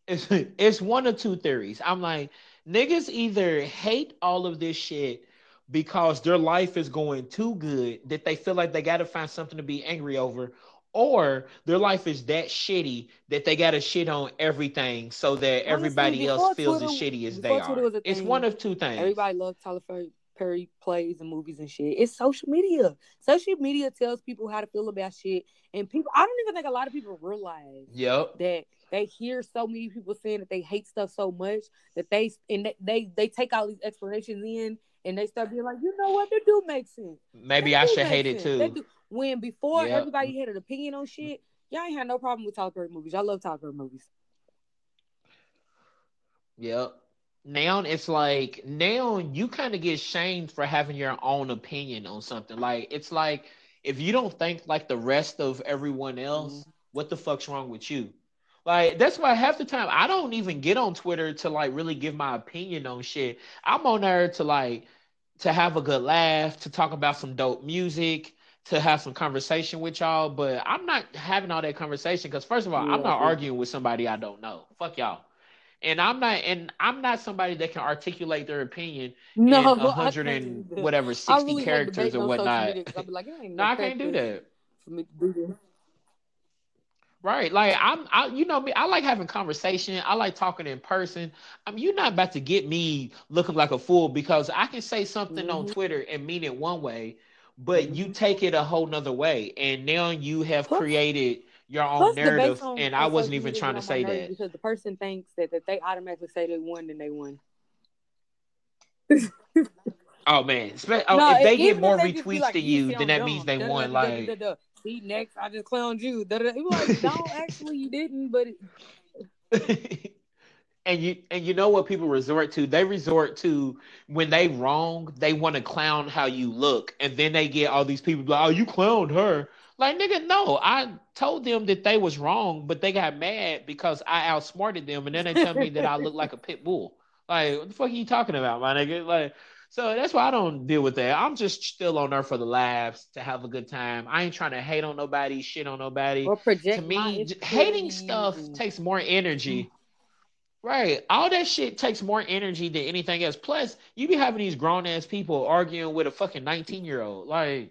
it's it's one or two theories. I'm like, niggas either hate all of this shit because their life is going too good that they feel like they got to find something to be angry over, or their life is that shitty that they got to shit on everything so that everybody else feels Twitter, as shitty as they are. It's one of two things. Everybody loves Tyler Perry plays and movies and shit. It's social media. Social media tells people how to feel about shit, and people. I don't even think a lot of people realize. Yep. That they hear so many people saying that they hate stuff so much that they and they they, they take all these explanations in and they start being like, you know what, they do make sense. Maybe I should hate sense. it too. When before yep. everybody had an opinion on shit, y'all ain't had no problem with Tyler Perry movies. I love Tyler Perry movies. Yep. Now it's like now you kind of get shamed for having your own opinion on something. Like it's like if you don't think like the rest of everyone else, mm-hmm. what the fuck's wrong with you? Like that's why half the time I don't even get on Twitter to like really give my opinion on shit. I'm on there to like to have a good laugh, to talk about some dope music, to have some conversation with y'all. But I'm not having all that conversation because first of all, yeah, I'm not yeah. arguing with somebody I don't know. Fuck y'all. And I'm not, and I'm not somebody that can articulate their opinion no, in hundred and whatever sixty really characters or whatnot. Like, no, I can't do that. For me to do this. Right. Like I'm I you know me, I like having conversation. I like talking in person. I mean, you're not about to get me looking like a fool because I can say something mm-hmm. on Twitter and mean it one way, but you take it a whole nother way. And now you have created your own narrative. And I wasn't even trying to say that. Because the person thinks that if they automatically say they won, then they won. oh man. Oh, no, if they get more retweets like, than you, then that dumb. means they won. Like see next, I just clowned you. He like, no, actually you didn't, but. And you and you know what people resort to? They resort to when they wrong, they want to clown how you look, and then they get all these people like, "Oh, you clowned her." Like nigga, no, I told them that they was wrong, but they got mad because I outsmarted them, and then they tell me that I look like a pit bull. Like, what the fuck are you talking about, my nigga? Like, so that's why I don't deal with that. I'm just still on there for the laughs to have a good time. I ain't trying to hate on nobody, shit on nobody. Or project to me, hating stuff takes more energy. Right. All that shit takes more energy than anything else. Plus, you be having these grown ass people arguing with a fucking 19 year old. Like,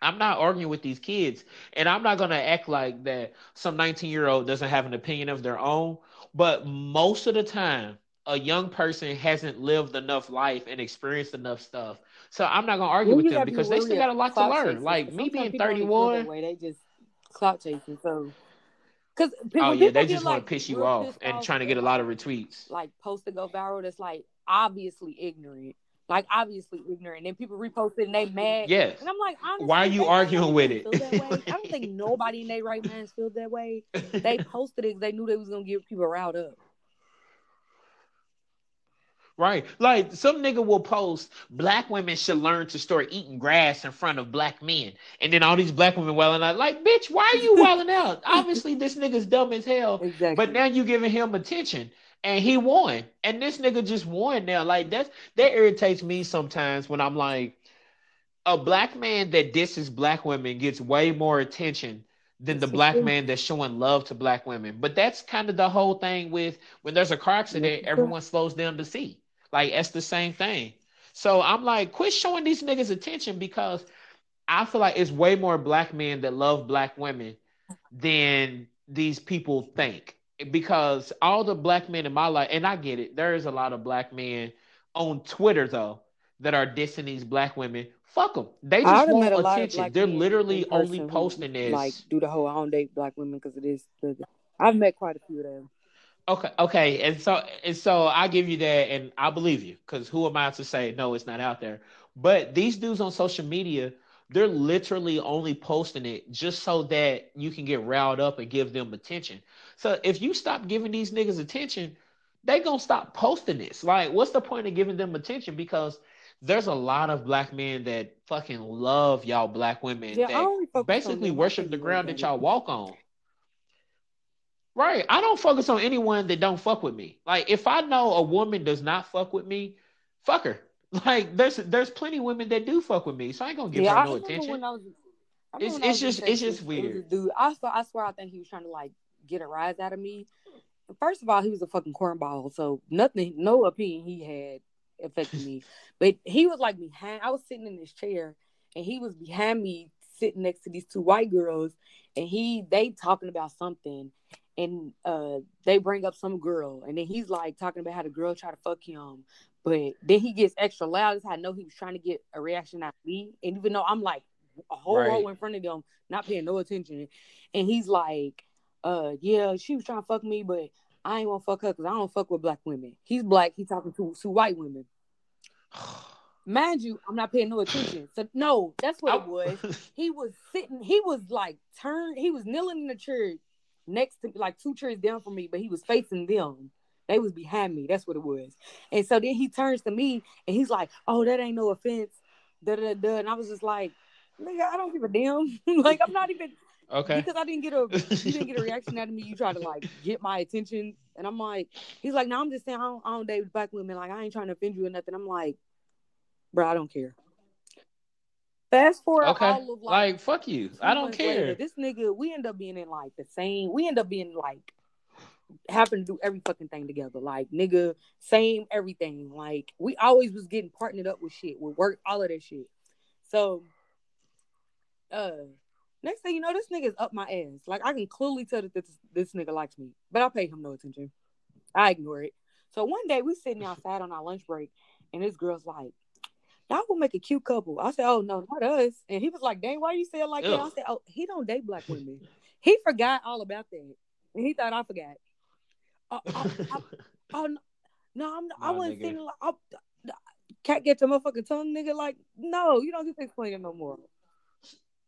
I'm not arguing with these kids. And I'm not going to act like that some 19 year old doesn't have an opinion of their own. But most of the time, a young person hasn't lived enough life and experienced enough stuff. So I'm not gonna argue with them because they still got a lot to learn. Chasing. Like me being 31, way, they just clout chasing. So, because oh yeah, they just like, want to piss you off and trying to get a lot of retweets. Like post to go viral that's like obviously ignorant. Like obviously ignorant, and then people repost it and they mad. Yes, and I'm like, why are you arguing with it? I don't think nobody in their right minds feel that way. They posted it because they knew they was gonna get people riled up. Right. Like some nigga will post black women should learn to start eating grass in front of black men. And then all these black women welling out, like, bitch, why are you welling out? Obviously, this nigga's dumb as hell. Exactly. But now you giving him attention. And he won. And this nigga just won now. Like that's that irritates me sometimes when I'm like, a black man that disses black women gets way more attention than the black man that's showing love to black women. But that's kind of the whole thing with when there's a car accident, everyone slows down to see. Like it's the same thing. So I'm like, quit showing these niggas attention because I feel like it's way more black men that love black women than these people think. Because all the black men in my life, and I get it, there is a lot of black men on Twitter though that are dissing these black women. Fuck them. They just want attention. They're literally only posting this. Like, do the whole I don't date black women because it is. I've met quite a few of them. Okay, okay, and so and so I give you that, and I believe you because who am I to say no? It's not out there. But these dudes on social media, they're literally only posting it just so that you can get riled up and give them attention. So if you stop giving these niggas attention, they gonna stop posting this. Like, what's the point of giving them attention? Because there's a lot of black men that fucking love y'all black women yeah, that basically worship the ground that y'all walk on. Right. I don't focus on anyone that don't fuck with me. Like if I know a woman does not fuck with me, fuck her. Like there's there's plenty of women that do fuck with me, so I ain't gonna give yeah, her no attention. Was, it's it's just it's just weird. Dude, I swear, I swear I think he was trying to like get a rise out of me. First of all, he was a fucking cornball, so nothing, no opinion he had affected me. But he was like behind. I was sitting in his chair, and he was behind me, sitting next to these two white girls, and he they talking about something, and uh they bring up some girl and then he's like talking about how the girl try to fuck him but then he gets extra loud as I know he was trying to get a reaction out of me and even though I'm like a whole right. row in front of them not paying no attention and he's like uh yeah she was trying to fuck me but I ain't gonna fuck her because I don't fuck with black women he's black he's talking to, to white women Mind you, I'm not paying no attention. So no, that's what it was. He was sitting, he was like turned, he was kneeling in the church next to like two chairs down from me, but he was facing them. They was behind me. That's what it was. And so then he turns to me and he's like, "Oh, that ain't no offense." Da da da. And I was just like, "Nigga, I don't give a damn. like I'm not even." Okay. Because I didn't get a you didn't get a reaction out of me. You tried to like get my attention, and I'm like, he's like, no, I'm just saying I don't, I don't date black women. Like I ain't trying to offend you or nothing. I'm like, bro, I don't care. Fast forward Okay. all of Like, like, fuck you. I don't months later, care. this nigga, we end up being in like the same. We end up being like having to do every fucking thing together. Like nigga, same everything. Like we always was getting partnered up with shit, with work, all of that shit. So, uh, next thing you know, this nigga's up my ass. Like I can clearly tell that this this nigga likes me, but I pay him no attention. I ignore it. So one day we sitting outside on our lunch break, and this girl's like, "Y'all will make a cute couple." I said, "Oh no, not us." And he was like, "Dang, why you say it like that?" I said, "Oh, he don't date black women. He forgot all about that, and he thought I forgot." Uh, I, oh no, no, I'm, I wasn't nigga. saying like, I, can't get your motherfucking tongue, nigga. Like, no, you don't get to explain it no more.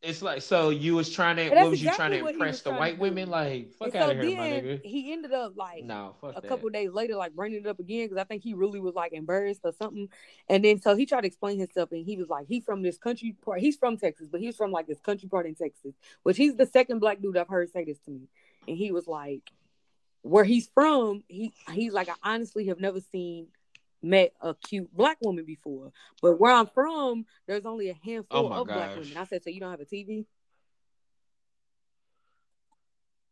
It's like so you was trying to what was you trying to impress the white women? Like fuck and out so of here, my nigga. he ended up like No, a that. couple days later, like bringing it up again because I think he really was like embarrassed or something. And then so he tried to explain himself, and he was like, he's from this country part. He's from Texas, but he's from like this country part in Texas, which he's the second black dude I've heard say this to me. And he was like, where he's from, he he's like, I honestly have never seen met a cute black woman before, but where I'm from, there's only a handful Oh of black women. I said, so you don't have a TV?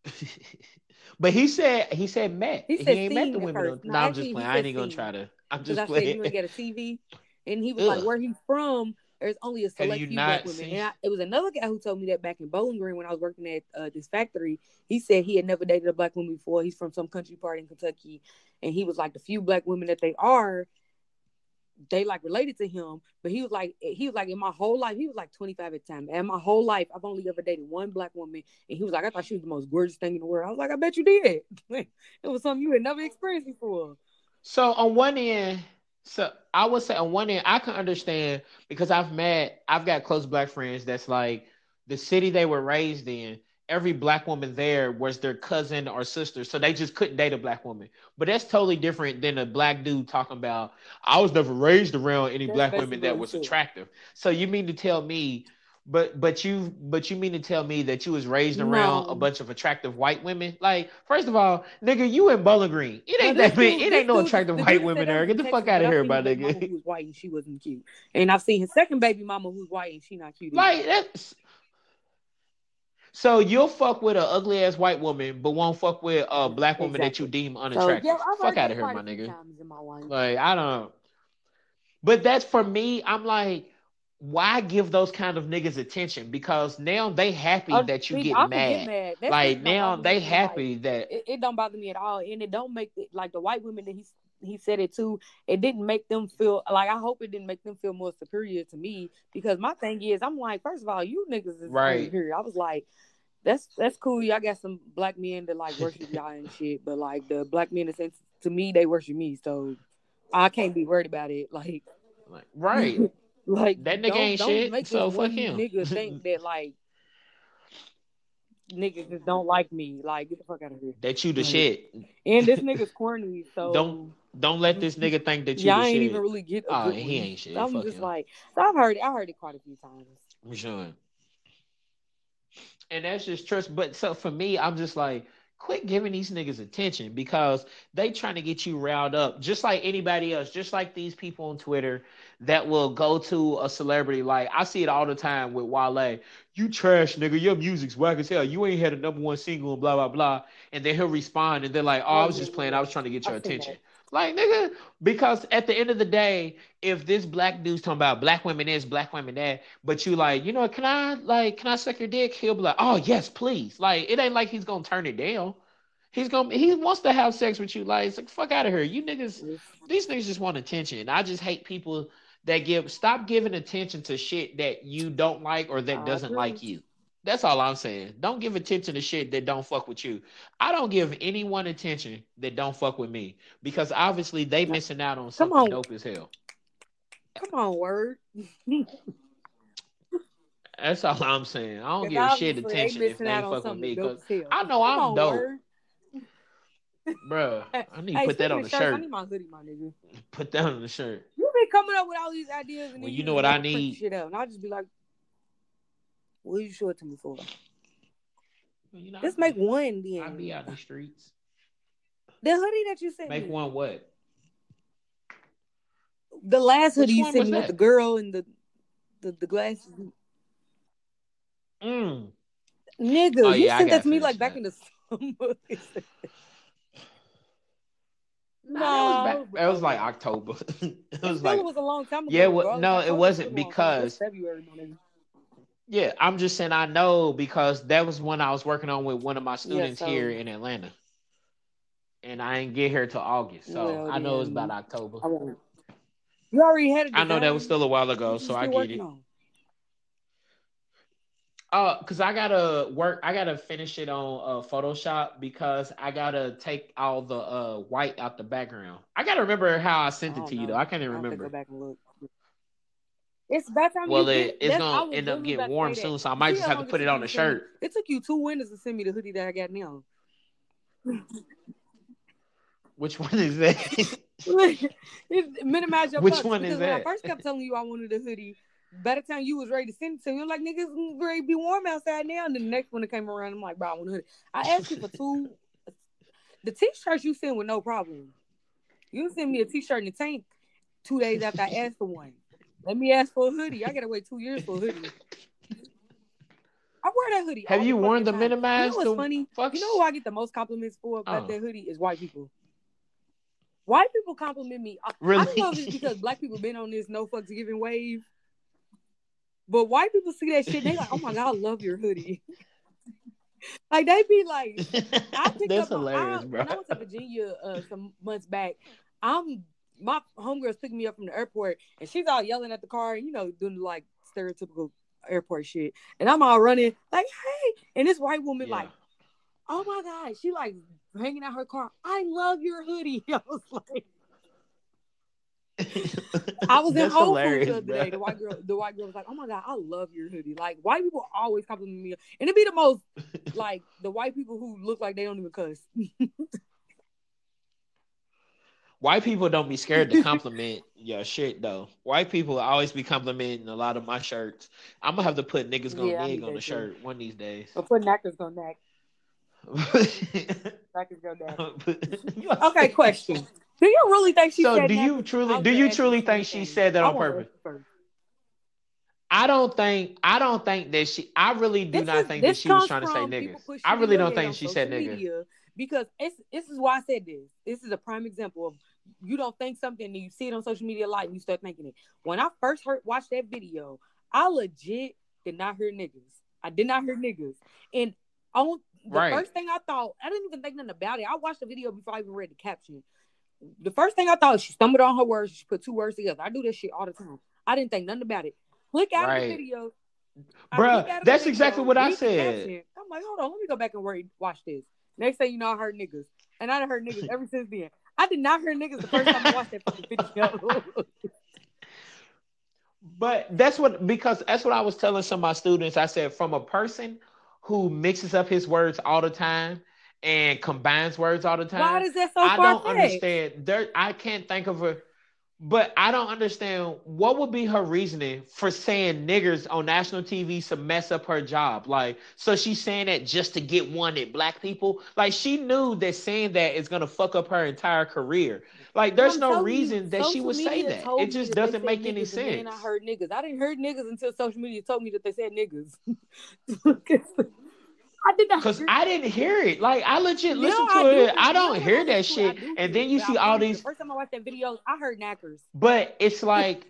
but he said he said met. He He, said ain't met the women. on- No, I'm just playing. I ain't gonna try to. I'm just I said, you playing. ain't got a TV. And he was like, where he from, there's only a select few black women. seen- And I, it was another guy who told me that back in Bowling Green when I was working at uh, this factory. He said he had never dated a black woman before. He's from some country part in Kentucky. And he was like, the few black women that they are, they like related to him. But he was like, he was like, in my whole life, he was like 25 at the time. And my whole life, I've only ever dated one black woman. And he was like, I thought she was the most gorgeous thing in the world. I was like, I bet you did. it was something you had never experienced before. So on one end, so I would say on one end, I can understand because I've met, I've got close black friends that's like the city they were raised in. Every black woman there was their cousin or sister, so they just couldn't date a black woman. But that's totally different than a black dude talking about. I was never raised around any That's black women that was said. attractive. So you mean to tell me, but but you but you mean to tell me that you was raised around No. a bunch of attractive white women? Like first of all, nigga, you in Bowling Green. It ain't this that big. It ain't no attractive white dude women there. Get the fuck out of here, my his baby mama nigga. who was white and she wasn't cute. And I've seen his second baby mama who's white and she not cute. either. Like that's so you'll fuck with an ugly ass white woman, but won't fuck with a black woman that you Exactly. deem so unattractive. yeah, fuck out of here, my nigga. my. Like I don't. But that's for me. I'm like, why give those kind of niggas attention? Because now they happy Oh, that you see, get mad. get mad. Like now they me, like, happy that it, it don't bother me at all, and it don't make it like the white women that he he said it too. It didn't make them feel like I hope it didn't make them feel more superior to me because my thing is I'm like first of all you niggas is Right. here. I was like. That's that's cool. Y'all got some black men that like worship y'all and shit, but like the black men that to me they worship me, so I can't be worried about it. Like like, right. like That nigga don't, ain't don't shit, Make so this fuck him. nigga think that like niggas just don't like me. Like get the fuck out of here. That you the Right. shit. And this nigga's corny, so Don't Don't let this nigga think that you yeah, the I ain't shit. even really get a Oh, good he one. ain't shit. So I'm Fuck just him. like, so I've heard it. I heard it quite a few times. I'm sure. And that's just trust. But so for me, I'm just like, quit giving these niggas attention because they trying to get you riled up, just like anybody else, just like these people on Twitter that will go to a celebrity. Like I see it all the time with Wale. You trash, nigga. Your music's whack as hell. You ain't had a number one single and blah blah blah. And then he'll respond and they're like, oh, I was just playing. I was trying to get your attention. that. Like nigga, because at the end of the day, if this black dude's talking about black women is black women that, but you like, you know, can I like, can I suck your dick? He'll be like, oh yes, please. Like it ain't like he's gonna turn it down. He's gonna he wants to have sex with you. Like it's like fuck out of here. You niggas, these niggas just want attention. And I just hate people that give stop giving attention to shit that you don't like or that doesn't like you. That's all I'm saying. Don't give attention to shit that don't fuck with you. I don't give anyone attention that don't fuck with me because obviously they missing out on something on. dope as hell. Come on, word. That's all I'm saying. I don't give shit attention if they on fuck with me because. I know Come I'm on, dope, word. bruh. I need to Hey, put that on the shirt. I need my hoodie, my nigga. Put that on the shirt. You be coming up with all these ideas and Well, you know what I never print the need? shit out, and I just be like, "What you show it to me for?" You know, Just I make one then. I be out in the streets. The hoodie that you sent Make me. one what? The last Which hoodie you sent was me with the girl and the the, the glasses. Mm. Nigga, Oh, you yeah, I sent that gotta me like back in the summer. Nah, that was, No, back, that was like October. it It was like it was a long time ago. Yeah, well, no, it wasn't still a long time ago. It's because- February. Yeah, I'm just saying I know because that was when I was working on with one of my students so- here in Atlanta. And I didn't get here till August. So Well, I know it was about October. You already had a I know that was still a while ago, so I get it. on? Uh, cause I gotta work. I gotta finish it on uh, Photoshop because I gotta take all the uh white out the background. I gotta remember how I sent I it don't to you though. I can't even remember. go back and look. It's by time Well, you it, get, it's gonna end up getting warm soon, so I might just have to put it on the to send me- shirt. It took you two winters to send me the hoodie that I got now. Which one is that? minimize your Which fucks, one because is when I first kept telling you I wanted a hoodie, by the time you was ready to send it to me, I'm like, niggas, it's ready to be warm outside now. And then the next one that came around, I'm like, bro, I want a hoodie. I asked you for two. The t-shirts you sent with no problem. You sent me a t-shirt and a tank two days after I asked for one. Let me ask for a hoodie. I gotta wait two years for a hoodie. I wear that hoodie. Have you the worn the time. minimized? You know what's funny? fucks? You know who I get the most compliments for about Oh. that hoodie is white people. White people compliment me. I, I Really? don't know if it's because black people been on this no fucks giving wave, but white people see that shit. They like, oh my god, I love your hoodie. like they be like, I picked That's up hilarious, I, bro. When I went to Virginia uh, some months back, I'm my homegirl's picking me up from the airport, and she's all yelling at the car, you know, doing like stereotypical airport shit. And I'm all running like, hey, and this white woman Yeah. like, oh my god, she like hanging out her car. I love your hoodie. I was like. I was in Whole Foods the other bro. day. The white girl, the white girl was like, "Oh my god, I love your hoodie." Like white people always compliment me, and it'd be the most like the white people who look like they don't even cuss. White people don't be scared to compliment your shit though. White people always be complimenting a lot of my shirts. I'm gonna have to put niggas gonna Yeah, nig on the too. shirt one of these days. But put knackers go knack, knackers knack. okay, Okay, question: Do you really think she So said? do you knackers? truly do you truly think she said that on purpose? I don't think I don't think that she I really do This not is- think that she was trying to say niggas. I really don't think she said niggas. because it's, this is why I said this. This is a prime example of you don't think something and you see it on social media a lot and you start thinking it. When I first heard watched that video, I legit did not hear niggas. I did not hear niggas. And on the Right. first thing I thought, I didn't even think nothing about it. I watched the video before I even read the caption. The first thing I thought, she stumbled on her words. She put two words together. I do this shit all the time. I didn't think nothing about it. Click out of Right. the video. Bruh, click out of the that's video, exactly what I said. caption. I'm like, hold on, let me go back and read, watch this. Next thing you know, I heard niggas. And I done heard niggas ever since then. I did not hear niggas the first time I watched that fucking video. But that's what because that's what I was telling some of my students. I said from a person who mixes up his words all the time and combines words all the time. Why is that so I don't understand. There, I can't think of a, but I don't understand what would be her reasoning for saying niggers on national TV to mess up her job. Like, so she's saying that just to get one at black people. Like, she knew that saying that is gonna fuck up her entire career. Like, there's I'm no telling you, reason that she would say that. It just that doesn't make any niggas, and then sense. I heard niggas. I didn't hear niggas until social media told me that they said niggas. I did not. Cause I didn't hear it. Like I legit You listen know, to I do it. I don't hear that listen to it, I shit. do And then you see all these The first time I watched that video, I heard knackers. But it's like,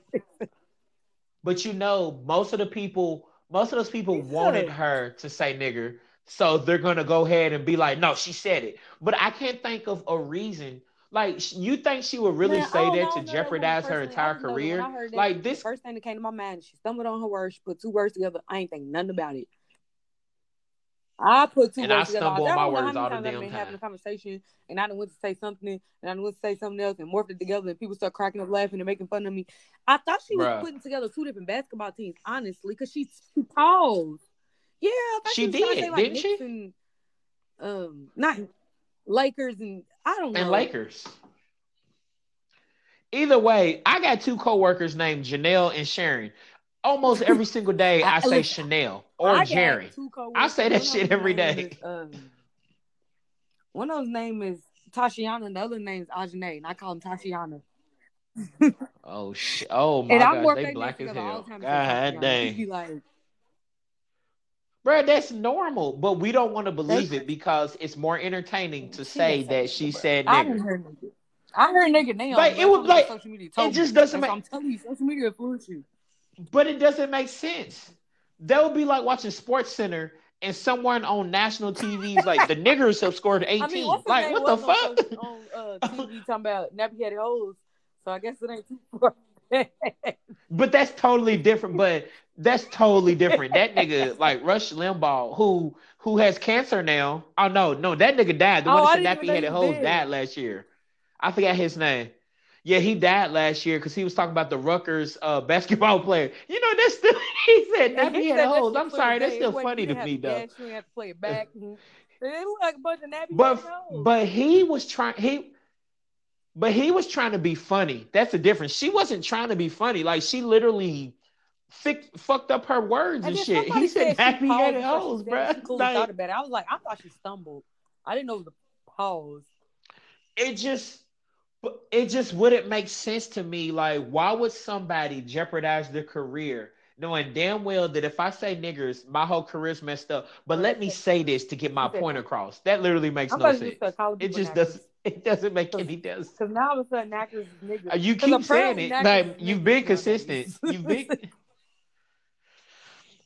but you know, most of the people, most of those people Yeah. wanted her to say nigger, so they're gonna go ahead and be like, no, she said it. But I can't think of a reason. Like, you think she would really Man, say oh, that to know that woman jeopardize her entire just know that when career? That, Like this, first thing that came to my mind, she stumbled on her words, she put two words together. I ain't think nothing about it. I put two And I words together. stumble I on my words all the damn been having a conversation and I didn't want to say something and I done went to say something else and morphed it together and people start cracking up laughing and making fun of me. I thought she was Bruh. putting together two different basketball teams, honestly, because she, she paused. Yeah, I She to did, say, like, didn't she? And, um, not Lakers and I don't know. and Lakers. Either way, I got two coworkers named Janelle and Sharon. Almost every single day I, I- say listen, Chanel or I Jerry. I say that shit those every name day. is, um, one of those name is Tashiana, and the other name is Ajane, and I call him Tashiana. Oh shit! Oh my and I god, work they that black as together all hell. God dang, like, bro, that's normal, but we don't want to believe it because it's more entertaining to She say that she nigga, said I didn't nigga. I heard nigga now. Like, but it was like- social media told It just me. doesn't matter. I'm telling you, social media influence you. But it doesn't make sense. That would be like watching Sports Center and someone on national TV is like the niggers have scored eighteen. I mean, like what the was on, fuck? on uh, TV talking about nappy headed hoes. So I guess it ain't too far. But that's totally different. But that's totally different. That nigga, like Rush Limbaugh, who who has cancer now. Oh no, no, that nigga died. The Oh, one that said nappy headed hoes died last year. I forgot his name. Yeah, he died last year because he was talking about the Rutgers uh, basketball player. You know, that's still he said nappy he that hoes. shit I'm sorry, that's still funny to me to though. you have to play it back. And it looked like a bunch of nappy But but he was trying he but he was trying to be funny. That's the difference. She wasn't trying to be funny. Like she literally fic- fucked up her words and, And shit. He said said she nappy headed hoes, bro. it. She cooled Like, out about it. I was like, I thought she stumbled. I didn't know the pause. it just but it just wouldn't make sense to me. Like, why would somebody jeopardize their career knowing damn well that if I say niggers, my whole career's messed up. But let me say this to get my point across. That literally makes I'm no sense. just start calling It just doesn't it doesn't make any sense. Because now all of a sudden, knackers is niggas. Uh, You keep saying it. Like you've been consistent. You've been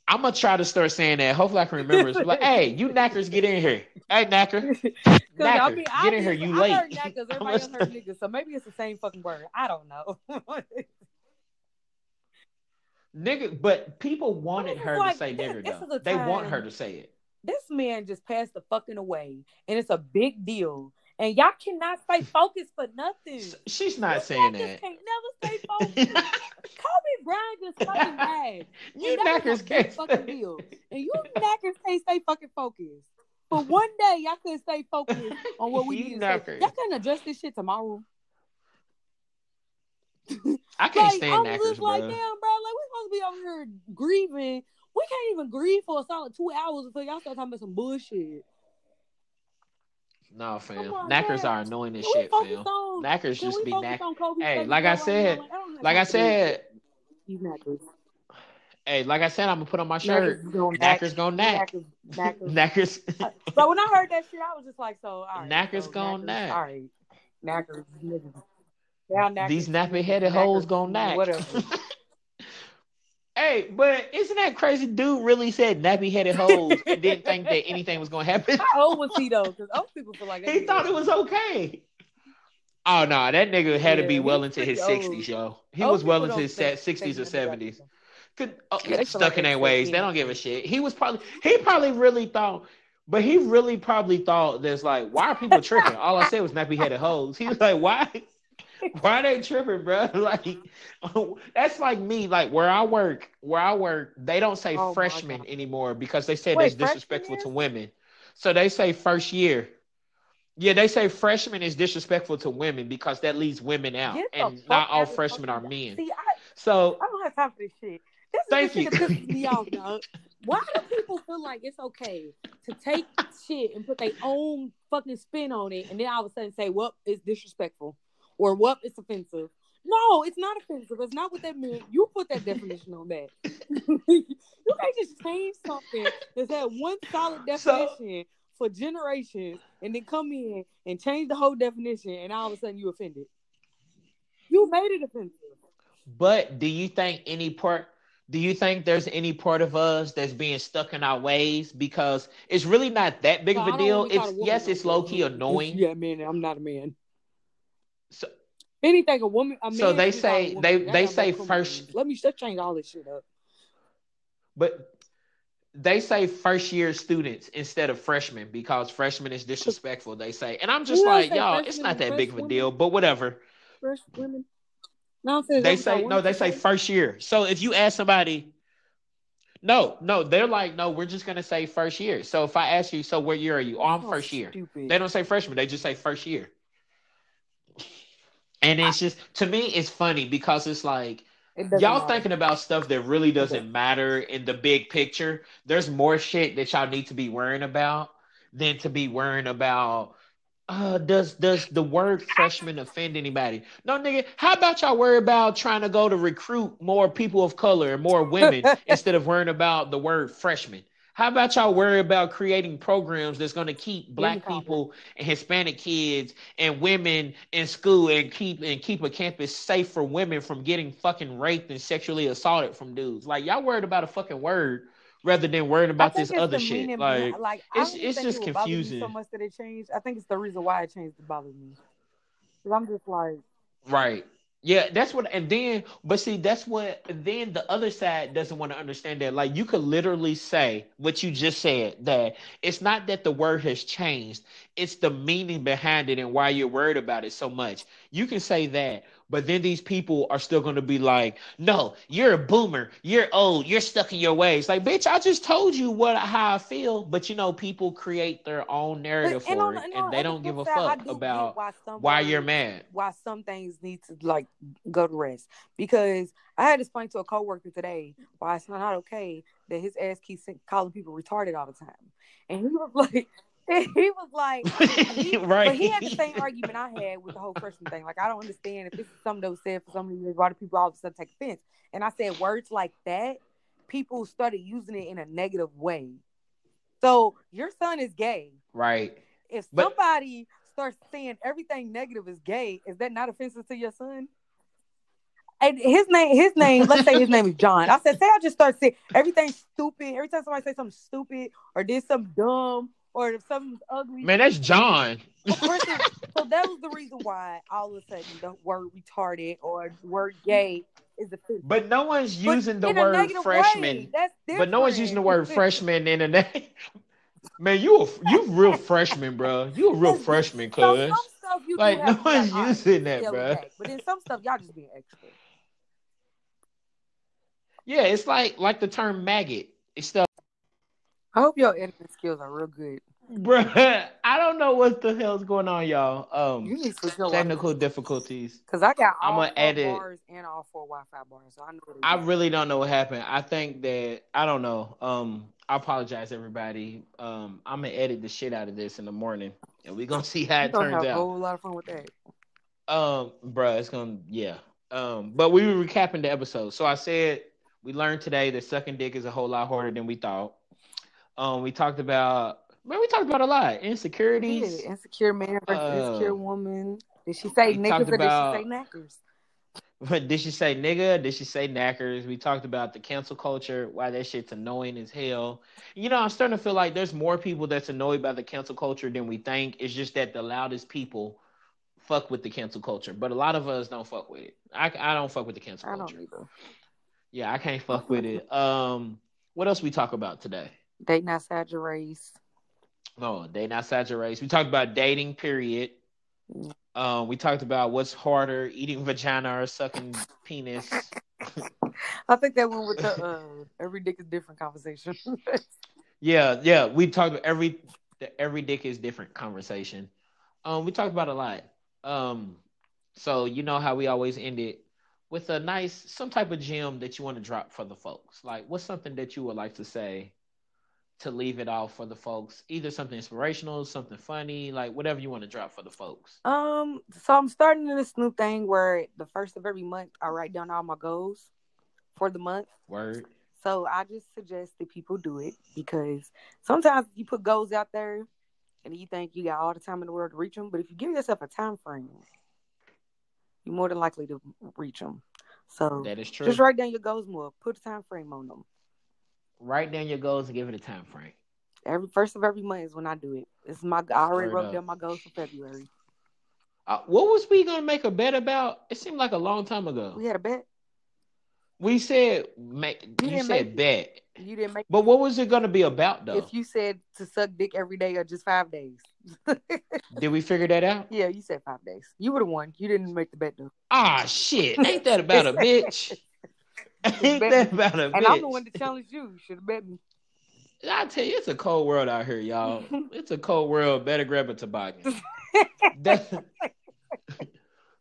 I'm gonna try to start saying that. Hopefully I can remember. It's like, hey, you knackers, get in here. Hey, knacker. I Knacker, mean, get in here, you I late. heard knackers, everybody else heard niggas, so maybe it's the same fucking word. I don't know. Nigga, but people wanted her like- to say this- nigger this though. They want her to say it. this man just passed the fucking away, and it's a big deal. And y'all cannot stay focused for nothing. She's not You saying that. can't never stay focused. Kobe Bryant just fucking died. you And that was a knackers can't fucking deal. And you knackers can't stay fucking focused. But one day, y'all couldn't stay focused on what we need to Y'all couldn't address this shit tomorrow. I can't Like, stand I'm knackers, just like, damn, bro. Like, we supposed to be over here grieving. We can't even grieve for a solid two hours until y'all start talking about some bullshit. No, fam. On, Knackers man. are annoying as Can shit, fam. on? Knackers just be focus knack. Hey, like I said- now? Like, I don't have Like I time for this. said, These knackers. hey, like I said, I'm gonna put on my shirt. Knackers gonna Knackers gonna knack. Knackers, knackers. Knackers. so when I heard that shit, I was just like, so all right, Knackers so gonna knackers, knack. All right, knackers, niggas. Knackers, These nappy headed knackers, hoes gonna knack. Whatever. hey, but isn't that crazy? Dude really said nappy headed hoes and didn't think that anything was gonna happen. How old was he though? Because old people feel like he thought it was okay. Oh no, that nigga had to be well into his sixties, yo. He Old was well into his sixties or think nothing about seventies. oh, Yeah, stuck like in their ways. They don't give a shit. He was probably he probably really thought, but he really probably thought there's like, why are people tripping? All I said was nappy headed hoes. He was like, why? Why they tripping, bro? Like, that's like me. Like where I work, where I work, they don't say Oh freshman anymore because they said Wait, that's disrespectful to women. So they say first year. Yeah, they say freshman is disrespectful to women because that leaves women out, Get and not all freshmen are men. See, I, So I don't have time for this shit. This is Thank the shit you. me off, dog. Why do people feel like it's okay to take shit and put their own fucking spin on it, and then all of a sudden say, "Well, it's disrespectful," or "Well, it's offensive"? No, it's not offensive. It's not what that meant. You put that definition on that. you can't just change something that's had one solid So- definition for generations, and then come in and change the whole definition, and all of a sudden you offended. You made it offensive. But do you think any part do you think there's any part of us that's being stuck in our ways? Because it's really not that big of a deal. wanna be called It's a yes, it's low key annoying. Yeah, man, I'm not a man. So, Anything a woman, a So they should be called a say- woman. they- they say first-. Let me just change all this shit up. but they say first year students instead of freshmen because freshman is disrespectful, they say. And I'm just like, y'all, it's not that big of a deal, but whatever. First women. No, They say no, they say first year. So if you ask somebody, no, no, they're like, no, we're just gonna say first year. So if I ask you, so what year are you? Oh, I'm Oh, first year. Stupid. They don't say freshman, they just say first year. And it's just to me, it's funny because it's like It y'all matter. thinking about stuff that really doesn't matter in the big picture. There's more shit that y'all need to be worrying about than to be worrying about. Uh, does does the word freshman offend anybody? No, nigga. How about y'all worry about trying to go to recruit more people of color and more women instead of worrying about the word freshman? How about y'all worry about creating programs that's going to keep black people and Hispanic kids and women in school and keep and keep a campus safe for women from getting fucking raped and sexually assaulted from dudes? Like y'all worried about a fucking word rather than worrying about this other shit. Like, like it's- it's just it would bother me confusing. so much that it changed. I think it's the reason why it changed that bothers me. Cause I'm just like, Right. Yeah, that's what, and then, but see, that's what, then the other side doesn't want to understand that. Like, you could literally say what you just said that it's not that the word has changed, it's the meaning behind it and why you're worried about it so much. You can say that, but then these people are still going to be like, no, you're a boomer, you're old, you're stuck in your ways. Like, bitch, I just told you what how I feel, but you know, people create their own narrative But- and for on it, and and they don't give a flip side, I fuck about why, why you're mad. Why some things need to like go to rest because I had to explain to a coworker today why it's not okay that his ass keeps calling people retarded all the time, and he was like, he was like, he, right. But he had the same argument I had with the whole freshman thing. Like, I don't understand if this is something that was said for some reason, why do people all of a sudden take offense? And I said, words like that, people started using it in a negative way. So your son is gay. Right. If But- somebody starts saying everything negative is gay, is that not offensive to your son? And his name, his name, let's say his name is John. I said, say I just start saying everything stupid. Every time somebody say something stupid or did something dumb or if something's ugly, Man, that's John. of course, it- so that was the reason why all of a sudden the word retarded or the word gay is offensive. But no one's But using the word freshman. way, But no one's using the word freshman in a name. Man, you a you real freshman, bro. You a real freshman, cuz. some Like, no one's all right, oh, using that, scale it back. But then some stuff y'all just being extra. Yeah, it's like like the term maggot. It's stuff, I hope your editing skills are real good. bro. I don't know what the hell's going on, y'all. You Um, need to switch your technical difficulties. because I got all I'ma edit. bars and all four Wi-Fi bars, so I know what I is. really don't know what happened. I think that I don't know. Um, I apologize, everybody. Um, I'm gonna edit the shit out of this in the morning, and we're gonna see how You it gonna turns have a whole lot of fun with that. Um, bruh, it's gonna yeah. Um, but we were recapping the episode. So I said we learned today that sucking dick is a whole lot harder than we thought. Um, we talked about man, we talked about a lot. Insecurities. Yeah, insecure man versus Uh, insecure woman. Did she say niggas talked or did she say knackers? But did she say nigga? Did she say knackers? We talked about the cancel culture, why that shit's annoying as hell. You know, I'm starting to feel like there's more people that's annoyed by the cancel culture than we think. It's just that the loudest people fuck with the cancel culture, but a lot of us don't fuck with it. I, I don't fuck with the cancel I culture. don't either. Yeah, I can't fuck with it. Um, what else we talk about today? Dating outside your race. Oh, dating outside your race. We talked about dating. Period. Um, we talked about what's harder, eating vagina or sucking penis. I think that went with the uh, every dick is different conversation. Yeah, yeah. We talked about every the every dick is different conversation. Um, we talked about a lot. Um, so you know how we always end it with a nice some type of gem that you want to drop for the folks. Like, what's something that you would like to say to leave it off for the folks? Either something inspirational, something funny, like whatever you want to drop for the folks. um, so I'm starting this new thing where the first of every month I write down all my goals for the month. Word. So I just suggest that people do it because sometimes you put goals out there and you think you got all the time in the world to reach them, but if you give yourself a time frame, you're more than likely to reach them. So That is true. just write down your goals more. Put a time frame on them. Write down your goals and give it a time frame. Every first of every month is when I do it. It's my I already wrote up. down my goals for February. Uh, what was we gonna make a bet about? It seemed like a long time ago. We had a bet. We said make. You, didn't said bet, You didn't make but what was it gonna be about though? if you said to suck dick every day or just five days. Did we figure that out? yeah, you said five days. You would have won. You didn't make the bet though. Ah shit! Ain't that about a bitch? Ain't that about a And I'm the one to challenge you. You should have bet me. I tell you, it's a cold world out here, y'all. It's a cold world. Better grab a toboggan. That-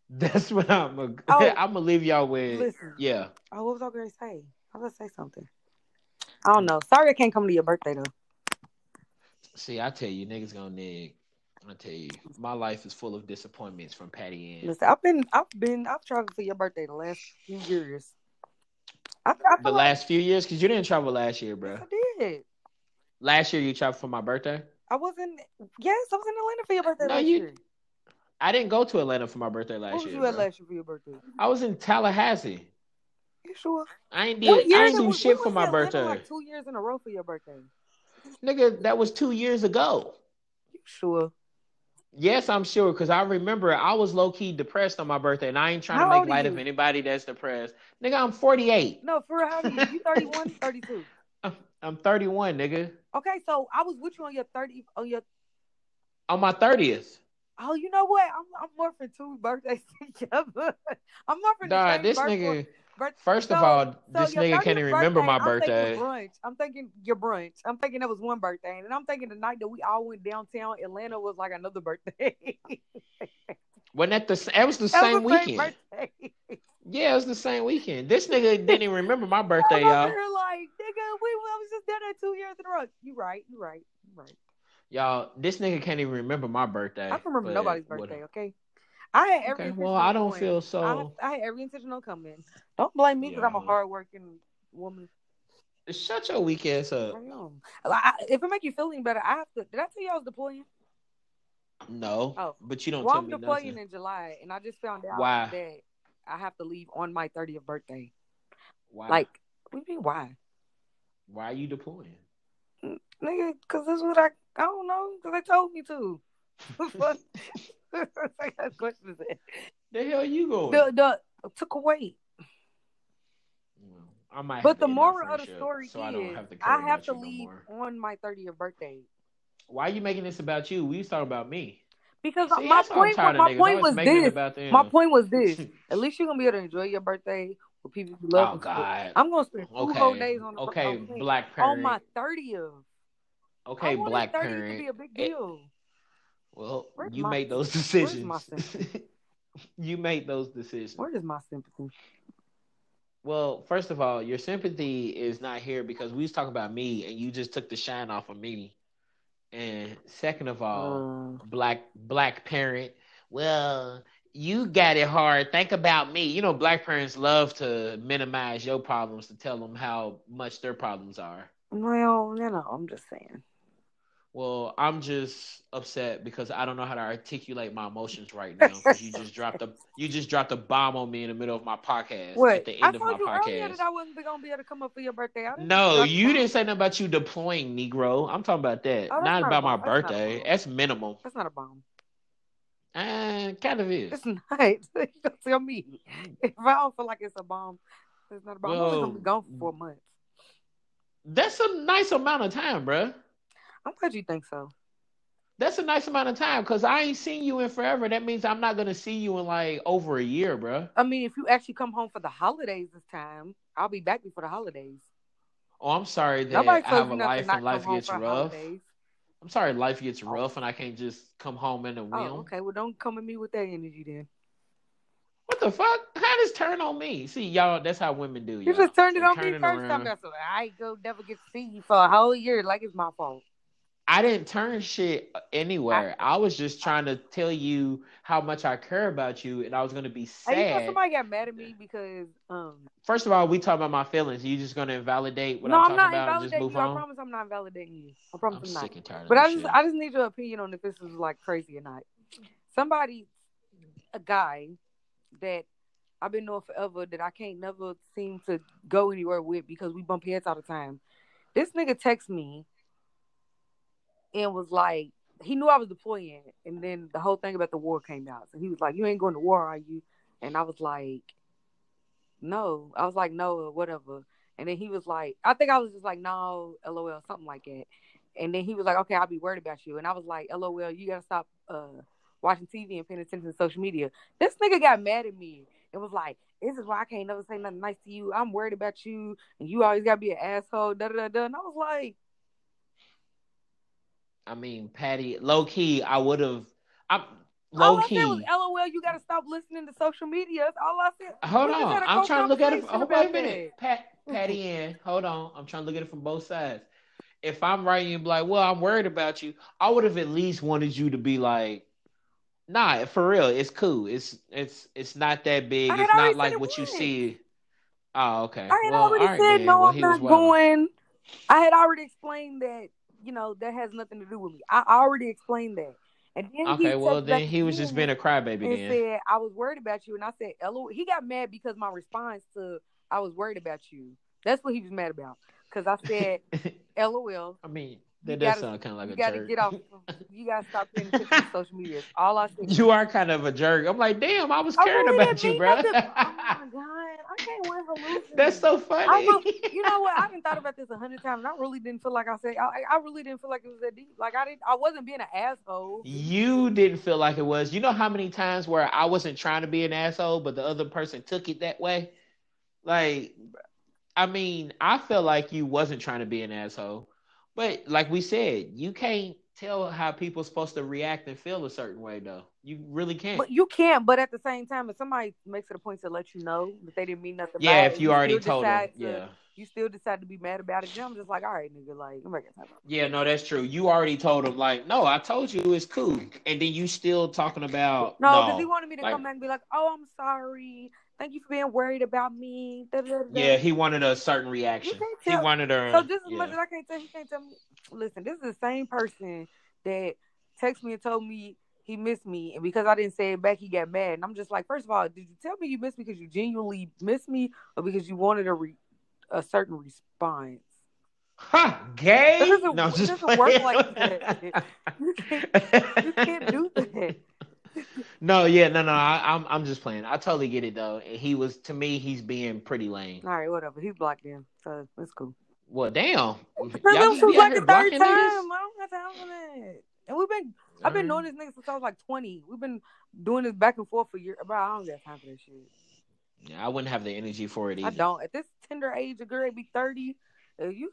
That's what I'm. A, Oh, I'm gonna leave y'all with. listen. Yeah. Oh, what was I to say? I was to say something. I don't know. Sorry I can't come to your birthday, though. See, I tell you, niggas gonna nig. I tell you, my life is full of disappointments from Patty Ann. Listen, I've been, I've been, I've traveled for your birthday the last few years. I, I The like- last few years, because you didn't travel last year, bro. Yes, I did. Last year you traveled for my birthday. I wasn't. Yes, I was in Atlanta for your birthday No, last you- year. I didn't go to Atlanta for my birthday last was year. you at last year for your birthday? I was in Tallahassee. You sure? I ain't did. I ain't do we shit for my birthday, Like two years in a row for your birthday. nigga. That was two years ago. You sure? Yes, I'm sure because I remember I was low key depressed on my birthday, and I ain't trying How to make light of anybody that's depressed. Nigga, I'm 48. No, for real, how old are you? You 31, 32. I'm, I'm 31, nigga. Okay, so I was with you on your 30 on your On my 30th. Oh, you know what? I'm I'm morphing two birthdays together. I'm morphing the Dog, this nigga. First of all, so this nigga can't even remember my I'm birthday. brunch. I'm thinking your brunch. I'm thinking that was one birthday, and I'm thinking the night that we all went downtown Atlanta was like another birthday. Wasn't that the? That was the That same the weekend. Yeah, it was the same weekend. This nigga didn't even remember my birthday, y'all. here like, nigga, we I was just down there two years in a row. You right, you right, you right. Y'all, this nigga can't even remember my birthday. I don't remember nobody's birthday. Okay, I had every. Okay, well, I don't going. feel so. I had every intention on coming. Don't blame me because I'm a Yeah. hardworking woman. Shut your weak ass up. I know. I, if it make you feel any better, I have to. Did I tell you I was deploying? No, Oh. but you don't Well, tell I'm me deploying nothing. in July, and I just found out Why? that I have to leave on my 30th birthday. Why? Like, what do you mean why? why are you deploying? Nigga, because this is what I, I don't know, because they told me to. What? I got questions. The hell you going? The, the, took away. I might. But the moral of the story so I is, don't have to, I, have to you no leave on my 30th birthday. Why are you making this about you? We was talking about me. Because See, my that's why I'm point, my point was this. My point was this. At least you're gonna be able to enjoy your birthday with people you love. oh. God. I'm gonna spend two whole days on the Okay, black on my thirtieth. okay, I black 30th parent. to be a big deal. Well, Where's you my- made those where's decisions. my sympathy? you made those decisions. Where is my sympathy? Well, first of all, your sympathy is not here because we was talking about me and you just took the shine off of me. And second of all, Uh, black black parent, well, you got it hard. Think about me. You know, black parents love to minimize your problems to tell them how much their problems are. well, you know, I'm just saying. Well, I'm just upset because I don't know how to articulate my emotions right now. 'cause you just dropped a you just dropped a bomb on me in the middle of my podcast What? at the I end of my told you earlier podcast. that I wasn't gonna be able to come up for your birthday. No, you didn't say nothing about you deploying, Negro. I'm talking about that, Oh, not not about my. That's birthday. That's minimal. That's not a bomb. Uh, kind of is. It's not. you don't tell me. If I don't feel like it's a bomb, it's not a bomb. I'm only gonna be gone for four months. That's a nice amount of time, bruh. I'm glad you think so. That's a nice amount of time because I ain't seen you in forever. That means I'm not gonna see you in like over a year, bro. I mean, if you actually come home for the holidays this time, I'll be back before the holidays. Oh, I'm sorry that Nobody I have a life and life gets rough. holidays. I'm sorry life gets Oh. rough and I can't just come home in a wheel. Oh, okay. Well, don't come at me with that energy then. What the fuck? How does turn on me? See, y'all, that's how women do. You y'all. just turned it on turn me it first around. time. That's I ain't go never get to see you for a whole year. Like it's my fault. I didn't turn shit anywhere. I, was just trying to tell you how much I care about you, and I was gonna be Hey, you know sad. somebody got mad at me because um. First of all, we talk about my feelings. You just gonna invalidate what no, I'm I'm talking not about just invalidating move you. I promise I'm not invalidating you. I promise I'm I'm, not. sick and tired of But I just shit. I just need your opinion on if this is like crazy or not. Somebody, a guy that I've been knowing forever that I can't never seem to go anywhere with because we bump heads all the time. This nigga texts me and was like, he knew I was deploying, and then the whole thing about the war came out. So he was like, "You ain't going to war, are you?" And I was like, "No." I was like, "No," or whatever. And then he was like, I think I was just like, "No, lol," something like that. And then he was like, "Okay, I'll be worried about you." And I was like, "LOL, you gotta stop uh, watching TV and paying attention to social media." This nigga got mad at me and was like, "This is why I can't never say nothing nice to you. I'm worried about you, and you always gotta be an asshole." Da da da. And I was like, I mean, Patty, low key, I would have. I Low all key. I was, "LOL, you got to stop listening to social media." That's all I said. Hold We on. I'm trying to look at it. Oh, wait a minute. Pat, Patty Ann, hold on. I'm trying to look at it from both sides. If I'm writing you like, well, I'm worried about you, I would have at least wanted you to be like, nah, for real, it's cool. It's it's it's not that big. It's not like what you see. Oh, okay. I had well, already right, said no. Well, I'm not going. I had already explained that. You know that has nothing to do with me. I already explained that. And then he Okay, well then he was just being a crybaby and then. said I was worried about you, and I said, "LOL." He got mad because my response to I was worried about you. That's what he was mad about. Because I said, "LOL." I mean, that does gotta- sound kind of like a jerk. you a got to jerk. get off. You got to stop paying attention to social media. All I said. You are kind of a jerk. I'm like, damn, I was caring really about you, bro. nothing. Oh my god, I can't win. That's so funny. You know what? I didn't thought about this a hundred times. and I really didn't feel like I said. I, I really didn't feel like it was that deep. Like I didn't. I wasn't being an asshole. You didn't feel like it was. You know how many times where I wasn't trying to be an asshole, but the other person took it that way? Like, I mean, I felt like you wasn't trying to be an asshole. But like we said, you can't tell how people supposed to react and feel a certain way, though. You really can't. But you can't. But at the same time, if somebody makes it a point to let you know that they didn't mean nothing. yeah, if you already told them. to- Yeah. You still decide to be mad about it. I'm just like, all right, nigga, like I'm not gonna talk about it. Yeah, no, that's true. You already told them, like, no, I told you it's cool. And then you still talking about, No, no. because he wanted me to Like- come back and be like, oh, I'm sorry. Thank you for being worried about me. Da, da, da. Yeah, he wanted a certain reaction. He wanted her. So just as yeah. much as I can't tell, he can't tell me. Listen, this is the same person that texted me and told me he missed me, and because I didn't say it back, he got mad. And I'm just like, first of all, did you tell me you missed me because you genuinely missed me, or because you wanted a re- a certain response? Huh, gay? Doesn't- no, just doesn't work like that. You can't, you can't do that. No, yeah, no, no. I, I'm, I'm just playing. I totally get it though. He was to me, he's being pretty lame. All right, whatever. He blocked him, so it's cool. Well, damn. Y'all this be like the third time. I don't have time for that. And we've been, I've been mm. knowing this nigga since I was like 20. We've been doing this back and forth for years. Bro, I don't got time for that shit. Yeah, I wouldn't have the energy for it I don't. At this tender age, a girl be 30. If you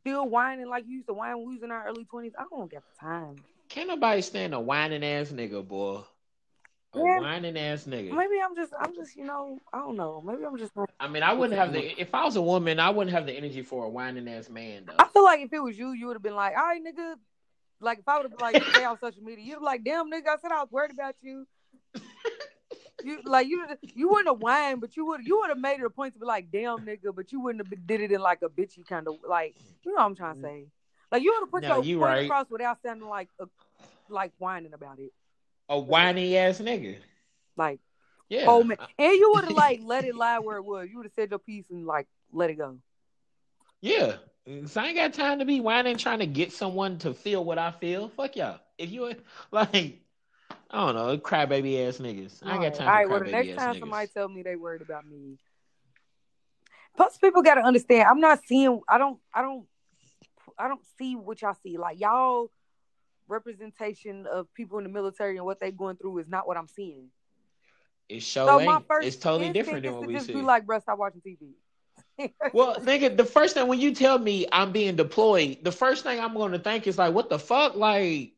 still whining like you used to whine when we was in our early 20s, I don't get the time. Can't nobody stand a whining ass nigga, boy. A Yeah. whining ass nigga. Maybe I'm just, I'm just, you know, I don't know. Maybe I'm just. I mean, I wouldn't have the. If I was a woman, I wouldn't have the energy for a whining ass man, Though. I feel like if it was you, you would have been like, all right, nigga. Like if I would have like stay on social media, you'd be like, damn, nigga, I said I was worried about you. You like you you wouldn't have whined, but you would you would have made it a point to be like, damn, nigga, but you wouldn't have did it in like a bitchy kind of like, you know what I'm trying to mm. say. Like you would have put No, your you point right. across without sounding like a, like whining about it. A whiny ass nigga. Like, Yeah. oh man, and you would have like let it lie where it was. You would have said your piece and like let it go. Yeah. So I ain't got time to be whining trying to get someone to feel what I feel. Fuck y'all. If you like, I don't know, crybaby ass niggas. I ain't got time All right, well, the next time niggas. somebody tell me they worried about me. Plus, people got to understand. I'm not seeing. I don't. I don't. I don't see what y'all see. Like y'all representation of people in the military and what they're going through is not what I'm seeing. It show So my first It's totally different than what we see. be like, "Bro, stop watching TV." well, nigga, the first thing when you tell me I'm being deployed, the first thing I'm going to think is like, what the fuck, like,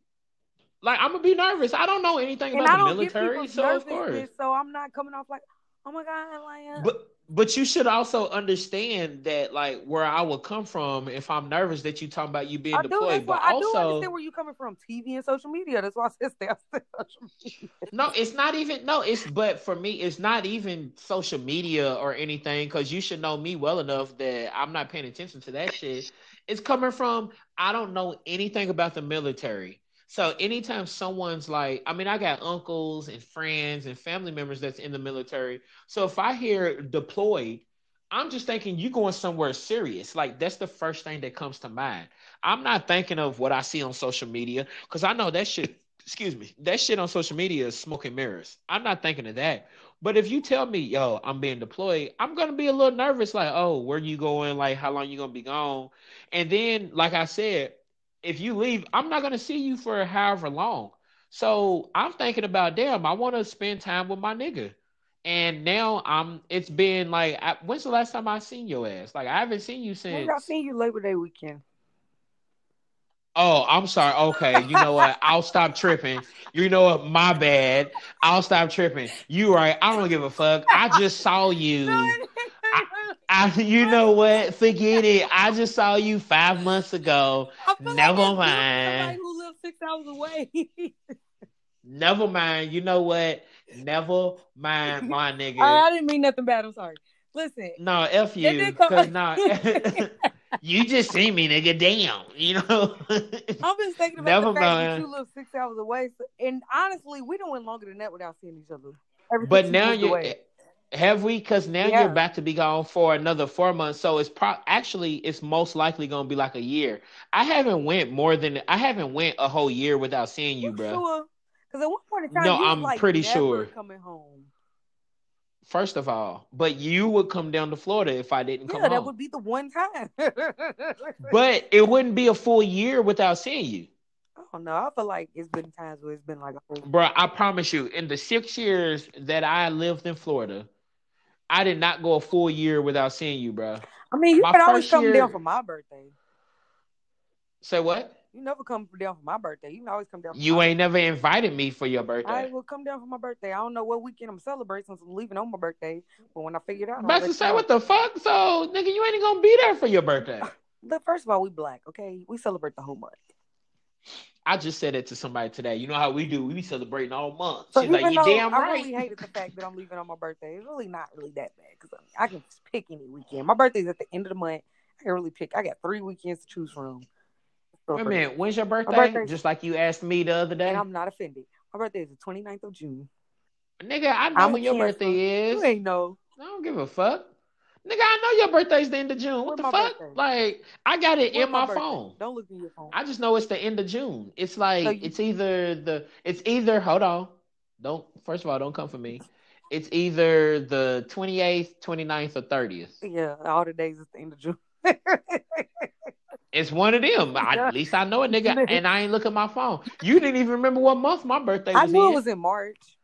like I'm gonna be nervous. I don't know anything and about the military, so of course. so I'm not coming off like, "Oh my god," like. But but you should also understand that like where I would come from if I'm nervous that you talking about you being I do. deployed, That's why but I do also understand where you're coming from. TV and social media. That's why I said stay off social media. no, it's not even no, it's but for me it's not even social media or anything because you should know me well enough that I'm not paying attention to that shit. It's coming from I don't know anything about the military. So anytime someone's like, I mean, I got uncles and friends and family members that's in the military. So if I hear deployed, I'm just thinking you going somewhere serious. Like that's the first thing that comes to mind. I'm not thinking of what I see on social media because I know that shit. Excuse me, that shit on social media is smoke and mirrors. I'm not thinking of that. But if you tell me, yo, I'm being deployed, I'm gonna be a little nervous. Like, oh, where you going? Like, how long you gonna be gone? And then, like I said, if you leave, I'm not gonna see you for however long. So I'm thinking about, damn, I want to spend time with my nigga. And now I'm. It's been like, I, when's the last time I seen your ass? Like I haven't seen you since. I seen you Labor Day weekend. Oh, I'm sorry. Okay, you know what? I'll stop tripping. You know what? My bad. I'll stop tripping. You right. I don't give a fuck. I just saw you. I, I, you know what? Forget it. I just saw you five months ago. Never like mind. Who lives six hours away? Never mind. You know what? Never mind, my nigga. I didn't mean nothing bad. I'm sorry. Listen. No, f you. come- Cause nah, you just see me, nigga. Damn. You know. I'm just thinking about Never the fact that mind. you live six hours away. So, and honestly, we don't went longer than that without seeing each other. But now you away. Eh, have we because now Yeah. you're about to be gone for another four months. So it's pro actually it's most likely gonna be like a year. I haven't went more than I haven't went a whole year without seeing you, bro. sure? Because at one point in time, No, I'm like pretty sure. coming home. First of all, but you would come down to Florida if I didn't come Yeah, that home. would be the one time. But it wouldn't be a full year without seeing you. Oh don't. I feel like it's been times where it's been like a whole. Bro, I promise you, in the six years that I lived in Florida, I did not go a full year without seeing you, bro. I mean, you My can always come year- down for my birthday. Say what? You never come down for my birthday. You can always come down. You ain't never invited me for your birthday. I will come down for my birthday. I don't know what weekend I'm celebrating since I'm leaving on my birthday. But when I figure it out, I'll About to say what the fuck? So, nigga, you ain't gonna be there for your birthday. Look, first of all, we black, okay? We celebrate the whole month. I just said it to somebody today. You know how we do? We be celebrating all month. So She's like, you damn I right. really hated the fact that I'm leaving on my birthday, it's really not really that bad because I, can just pick any weekend. My birthday's at the end of the month. I can really pick. I got three weekends to choose from. Wait a minute, when's your birthday? birthday- Just like you asked me the other day. And I'm not offended. My birthday is the 29th of June. Nigga, I know I'm when your Cancer. birthday is. You ain't know. I don't give a fuck. Nigga, I know your birthday's the end of June. What When's the fuck? birthday? Like, I got it When's in my birthday? phone. Don't look in your phone. I just know it's the end of June. It's like So you- it's either the it's either hold on. Don't first of all, don't come for me. It's either the 28th, 29th, or 30th. yeah, all the days is the end of June. It's one of them. I, at least I know it, nigga. And I ain't look at my phone. You didn't even remember what month my birthday was I knew in. it was in March.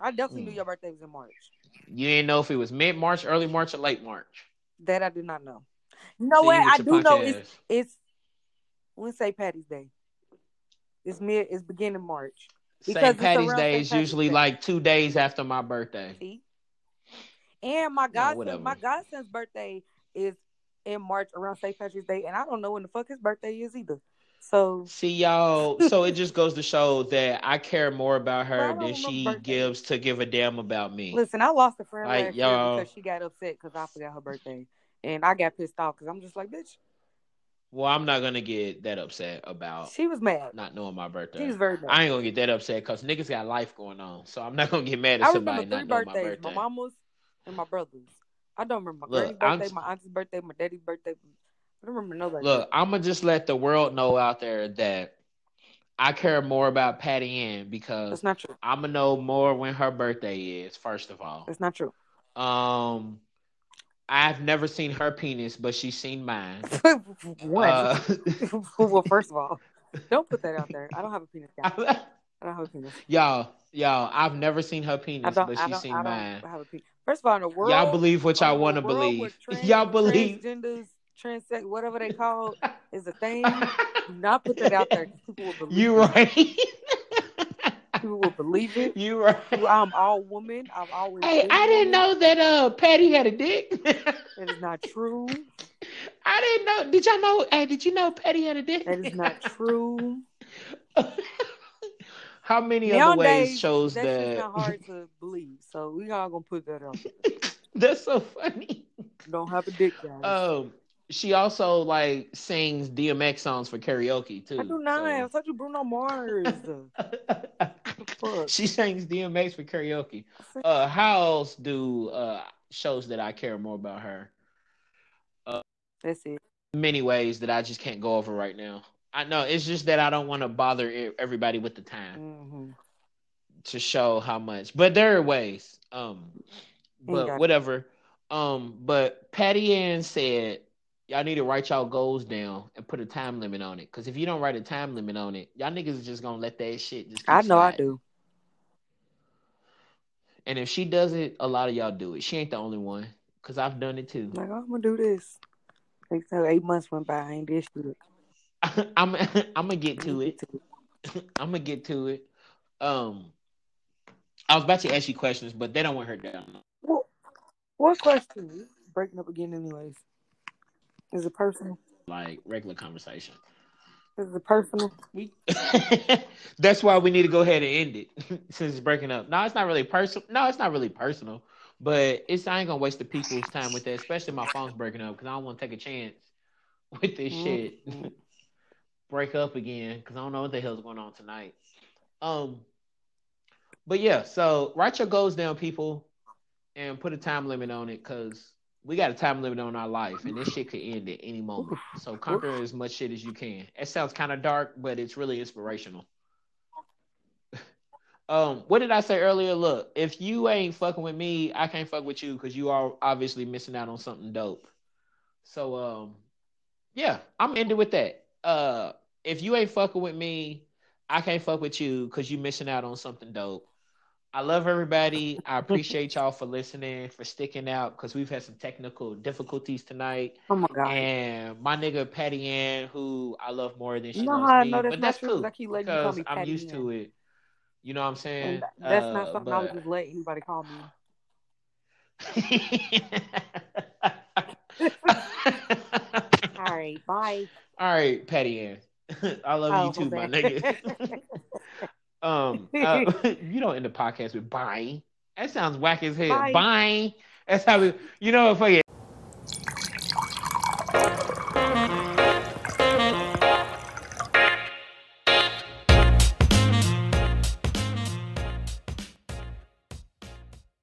I definitely knew Mm. your birthday was in March. You didn't know if it was mid March, early March, or late March. That I do not know. You know See, what? I do punk know it's it's when St. Patty's Day. It's mid. It's beginning March. because St. Patty's Day is usually Day. like two days after my birthday. See? And my godson, whatever. my godson's birthday is in March around St. Patrick's Day, and I don't know when the fuck his birthday is either. So See y'all, so it just goes to show that I care more about her than she birthday. gives to give a damn about me. listen, I lost a friend Like, y'all- because she got upset because I forgot her birthday, and I got pissed off because I'm just like, bitch, Well, I'm not gonna get that upset about she was mad. not knowing my birthday. She was very mad. I ain't gonna get that upset because niggas got life going on. So I'm not gonna get mad at I somebody remember not three knowing my birthdays: my, birthday. mama's and my brother's. I don't remember my Look, granny's I'm- birthday, my auntie's birthday, my daddy's birthday. I don't remember nobody. Look, I'm gonna just let the world know out there that I care more about Patty Ann because that's not true. I'm gonna know more when her birthday is. First of all, That's not true. um, I've never seen her penis, but she's seen mine. One. Uh, well, first of all, don't put that out there. I don't have a penis. Guy. I don't have a penis. y'all, y'all, I've never seen her penis, but she's seen mine. don't have a penis. First of all, in the world, Y'all believe what y'all want to believe. y'all believe. transgenders, transex, whatever they call it, is a thing. Do not put that out there. People will believe you it. right. People will believe it. you right. I'm all woman. I've always. Hey, I didn't woman. know that uh Patty had a dick. That is not true. I didn't know. Did y'all know? Hey, did you know Patty had a dick? That is not true. How many other ways shows that's that? not hard to believe. So we all gonna put that out. That's so funny. Don't have a dick, guys. Um, she also like sings DMX songs for karaoke too. I do not. I thought you Bruno Mars. she sings DMX for karaoke. Uh, how else do uh shows that I care more about her? That's it. Many ways that I just can't go over right now. I know it's just that I don't want to bother everybody with the time. hmm to show how much. But there are ways. Um but whatever. Um but Patty Ann said y'all need to write y'all goals down and put a time limit on it. Cause if you don't write a time limit on it, y'all niggas is just gonna let that shit just I know I do. And if she does it, a lot of y'all do it. She ain't the only one. Cause I've done it too. Like I'm gonna do this. Like so, eight months went by. I ain't did shit. I'm I'm gonna get to it. I'm gonna get to it. Um, I was about to ask you questions, but they don't want her down. What, what question? Breaking up again, anyways. Is it personal? Like regular conversation. Is it personal? We. That's why we need to go ahead and end it since it's breaking up. No, it's not really personal. No, it's not really personal. But it's I ain't gonna waste the people's time with that, especially my phone's breaking up because I don't want to take a chance with this shit. Mm-hmm. Break up again because I don't know what the hell's going on tonight. Um, but yeah, so write your goals down, people, and put a time limit on it because we got a time limit on our life, and this shit could end at any moment. So conquer as much shit as you can. It sounds kind of dark, but it's really inspirational. um, what did I say earlier? Look, if you ain't fucking with me, I can't fuck with you because you are obviously missing out on something dope. So um, yeah, I'm ending with that. Uh, if you ain't fucking with me, I can't fuck with you because you missing out on something dope. I love everybody. I appreciate y'all for listening, for sticking out, because we've had some technical difficulties tonight. Oh my god! And my nigga Patty Ann, who I love more than she You know loves how I me, know that's but that's cool I keep letting you call because me I'm used to it. You know what I'm saying? And that's Uh, not something I would but- just let anybody call me. All right, bye. All right, Patty Ann. I love Oh, you too, my nigga. Um, uh, you don't end the podcast with bye. That sounds whack as hell. Bye. Bye. That's how we, you know, fuck it.